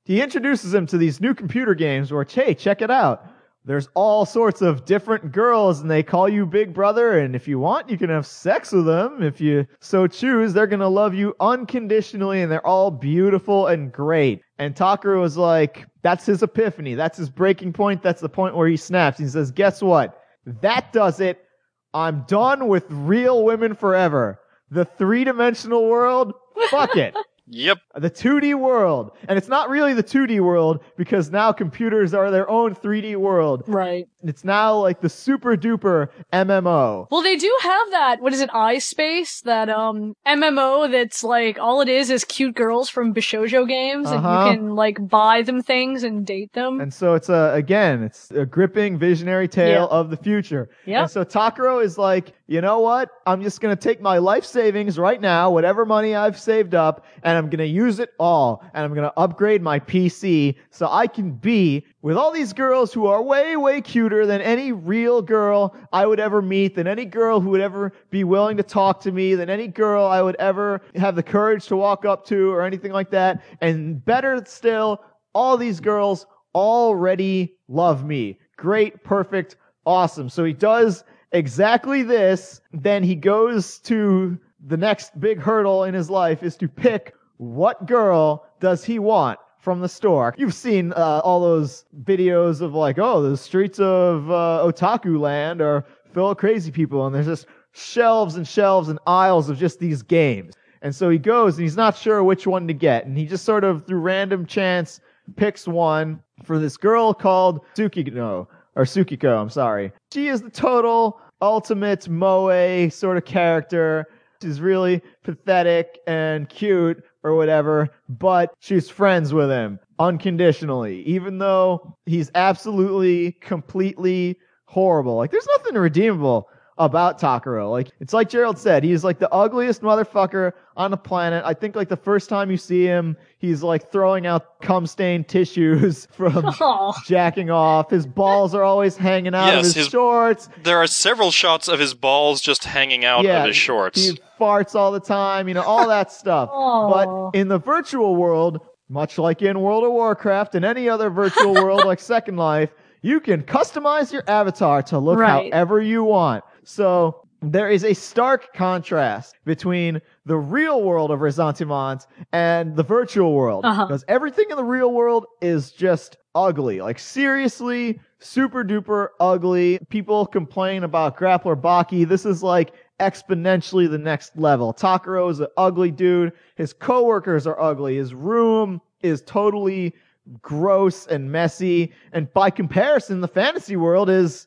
he introduces him to these new computer games where, hey, check it out. There's all sorts of different girls and they call you Big Brother. And if you want, you can have sex with them. If you so choose, they're going to love you unconditionally and they're all beautiful and great. And Takuro was like, that's his epiphany. That's his breaking point. That's the point where he snaps. He says, guess what? That does it. I'm done with real women forever. The three dimensional world, fuck it. Yep. The 2D world. And it's not really the 2D world because now computers are their own 3D world. Right. It's now like the super duper MMO. Well, they do have that. What is it? iSpace, that um MMO that's like all it is is cute girls from Bishojo games, Uh-huh. and you can like buy them things and date them. And so it's a, again, it's a gripping visionary tale Yeah. of the future. Yeah. And so Takuro is like, you know what? I'm just going to take my life savings right now, whatever money I've saved up, and I'm going to use it all. And I'm going to upgrade my PC so I can be with all these girls who are way, way cuter than any real girl I would ever meet, than any girl who would ever be willing to talk to me, than any girl I would ever have the courage to walk up to or anything like that. And better still, all these girls already love me. Great, perfect, awesome. So he does exactly this. Then he goes to the next big hurdle in his life is to pick what girl does he want from the store. You've seen uh, all those videos of like, oh, the streets of uh, Otaku Land are full of crazy people, and there's just shelves and shelves and aisles of just these games. And so he goes and he's not sure which one to get. And he just sort of, through random chance, picks one for this girl called Tsukino, or Sukiko, I'm sorry. She is the total ultimate moe sort of character. She's really pathetic and cute or whatever, but she's friends with him unconditionally, even though he's absolutely, completely horrible. Like, there's nothing redeemable about Takuro. Like, it's like Gerald said, he's like the ugliest motherfucker on the planet. I think like the first time you see him, he's like throwing out cum stained tissues from Aw. jacking off. His balls are always hanging out of his, his- shorts. There are several shots of his balls just hanging out Yeah, of his shorts. He farts all the time, you know, all that stuff. But in the virtual world, much like in World of Warcraft and any other virtual world like Second Life, you can customize your avatar to look Right. however you want. So there is a stark contrast between the real world of Resentiment and the virtual world. Uh-huh. Because everything in the real world is just ugly. Like seriously, super duper ugly. People complain about Grappler Baki. This is like exponentially the next level. Takuro is an ugly dude. His coworkers are ugly. His room is totally gross and messy. And by comparison, the fantasy world is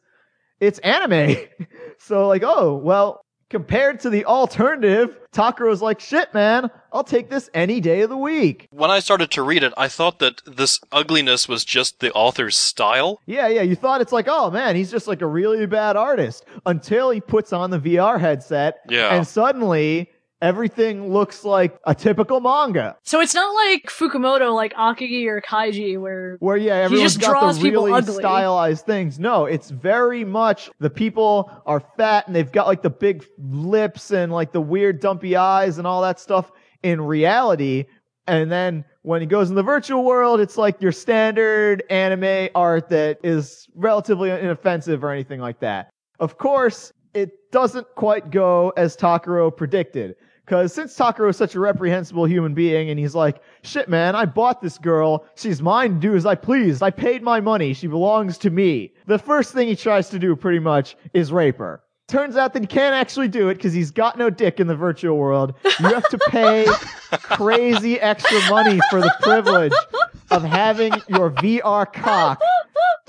it's anime. so like, oh, well, compared to the alternative, Takuro's like, shit, man, I'll take this any day of the week. when I started to read it, I thought that this ugliness was just the author's style. Yeah, yeah, you thought it's like, oh man, he's just like a really bad artist until he puts on the VR headset. Yeah. And suddenly everything looks like a typical manga. So it's not like Fukumoto, like Akagi or Kaiji, where Where yeah, He just draws the people really ugly. stylized things. No, it's very much the people are fat and they've got like the big lips and like the weird dumpy eyes and all that stuff in reality. And then when he goes in the virtual world, it's like your standard anime art that is relatively inoffensive or anything like that. Of course, it doesn't quite go as Takuro predicted. Cause since Takuro is such a reprehensible human being and he's like, shit man, I bought this girl. She's mine to do as I please. I paid my money. She belongs to me. The first thing he tries to do pretty much is rape her. Turns out that he can't actually do it because he's got no dick in the virtual world. You have to pay crazy extra money for the privilege of having your VR cock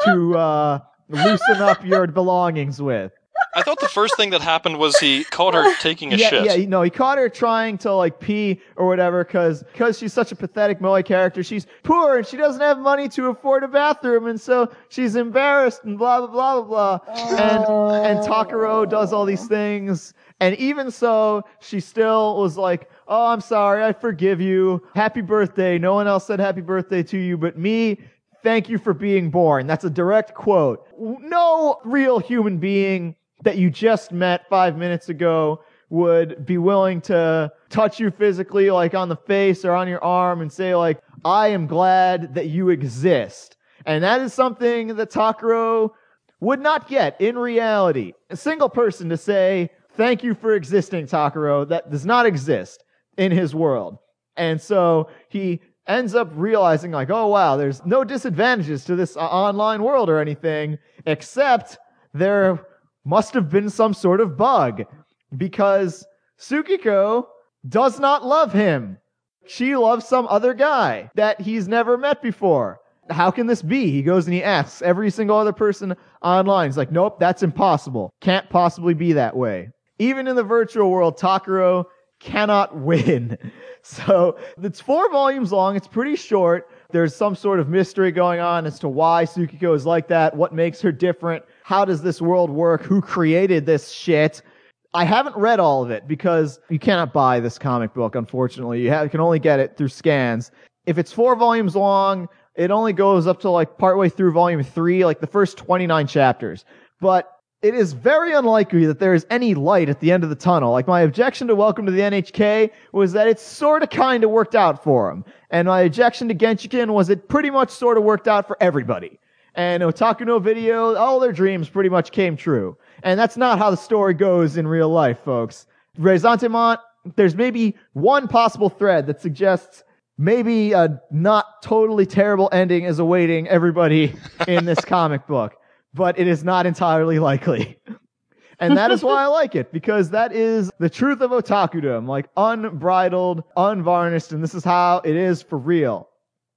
to uh, loosen up your belongings with. I thought the first thing that happened was he caught her taking a yeah, shit. Yeah, no, he caught her trying to like pee or whatever because because she's such a pathetic moe character. She's poor and she doesn't have money to afford a bathroom, and so she's embarrassed and blah blah blah blah blah. And and Takuro does all these things, and even so, she still was like, "Oh, I'm sorry, I forgive you. Happy birthday." No one else said happy birthday to you but me. Thank you for being born. That's a direct quote. No real human being that you just met five minutes ago would be willing to touch you physically, like on the face or on your arm, and say, like, I am glad that you exist. And that is something that Takuro would not get in reality. A single person to say, thank you for existing, Takuro, that does not exist in his world. And so he ends up realizing, like, oh wow, there's no disadvantages to this uh, online world or anything, except there must have been some sort of bug because Sukiko does not love him. She loves some other guy that he's never met before. How can this be? He goes and he asks every single other person online. He's like, nope, that's impossible. Can't possibly be that way. Even in the virtual world, Takuro cannot win. So it's four volumes long. It's pretty short. There's some sort of mystery going on as to why Sukiko is like that. What makes her different? How does this world work? Who created this shit? I haven't read all of it because you cannot buy this comic book, unfortunately. You, you can only get it through scans. If it's four volumes long, it only goes up to like partway through volume three, like the first 29 chapters. But it is very unlikely that there is any light at the end of the tunnel. Like my objection to Welcome to the NHK was that it sort of kind of worked out for him. And my objection to Genshiken was it pretty much sort of worked out for everybody. And Otaku no Video, all their dreams pretty much came true. And that's not how the story goes in real life, folks. Ressentiment, there's maybe one possible thread that suggests maybe a not totally terrible ending is awaiting everybody in this comic book, but it is not entirely likely. And that is why I like it, because that is the truth of otakudom, like unbridled, unvarnished, and this is how it is for real.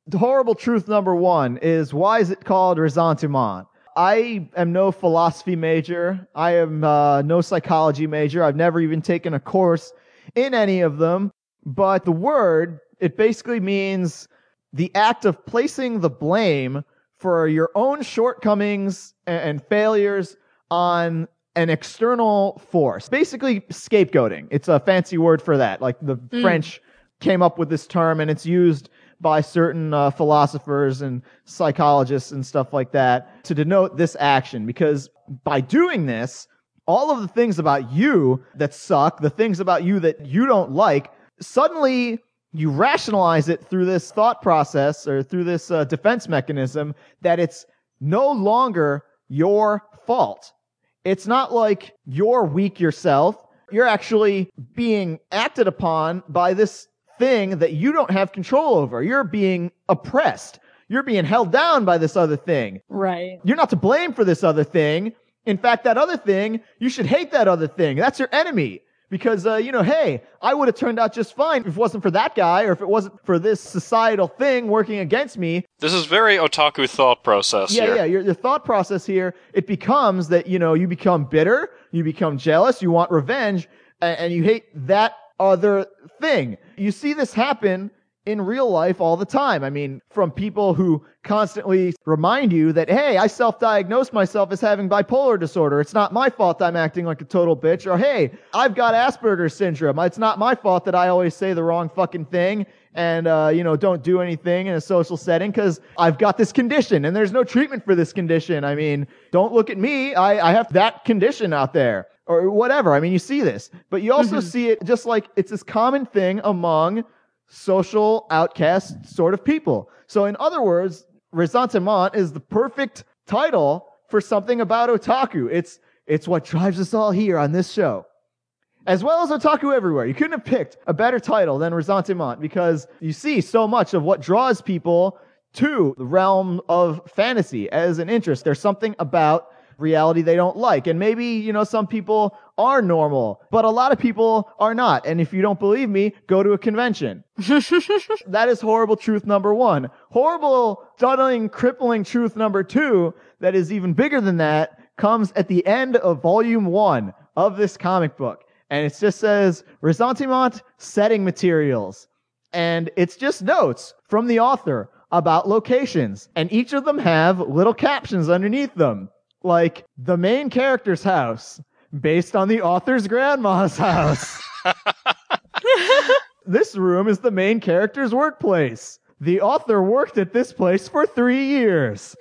The horrible truth number one is why is it called ressentiment? I am no philosophy major. I am uh, no psychology major. I've never even taken a course in any of them. But the word, it basically means the act of placing the blame for your own shortcomings and, and failures on an external force. Basically, scapegoating. It's a fancy word for that. Like the Mm. French came up with this term and it's used by certain uh, philosophers and psychologists and stuff like that to denote this action because by doing this, all of the things about you that suck, the things about you that you don't like, suddenly you rationalize it through this thought process or through this uh, defense mechanism that it's no longer your fault. It's not like you're weak yourself. You're actually being acted upon by this thing that you don't have control over. You're being oppressed. You're being held down by this other thing. Right. You're not to blame for this other thing. In fact, that other thing, you should hate that other thing. That's your enemy. Because, uh, you know, hey, I would have turned out just fine if it wasn't for that guy or if it wasn't for this societal thing working against me. This is very otaku thought process Yeah, here. yeah. Your, your thought process here, it becomes that, you know, you become bitter, you become jealous, you want revenge, and, and you hate that other thing. You see this happen in real life all the time. I mean, from people who constantly remind you that, hey, I self diagnosed myself as having bipolar disorder. It's not my fault I'm acting like a total bitch. Or, hey, I've got Asperger's syndrome. It's not my fault that I always say the wrong fucking thing and, uh, you know, don't do anything in a social setting because I've got this condition and there's no treatment for this condition. I mean, don't look at me. I, I have that condition out there or whatever. I mean, you see this, but you also mm-hmm. see it just like it's this common thing among social outcast sort of people. So, in other words, Ressentiment is the perfect title for something about otaku. It's it's what drives us all here on this show. As well as otaku everywhere. You couldn't have picked a better title than Ressentiment because you see so much of what draws people to the realm of fantasy as an interest. There's something about reality they don't like. And maybe, you know, some people are normal, but a lot of people are not. And if you don't believe me, go to a convention. that is horrible truth number one. Horrible, stunning, crippling truth number two, that is even bigger than that, comes at the end of volume one of this comic book. And it just says, Ressentiment setting materials. And it's just notes from the author about locations. And each of them have little captions underneath them. Like, the main character's house, based on the author's grandma's house. this room is the main character's workplace. The author worked at this place for three years.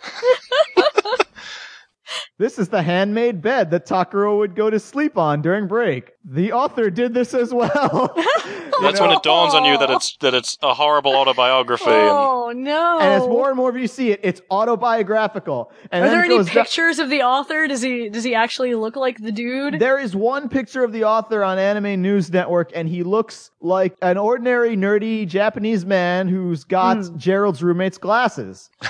this is the handmade bed that Takuro would go to sleep on during break. The author did this as well. That's when it dawns on you that it's that it's a horrible autobiography. and- Oh no! and as more and more of you see it, it's autobiographical. And Are there it any goes down- pictures of the author? Does he does he actually look like the dude? There is one picture of the author on Anime News Network, and he looks like an ordinary, nerdy Japanese man who's got Hmm. Gerald's roommate's glasses.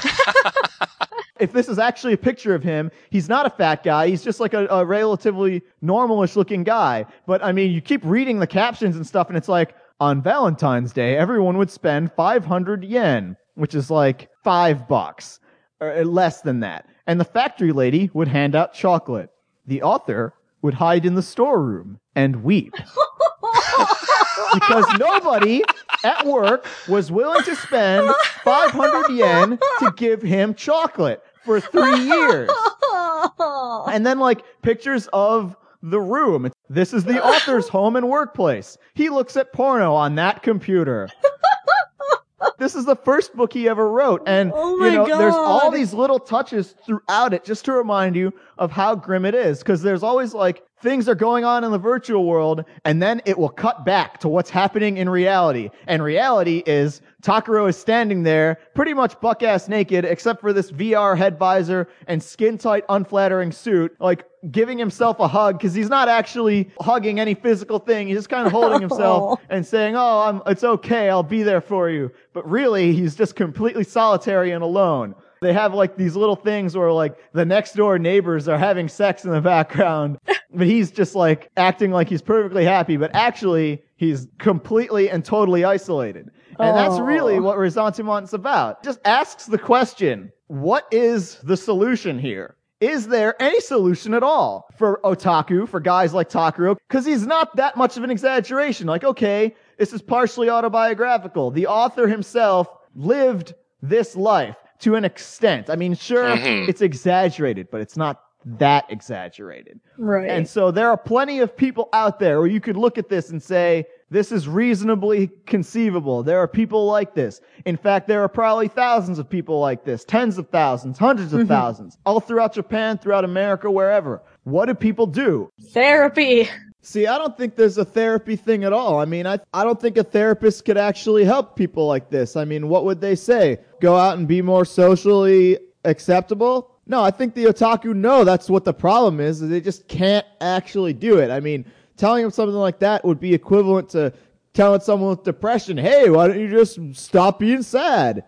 if this is actually a picture of him, he's not a fat guy. He's just like a, a relatively normalish looking guy. But I mean, you keep reading the captions and stuff, and it's like, on Valentine's Day, everyone would spend 500 yen, which is like five bucks, or uh, less than that. And the factory lady would hand out chocolate. The author would hide in the storeroom and weep. because nobody at work was willing to spend 500 yen to give him chocolate for three years. And then, like, pictures of the room. This is the author's home and workplace. He looks at porno on that computer. This is the first book he ever wrote. And, Oh you know, there's all these little touches throughout it just to remind you of how grim it is. Cause there's always like things are going on in the virtual world and then it will cut back to what's happening in reality. And reality is Takuro is standing there pretty much buck ass naked except for this VR head visor and skin tight unflattering suit, like giving himself a hug because he's not actually hugging any physical thing. He's just kind of holding himself oh. and saying, "Oh, I'm, it's okay. I'll be there for you." But really, he's just completely solitary and alone. They have like these little things where like the next door neighbors are having sex in the background, but he's just like acting like he's perfectly happy, but actually he's completely and totally isolated. And that's Oh. really what Ressentiment's about. Just asks the question, what is the solution here? Is there any solution at all for otaku, for guys like Takuro? Because he's not that much of an exaggeration. Like, okay, this is partially autobiographical. The author himself lived this life to an extent. I mean, sure, Mhm. it's exaggerated, but it's not that exaggerated. Right. And so there are plenty of people out there where you could look at this and say, this is reasonably conceivable. There are people like this. In fact, there are probably thousands of people like this, tens of thousands, hundreds of Mhm. thousands, all throughout Japan, throughout America, wherever. What do people do? Therapy. See, I don't think there's a therapy thing at all. I mean, I, I don't think a therapist could actually help people like this. I mean, what would they say? Go out and be more socially acceptable? No, I think the otaku know that's what the problem is. is They just can't actually do it. I mean, telling them something like that would be equivalent to telling someone with depression, hey, why don't you just stop being sad?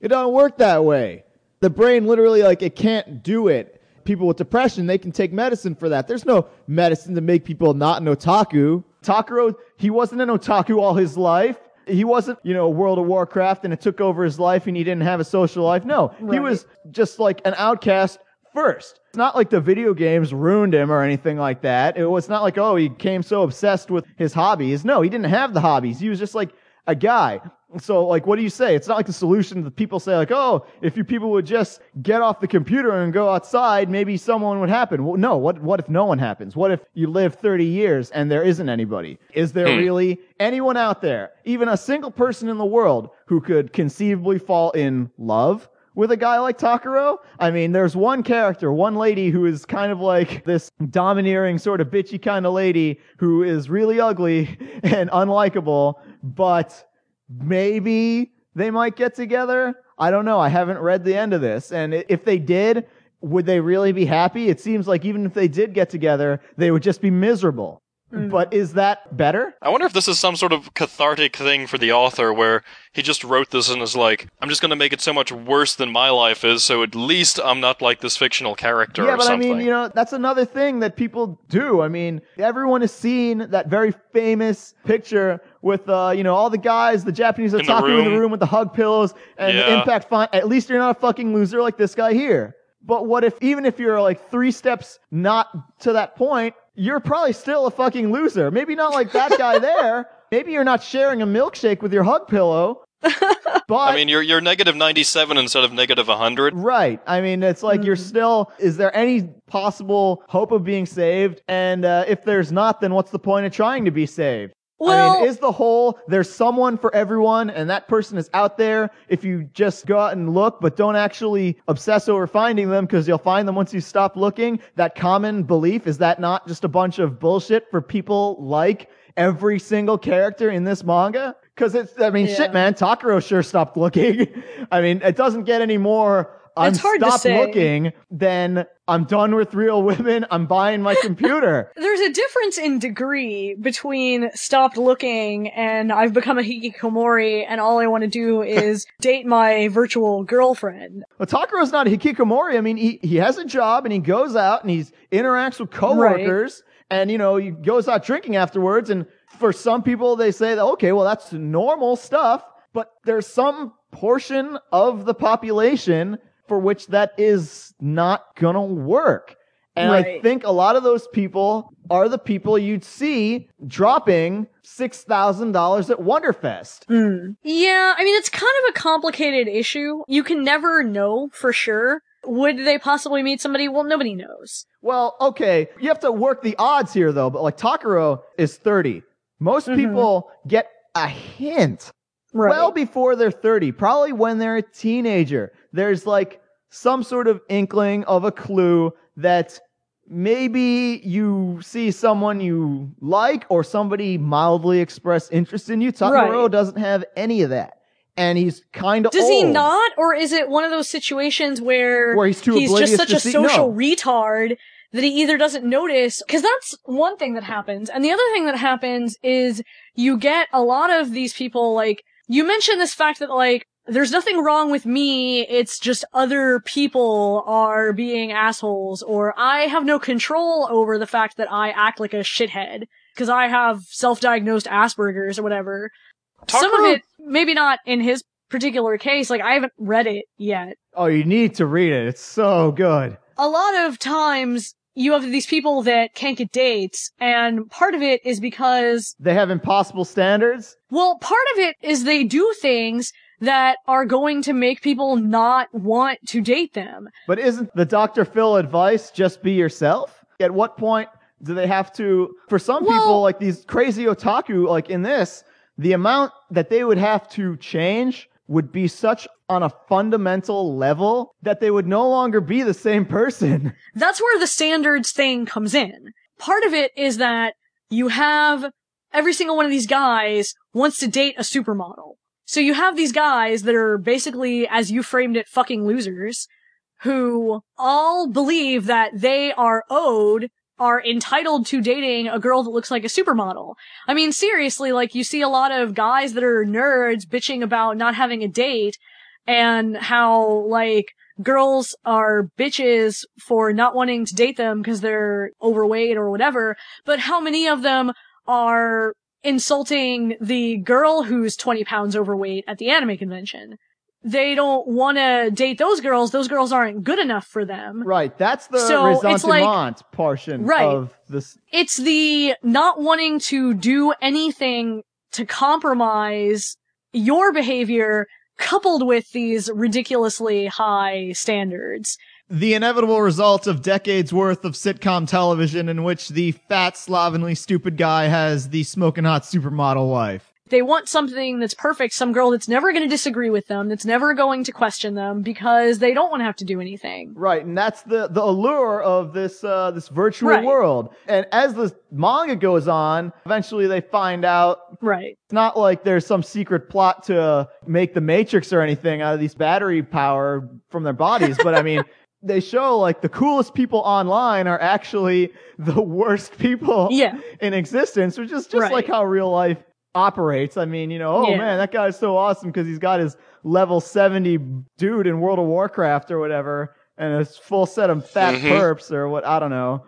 It don't work that way. The brain literally, like, it can't do it. People with depression, they can take medicine for that. There's no medicine to make people not an otaku. Takuro, he wasn't an otaku all his life. He wasn't, you know, World of Warcraft and it took over his life and he didn't have a social life. No, he was just like an outcast first. It's not like the video games ruined him or anything like that. It was not like, oh, he became so obsessed with his hobbies. No, he didn't have the hobbies. He was just like a guy. So, like, what do you say? It's not like the solution that people say, like, oh, if you people would just get off the computer and go outside, maybe someone would happen. Well, no, what, what if no one happens? What if you live 30 years and there isn't anybody? Is there Hmm. really anyone out there, even a single person in the world, who could conceivably fall in love with a guy like Takuro. I mean, there's one character, one lady who is kind of like this domineering, sort of bitchy kind of lady who is really ugly and unlikable, but maybe they might get together. I don't know. I haven't read the end of this. And if they did, would they really be happy? It seems like even if they did get together, they would just be miserable. But is that better? I wonder if this is some sort of cathartic thing for the author where he just wrote this and is like, I'm just going to make it so much worse than my life is, so at least I'm not like this fictional character yeah, or but something. I mean, you know, that's another thing that people do. I mean, everyone has seen that very famous picture with, uh, you know, all the guys, the Japanese In the in the room. room with the hug pillows and the impact font. At least you're not a fucking loser like this guy here. But what if, even if you're like three steps not to that point, you're probably still a fucking loser. Maybe not like that guy there. Maybe you're not sharing a milkshake with your hug pillow. But I mean, you're, you're negative 97 instead of negative 100. Right. I mean, it's like you're still. Is there any possible hope of being saved? And uh, if there's not, then what's the point of trying to be saved? I mean, is the whole there's someone for everyone, and that person is out there. If you just go out and look, but don't actually obsess over finding them, because you'll find them once you stop looking. That common belief is that not just a bunch of bullshit for people like every single character in this manga? Because it's, I mean, Yeah. shit, man. Takuro sure stopped looking. I mean, it doesn't get any more. I'm It's hard stop looking. Then I'm done with real women. I'm buying my computer. There's a difference in degree between stopped looking and I've become a hikikomori and all I want to do is date my virtual girlfriend. Well, Takuro's not a hikikomori. I mean, he, he has a job and he goes out and he interacts with coworkers and, you know, he goes out drinking afterwards. And for some people, they say that, okay, well, that's normal stuff. But there's some portion of the population for which that is not gonna work. And I think a lot of those people are the people you'd see dropping $6,000 at Wonderfest. Hmm. Yeah, I mean, it's kind of a complicated issue. You can never know for sure. Would they possibly meet somebody? Well, nobody knows. Well, okay, you have to work the odds here though, but like Takuro is 30. Most mm-hmm. people get a hint Right. well before they're 30, probably when they're a teenager. There's like some sort of inkling of a clue that maybe you see someone you like or somebody mildly express interest in you. Takuro Right. doesn't have any of that. And he's kind of Does he not? Or is it one of those situations where, Where he's too just such a see- social no. retard that he either doesn't notice, cause that's one thing that happens. And the other thing that happens is you get a lot of these people like, you mentioned this fact that like, there's nothing wrong with me. It's just other people are being assholes or I have no control over the fact that I act like a shithead because I have self-diagnosed Asperger's or whatever. Some of it, maybe not in his particular case. Like I haven't read it yet. Oh, you need to read it. It's so good. A lot of times you have these people that can't get dates and part of it is because They have impossible standards. Well, part of it is they do things that are going to make people not want to date them. But isn't the Dr. Phil advice just be yourself? At what point do they have to, for some people, like these crazy otaku, like in this, the amount that they would have to change would be such on a fundamental level that they would no longer be the same person. That's where the standards thing comes in. Part of it is that you have every single one of these guys wants to date a supermodel. So you have these guys that are basically, as you framed it, fucking losers who all believe that they are owed are entitled to dating a girl that looks like a supermodel. I mean, seriously, like you see a lot of guys that are nerds bitching about not having a date and how like girls are bitches for not wanting to date them because they're overweight or whatever. But how many of them are insulting the girl who's 20 pounds overweight at the anime convention? They don't want to date those girls. Those girls aren't good enough for them. Right. That's the So, like- portion Right. of this. It's the not wanting to do anything to compromise your behavior coupled with these ridiculously high standards. The inevitable result of decades worth of sitcom television in which the fat, slovenly, stupid guy has the smoking hot supermodel wife. They want something that's perfect, some girl that's never going to disagree with them, that's never going to question them because they don't want to have to do anything. Right, and that's the the allure of this uh, this virtual Right. world. And as the manga goes on, eventually they find out. Right. It's not like there's some secret plot to make the Matrix or anything out of these battery power from their bodies, but I mean. They show like the coolest people online are actually the worst people Yeah. in existence, which is just Right. like how real life operates. I mean, you know, oh Yeah. man, that guy's so awesome because he's got his level 70 dude in World of Warcraft or whatever, and a full set of fat Mhm. perps or what, I don't know.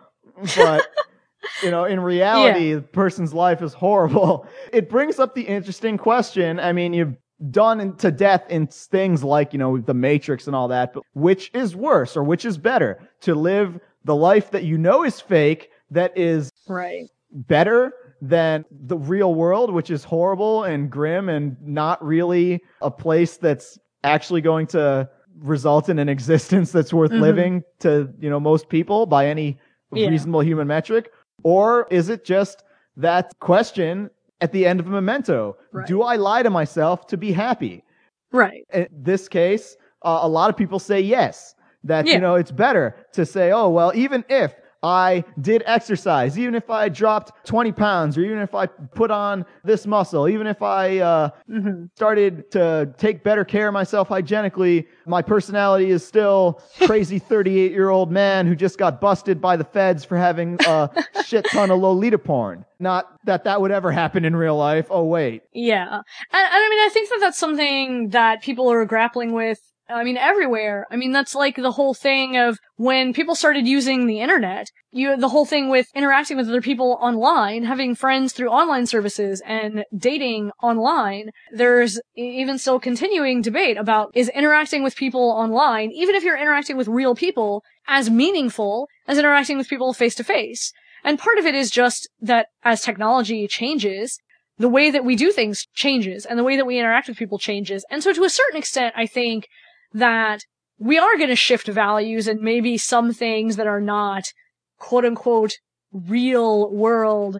But, you know, in reality, the person's life is horrible. It brings up the interesting question. I mean, you've done to death in things like, you know, the Matrix and all that, but which is worse or which is better? To live the life that you know is fake, that is Right. better than the real world, which is horrible and grim and not really a place that's actually going to result in an existence that's worth Mhm. living to, you know, most people by any Yeah. reasonable human metric? Or is it just that question at the end of a memento? Right. Do I lie to myself to be happy? Right. in this case, uh, a lot of people say yes. That, Yeah. you know, it's better to say, oh, well, even if I did exercise, even if I dropped 20 pounds, or even if I put on this muscle, even if I uh, Mhm. started to take better care of myself hygienically, my personality is still crazy 38 year old man who just got busted by the feds for having a shit ton of Lolita porn. Not that that would ever happen in real life. Oh, wait. Yeah. And, and I mean, I think that that's something that people are grappling with. I mean, everywhere. I mean, that's like the whole thing of when people started using the internet, you, the whole thing with interacting with other people online, having friends through online services and dating online. There's even still continuing debate about is interacting with people online, even if you're interacting with real people, as meaningful as interacting with people face to face. And part of it is just that as technology changes, the way that we do things changes and the way that we interact with people changes. And so to a certain extent, I think that we are going to shift values and maybe some things that are not quote unquote real world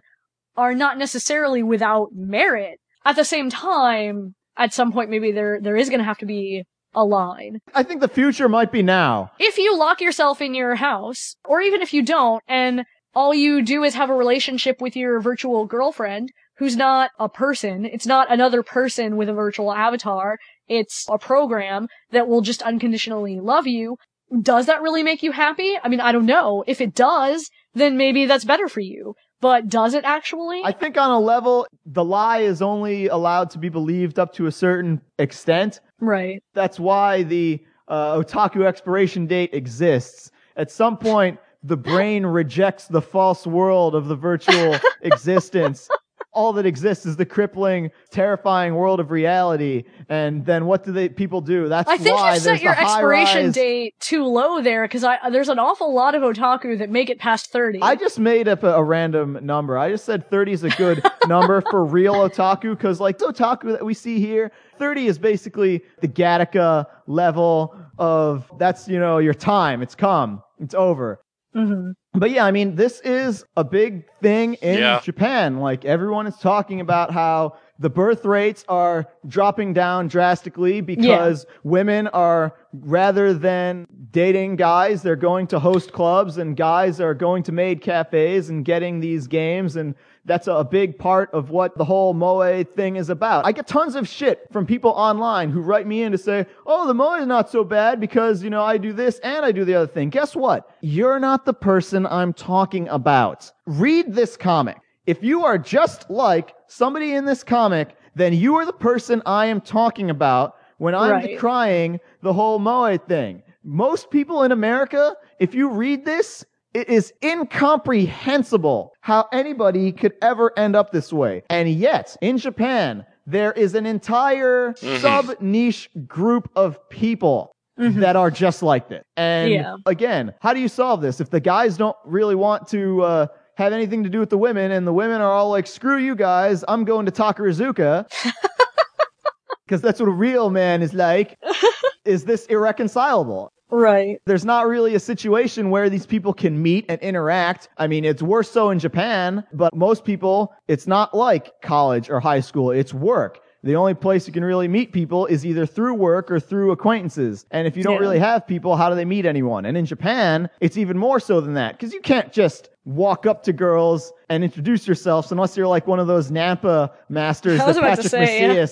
are not necessarily without merit. At the same time, at some point, maybe there, there is going to have to be a line. I think the future might be now. If you lock yourself in your house, or even if you don't, and all you do is have a relationship with your virtual girlfriend, who's not a person, it's not another person with a virtual avatar, it's a program that will just unconditionally love you. Does that really make you happy? I mean, I don't know. If it does, then maybe that's better for you. But does it actually? I think on a level, the lie is only allowed to be believed up to a certain extent. Right. That's why the uh, otaku expiration date exists. At some point, the brain rejects the false world of the virtual existence. All that exists is the crippling, terrifying world of reality. And then what do they people do? That's I think why you set your expiration rise- date too low there because there's an awful lot of otaku that make it past 30. I just made up a, a random number. I just said 30 is a good number for real otaku because, like, the otaku that we see here, 30 is basically the Gattaca level of that's, you know, your time. It's come, it's over. hmm But yeah, I mean, this is a big thing in Yeah. Japan. Like, everyone is talking about how the birth rates are dropping down drastically because women are, rather than dating guys, they're going to host clubs and guys are going to maid cafes and getting these games. And that's a big part of what the whole Moe thing is about. I get tons of shit from people online who write me in to say, oh, the Moe is not so bad because, you know, I do this and I do the other thing. Guess what? You're not the person I'm talking about. Read this comic. If you are just like somebody in this comic, then you are the person I am talking about when I'm Right. decrying the whole Moe thing. Most people in America, if you read this, it is incomprehensible how anybody could ever end up this way. And yet, in Japan, there is an entire Mhm. sub niche group of people that are just like this. And Yeah. again, how do you solve this? If the guys don't really want to uh, have anything to do with the women, and the women are all like, "Screw you guys, I'm going to Takarazuka," because that's what a real man is like. is this irreconcilable? Right. There's not really a situation where these people can meet and interact. I mean, it's worse so in Japan, but most people, it's not like college or high school. It's work. The only place you can really meet people is either through work or through acquaintances. And if you don't Yeah. really have people, how do they meet anyone? And in Japan, it's even more so than that because you can't just walk up to girls and introduce yourselves unless you're like one of those Nampa masters I was that about to Patrick say, yeah.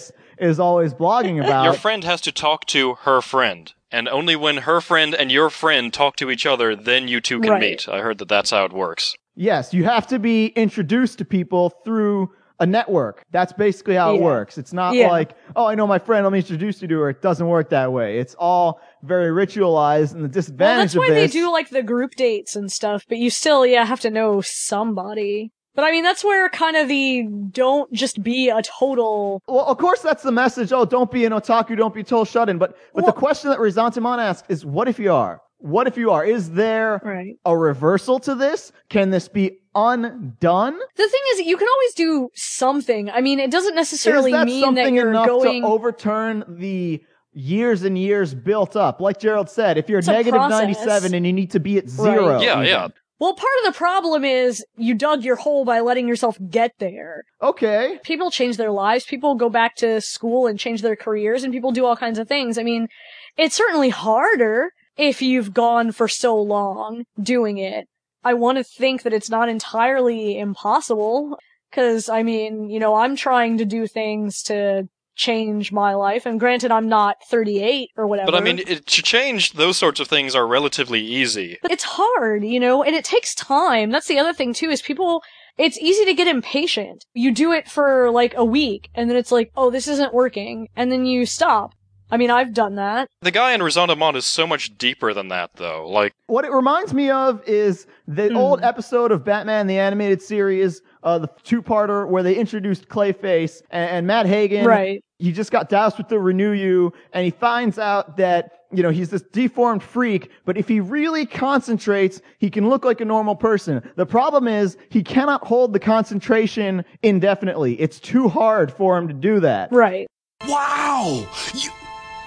Is always blogging about. Your friend has to talk to her friend, and only when her friend and your friend talk to each other, then you two can Right. meet. I heard that that's how it works. Yes, you have to be introduced to people through a network. That's basically how it works. It's not Yeah. like, oh, I know my friend, let me introduce you to her. It doesn't work that way. It's all very ritualized, and the disadvantage Well, disadvantage that's why of they do like the group dates and stuff, but you still, yeah, have to know somebody. But I mean, that's where kind of the don't just be a total. Well, of course, that's the message. Oh, don't be an otaku, don't be total shut in. But, but the question that Ressentiment asks is, what if you are? What if you are? Is there a reversal to this? Can this be undone? The thing is, you can always do something. I mean, it doesn't necessarily that mean something that you're enough going. to overturn the years and years built up? Like Gerald said, if you're It's a negative process. 97 and you need to be at zero. Right. Yeah, even. yeah. Well, part of the problem is you dug your hole by letting yourself get there. Okay. People change their lives. People go back to school and change their careers and people do all kinds of things. I mean, it's certainly harder if you've gone for so long doing it. I want to think that it's not entirely impossible. Cause I mean, you know, I'm trying to do things to change my life. And granted, I'm not 38 or whatever. But I mean, it, to change those sorts of things are relatively easy. But it's hard, you know, and it takes time. That's the other thing too, is people, it's easy to get impatient. You do it for like a week and then it's like, oh, this isn't working. And then you stop. I mean, I've done that. The guy in Ressentiment is so much deeper than that, though. Like, What it reminds me of is the Hmm. old episode of Batman the Animated Series, uh, the two-parter where they introduced Clayface and, and Matt Hagen. Right. He just got doused with the Renuyu, and he finds out that you know he's this deformed freak. But if he really concentrates, he can look like a normal person. The problem is he cannot hold the concentration indefinitely. It's too hard for him to do that. Right. Wow! You,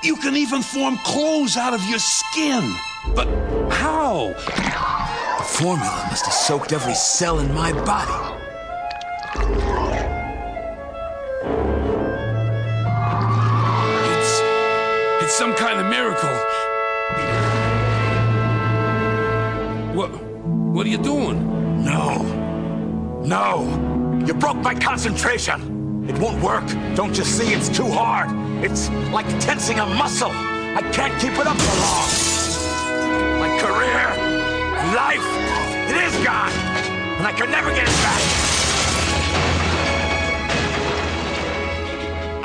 you can even form clothes out of your skin. But how? The formula must have soaked every cell in my body. It's. It's some kind of miracle. What. What are you doing? No. No. You broke my concentration. It won't work. Don't you see? It's too hard. It's like tensing a muscle. I can't keep it up for long. My career, life, it is gone. And I can never get it back.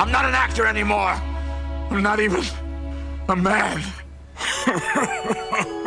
I'm not an actor anymore. I'm not even a man.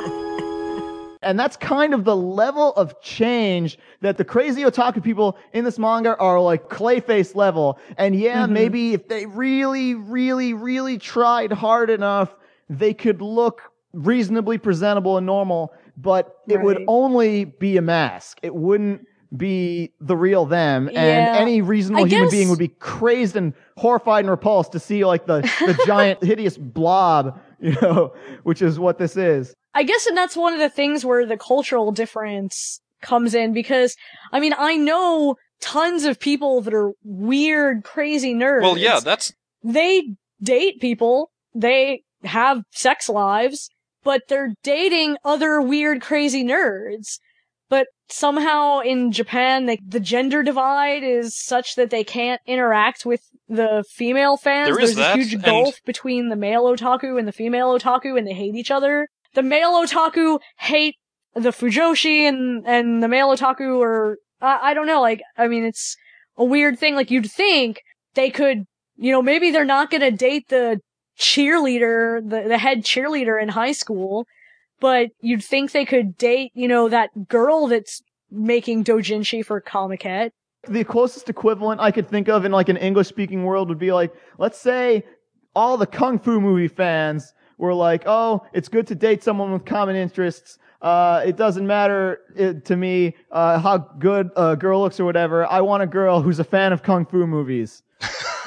And that's kind of the level of change that the crazy otaku people in this manga are like clayface level. And yeah, Mm-hmm. maybe if they really, really, really tried hard enough, they could look reasonably presentable and normal, but it would only be a mask. It wouldn't be the real them. And Yeah. any reasonable I human guess- being would be crazed and horrified and repulsed to see like the, the giant hideous blob, you know, which is what this is. I guess and that's one of the things where the cultural difference comes in because I mean I know tons of people that are weird, crazy nerds. Well, yeah, that's they date people, they have sex lives, but they're dating other weird, crazy nerds. But somehow in Japan, they, the gender divide is such that they can't interact with the female fans. There is There's that, a huge and- gulf between the male otaku and the female otaku, and they hate each other. The male otaku hate the Fujoshi, and and the male otaku are I, I don't know. Like I mean, it's a weird thing. Like you'd think they could, you know, maybe they're not gonna date the cheerleader, the, the head cheerleader in high school, but you'd think they could date, you know, that girl that's making dojinshi for Comiket. The closest equivalent I could think of in like an English speaking world would be like, let's say all the kung fu movie fans were like, oh, it's good to date someone with common interests. Uh, it doesn't matter uh to me uh, how good a girl looks or whatever. I want a girl who's a fan of kung fu movies.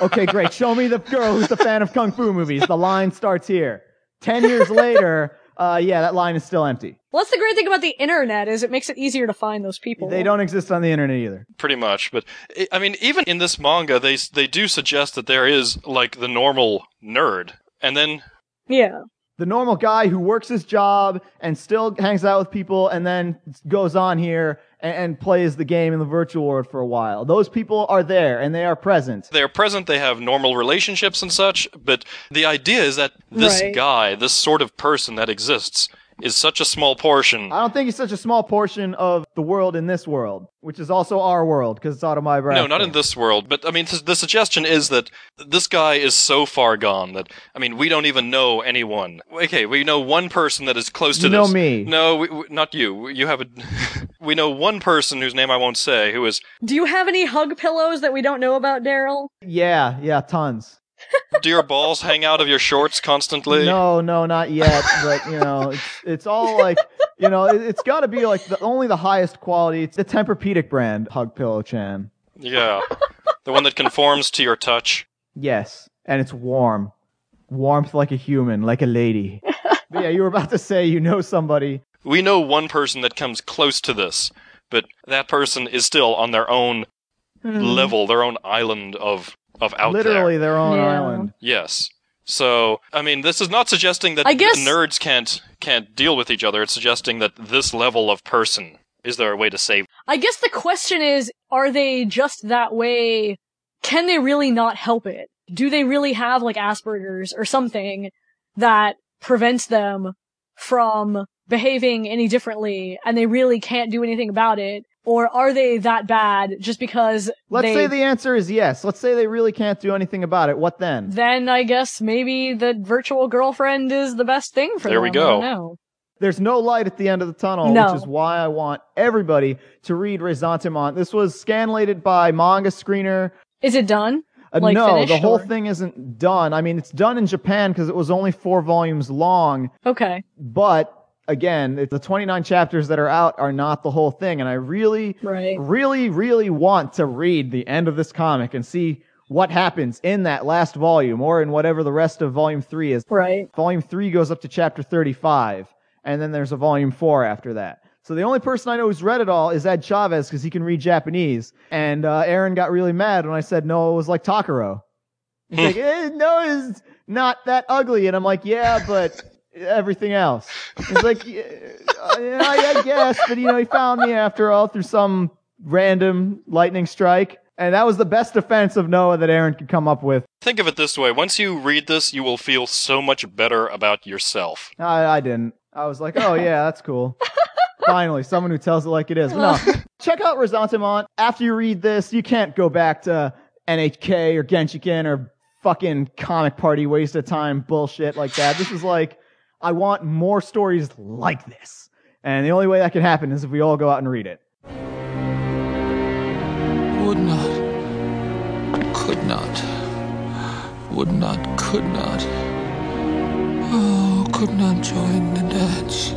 Okay, great. Show me the girl who's a fan of kung fu movies. The line starts here. Ten years later, uh, yeah, that line is still empty. Well, that's the great thing about the internet is it makes it easier to find those people. They don't exist on the internet either. pretty much. But I- I mean, even in this manga, they they do suggest that there is like the normal nerd, and then Yeah. the normal guy who works his job and still hangs out with people and then goes on here and, and plays the game in the virtual world for a while. Those people are there and they are present. they are present, they have normal relationships and such. But the idea is that this Right. guy, this sort of person that exists, is such a small portion. I don't think it's such a small portion of the world in this world, which is also our world because it's autobiographical. No, not in this world. But I mean, th- the suggestion is that this guy is so far gone that I mean, we don't even know anyone. Okay, we know one person that is close to You know me. No, we, we, not you. You have a. we know one person whose name I won't say who is. Do you have any hug pillows that we don't know about, Daryl? Yeah, yeah, tons. Do your balls hang out of your shorts constantly? No, no, not yet. but you know, it's it's all like you know, it, it's got to be like the, only the highest quality. It's the Tempur-Pedic brand Hug Pillow Chan. Yeah, the one that conforms to your touch. Yes, and it's warm, warmth like a human, like a lady. but yeah, you were about to say you know somebody. We know one person that comes close to this, but that person is still on their own Hmm. level, their own island of of out Literally there. their own Yeah. island. Yes. So, I mean, this is not suggesting that I guess- nerds can't can't deal with each other. It's suggesting that this level of person is there a way to save? I guess the question is, are they just that way? Can they really not help it? Do they really have like Asperger's or something that prevents them from behaving any differently and they really can't do anything about it? Or are they that bad just because Let's they, say the answer is yes. Let's say they really can't do anything about it. What then? then I guess maybe the virtual girlfriend is the best thing for them. There them. we go. don't. There's no light at the end of the tunnel, No. which is why I want everybody to read Ressentiment. This was scanlated by Manga Screener. Is it done? Uh, Like, no, finished, the whole or- thing isn't done. I mean, it's done in Japan because it was only four volumes long. Okay. But again, the 29 chapters that are out are not the whole thing. And I really, Right. really, really want to read the end of this comic and see what happens in that last volume or in whatever the rest of volume three is. Right. Volume three goes up to chapter 35, and then there's a volume four after that. So the only person I know who's read it all is Ed Chavez because he can read Japanese. And uh, Aaron got really mad when I said no, it was like Takuro. He's like, eh, no, it's not that ugly. And I'm like, yeah, but everything else. He's like, yeah, uh, I, I guess, but you know, he found me after all through some random lightning strike. And that was the best defense of Noah that Aaron could come up with. Think of it this way: once you read this, you will feel so much better about yourself. I, I didn't. I was like, oh yeah, that's cool. Finally, someone who tells it like it is. But no, check out Ressentiment. After you read this, you can't go back to NHK or Genshiken or fucking comic party waste of time bullshit like that. This is like, I want more stories like this. And the only way that can happen is if we all go out and read it. Would not, could not, would not, could not. Oh, could not join the dance.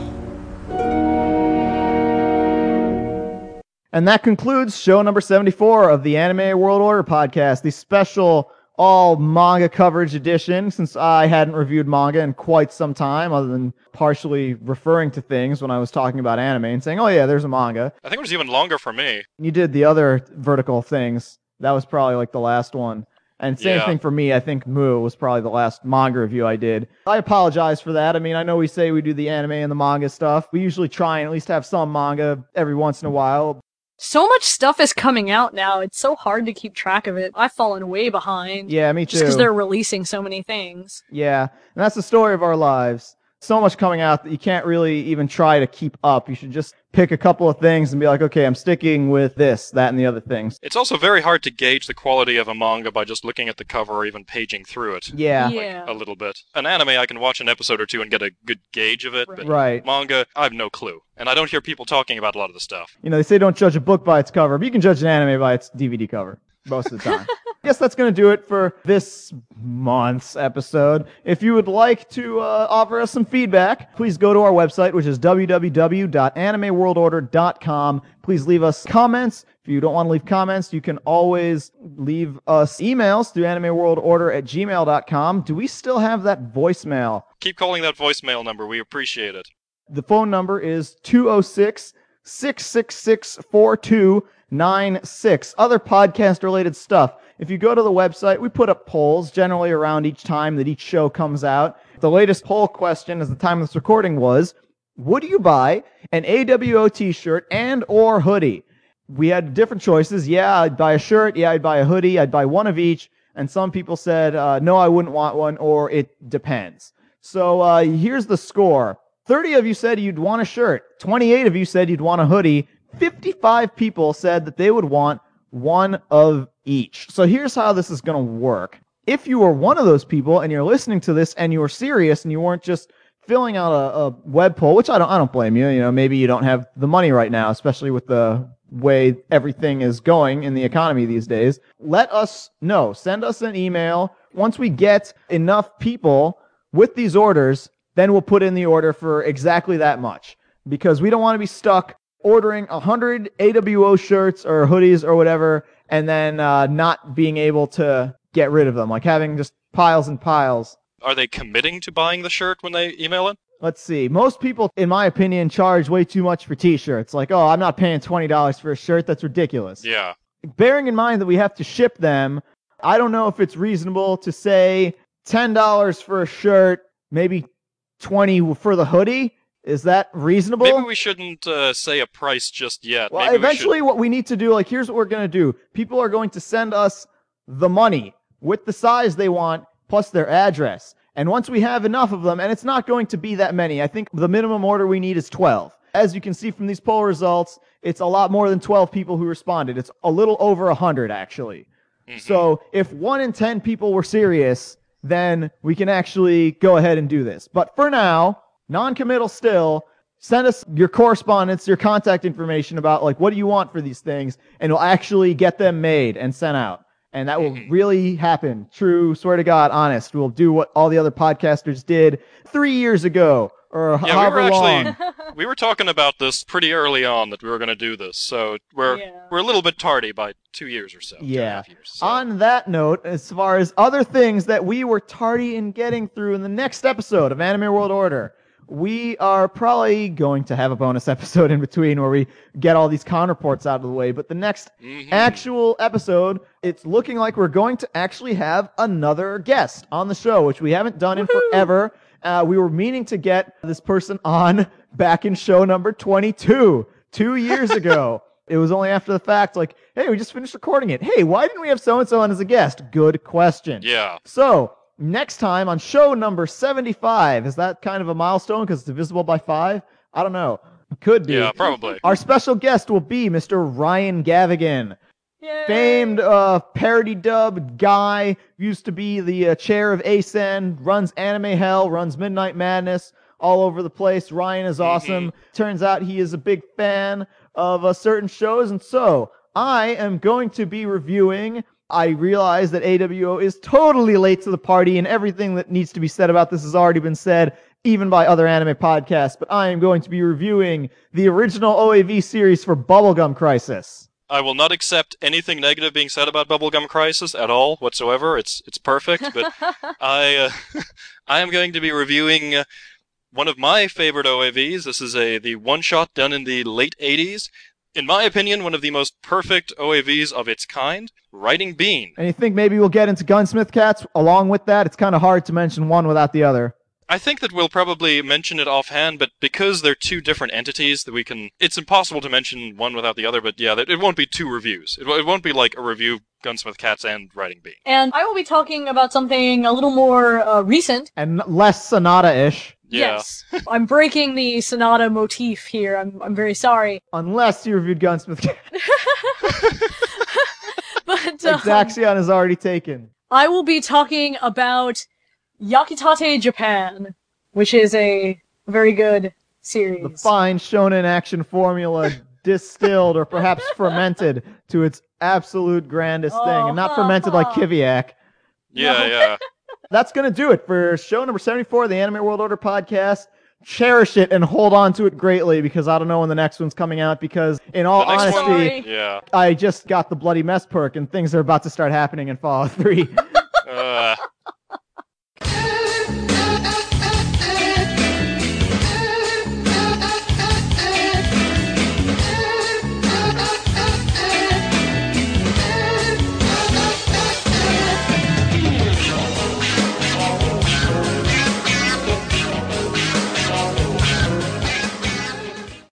And that concludes show number 74 of the Anime World Order podcast, the special all manga coverage edition, since I hadn't reviewed manga in quite some time, other than partially referring to things when I was talking about anime and saying, oh yeah, there's a manga. I think it was even longer for me. You did the other vertical things. That was probably like the last one. And same Yeah. thing for me. I think Moo was probably the last manga review I did. I apologize for that. I mean, I know we say we do the anime and the manga stuff. We usually try and at least have some manga every once in a while. So much stuff is coming out now. It's so hard to keep track of it. I've fallen way behind. Yeah, me too. Just because they're releasing so many things. Yeah, and that's the story of our lives. So much coming out that you can't really even try to keep up. You should just pick a couple of things and be like, okay, I'm sticking with this, that, and the other things. It's also very hard to gauge the quality of a manga by just looking at the cover or even paging through it. Yeah. Like, Yeah. a little bit. An anime, I can watch an episode or two and get a good gauge of it, but Right. manga, I have no clue. And I don't hear people talking about a lot of the stuff. You know, they say don't judge a book by its cover, but you can judge an anime by its DVD cover most of the time. Guess that's going to do it for this month's episode. If you would like to uh, offer us some feedback, please go to our website, which is www.animeworldorder.com. Please leave us comments. If you don't want to leave comments, you can always leave us emails through animeworldorder at gmail.com. Do we still have that voicemail? Keep calling that voicemail number. We appreciate it. The phone number is 206 666 4296. Other podcast related stuff. If you go to the website, we put up polls generally around each time that each show comes out. The latest poll question as the time of this recording was, would you buy an AWO t-shirt and or hoodie? We had different choices. Yeah, I'd buy a shirt. Yeah, I'd buy a hoodie. I'd buy one of each. And some people said, uh, no, I wouldn't want one, or it depends. So uh, here's the score 30 of you said you'd want a shirt, 28 of you said you'd want a hoodie, 55 people said that they would want one of each. So here's how this is going to work. If you are one of those people and you're listening to this and you're serious and you weren't just filling out a, a web poll, which I don't, I don't blame you. You know, maybe you don't have the money right now, especially with the way everything is going in the economy these days. Let us know. Send us an email. Once we get enough people with these orders, then we'll put in the order for exactly that much because we don't want to be stuck ordering 100 AWO shirts or hoodies or whatever and then uh, not being able to get rid of them, like having just piles and piles. Are they committing to buying the shirt when they email it? Let's see. Most people, in my opinion, charge way too much for t-shirts. Like, oh, I'm not paying $20 for a shirt. That's ridiculous. Yeah. Bearing in mind that we have to ship them, I don't know if it's reasonable to say $10 for a shirt, maybe 20 for the hoodie. Is that reasonable? Maybe we shouldn't uh, say a price just yet. Well, Maybe we eventually, what we need to do, like, here's what we're going to do. People are going to send us the money with the size they want plus their address. And once we have enough of them, and it's not going to be that many, I think the minimum order we need is 12. As you can see from these poll results, it's a lot more than 12 people who responded. It's a little over 100, actually. So if one in 10 people were serious, then we can actually go ahead and do this. But for now, non-committal still, send us your correspondence, your contact information about like what do you want for these things, and we'll actually get them made and sent out. And that will mm-hmm. really happen. True, swear to God, honest. We'll do what all the other podcasters did three years ago or Yeah, we however were long. we were talking about this pretty early on that we were going to do this. So we're we're a little bit tardy by two years or so. Yeah. On that note, as far as other things that we were tardy in getting through in the next episode of Anime World Order, we are probably going to have a bonus episode in between where we get all these con reports out of the way. But the next actual episode, it's looking like we're going to actually have another guest on the show, which we haven't done in forever. Uh, we were meaning to get this person on back in show number 22, two years ago. It was only after the fact, like, hey, we just finished recording it. Hey, why didn't we have so and so on as a guest? Good question. Yeah. So, next time on show number 75, is that kind of a milestone because it's divisible by five? I don't know. Could be. Yeah, probably. Our special guest will be Mr. Ryan Gavigan. famed uh, parody dub guy, used to be the uh, chair of ASEN, runs Anime Hell, runs Midnight Madness all over the place. Ryan is awesome. Turns out he is a big fan of uh, certain shows, and so I am going to be reviewing. I realize that AWO is totally late to the party, and everything that needs to be said about this has already been said, even by other anime podcasts. But I am going to be reviewing the original OAV series for Bubblegum Crisis. I will not accept anything negative being said about Bubblegum Crisis at all whatsoever. It's it's perfect, but I uh, I am going to be reviewing uh, one of my favorite OAVs. This is a the one shot done in the late 80s. In my opinion, one of the most perfect OAVs of its kind, Riding Bean. And you think maybe we'll get into Gunsmith Cats along with that? It's kind of hard to mention one without the other. I think that we'll probably mention it offhand, but because they're two different entities, that we can. It's impossible to mention one without the other. But yeah, it won't be two reviews. It, it won't be like a review of Gunsmith Cats and Riding Bean. And I will be talking about something a little more uh, recent. And less Sonoda-ish. Yes. I'm breaking the Sonoda motif here. I'm, I'm very sorry. Unless you reviewed Gunsmith But um, Exaxxion is already taken. I will be talking about Yakitate Japan, which is a very good series. The fine shonen action formula distilled or perhaps fermented to its absolute grandest thing, and not fermented like Kiviak. Yeah, yeah. That's going to do it for show number 74 of the Anime World Order podcast. Cherish it and hold on to it greatly because I don't know when the next one's coming out. Because, in all The next one- honesty, yeah. I just got the Bloody Mess perk and things are about to start happening in Fallout 3. Uh.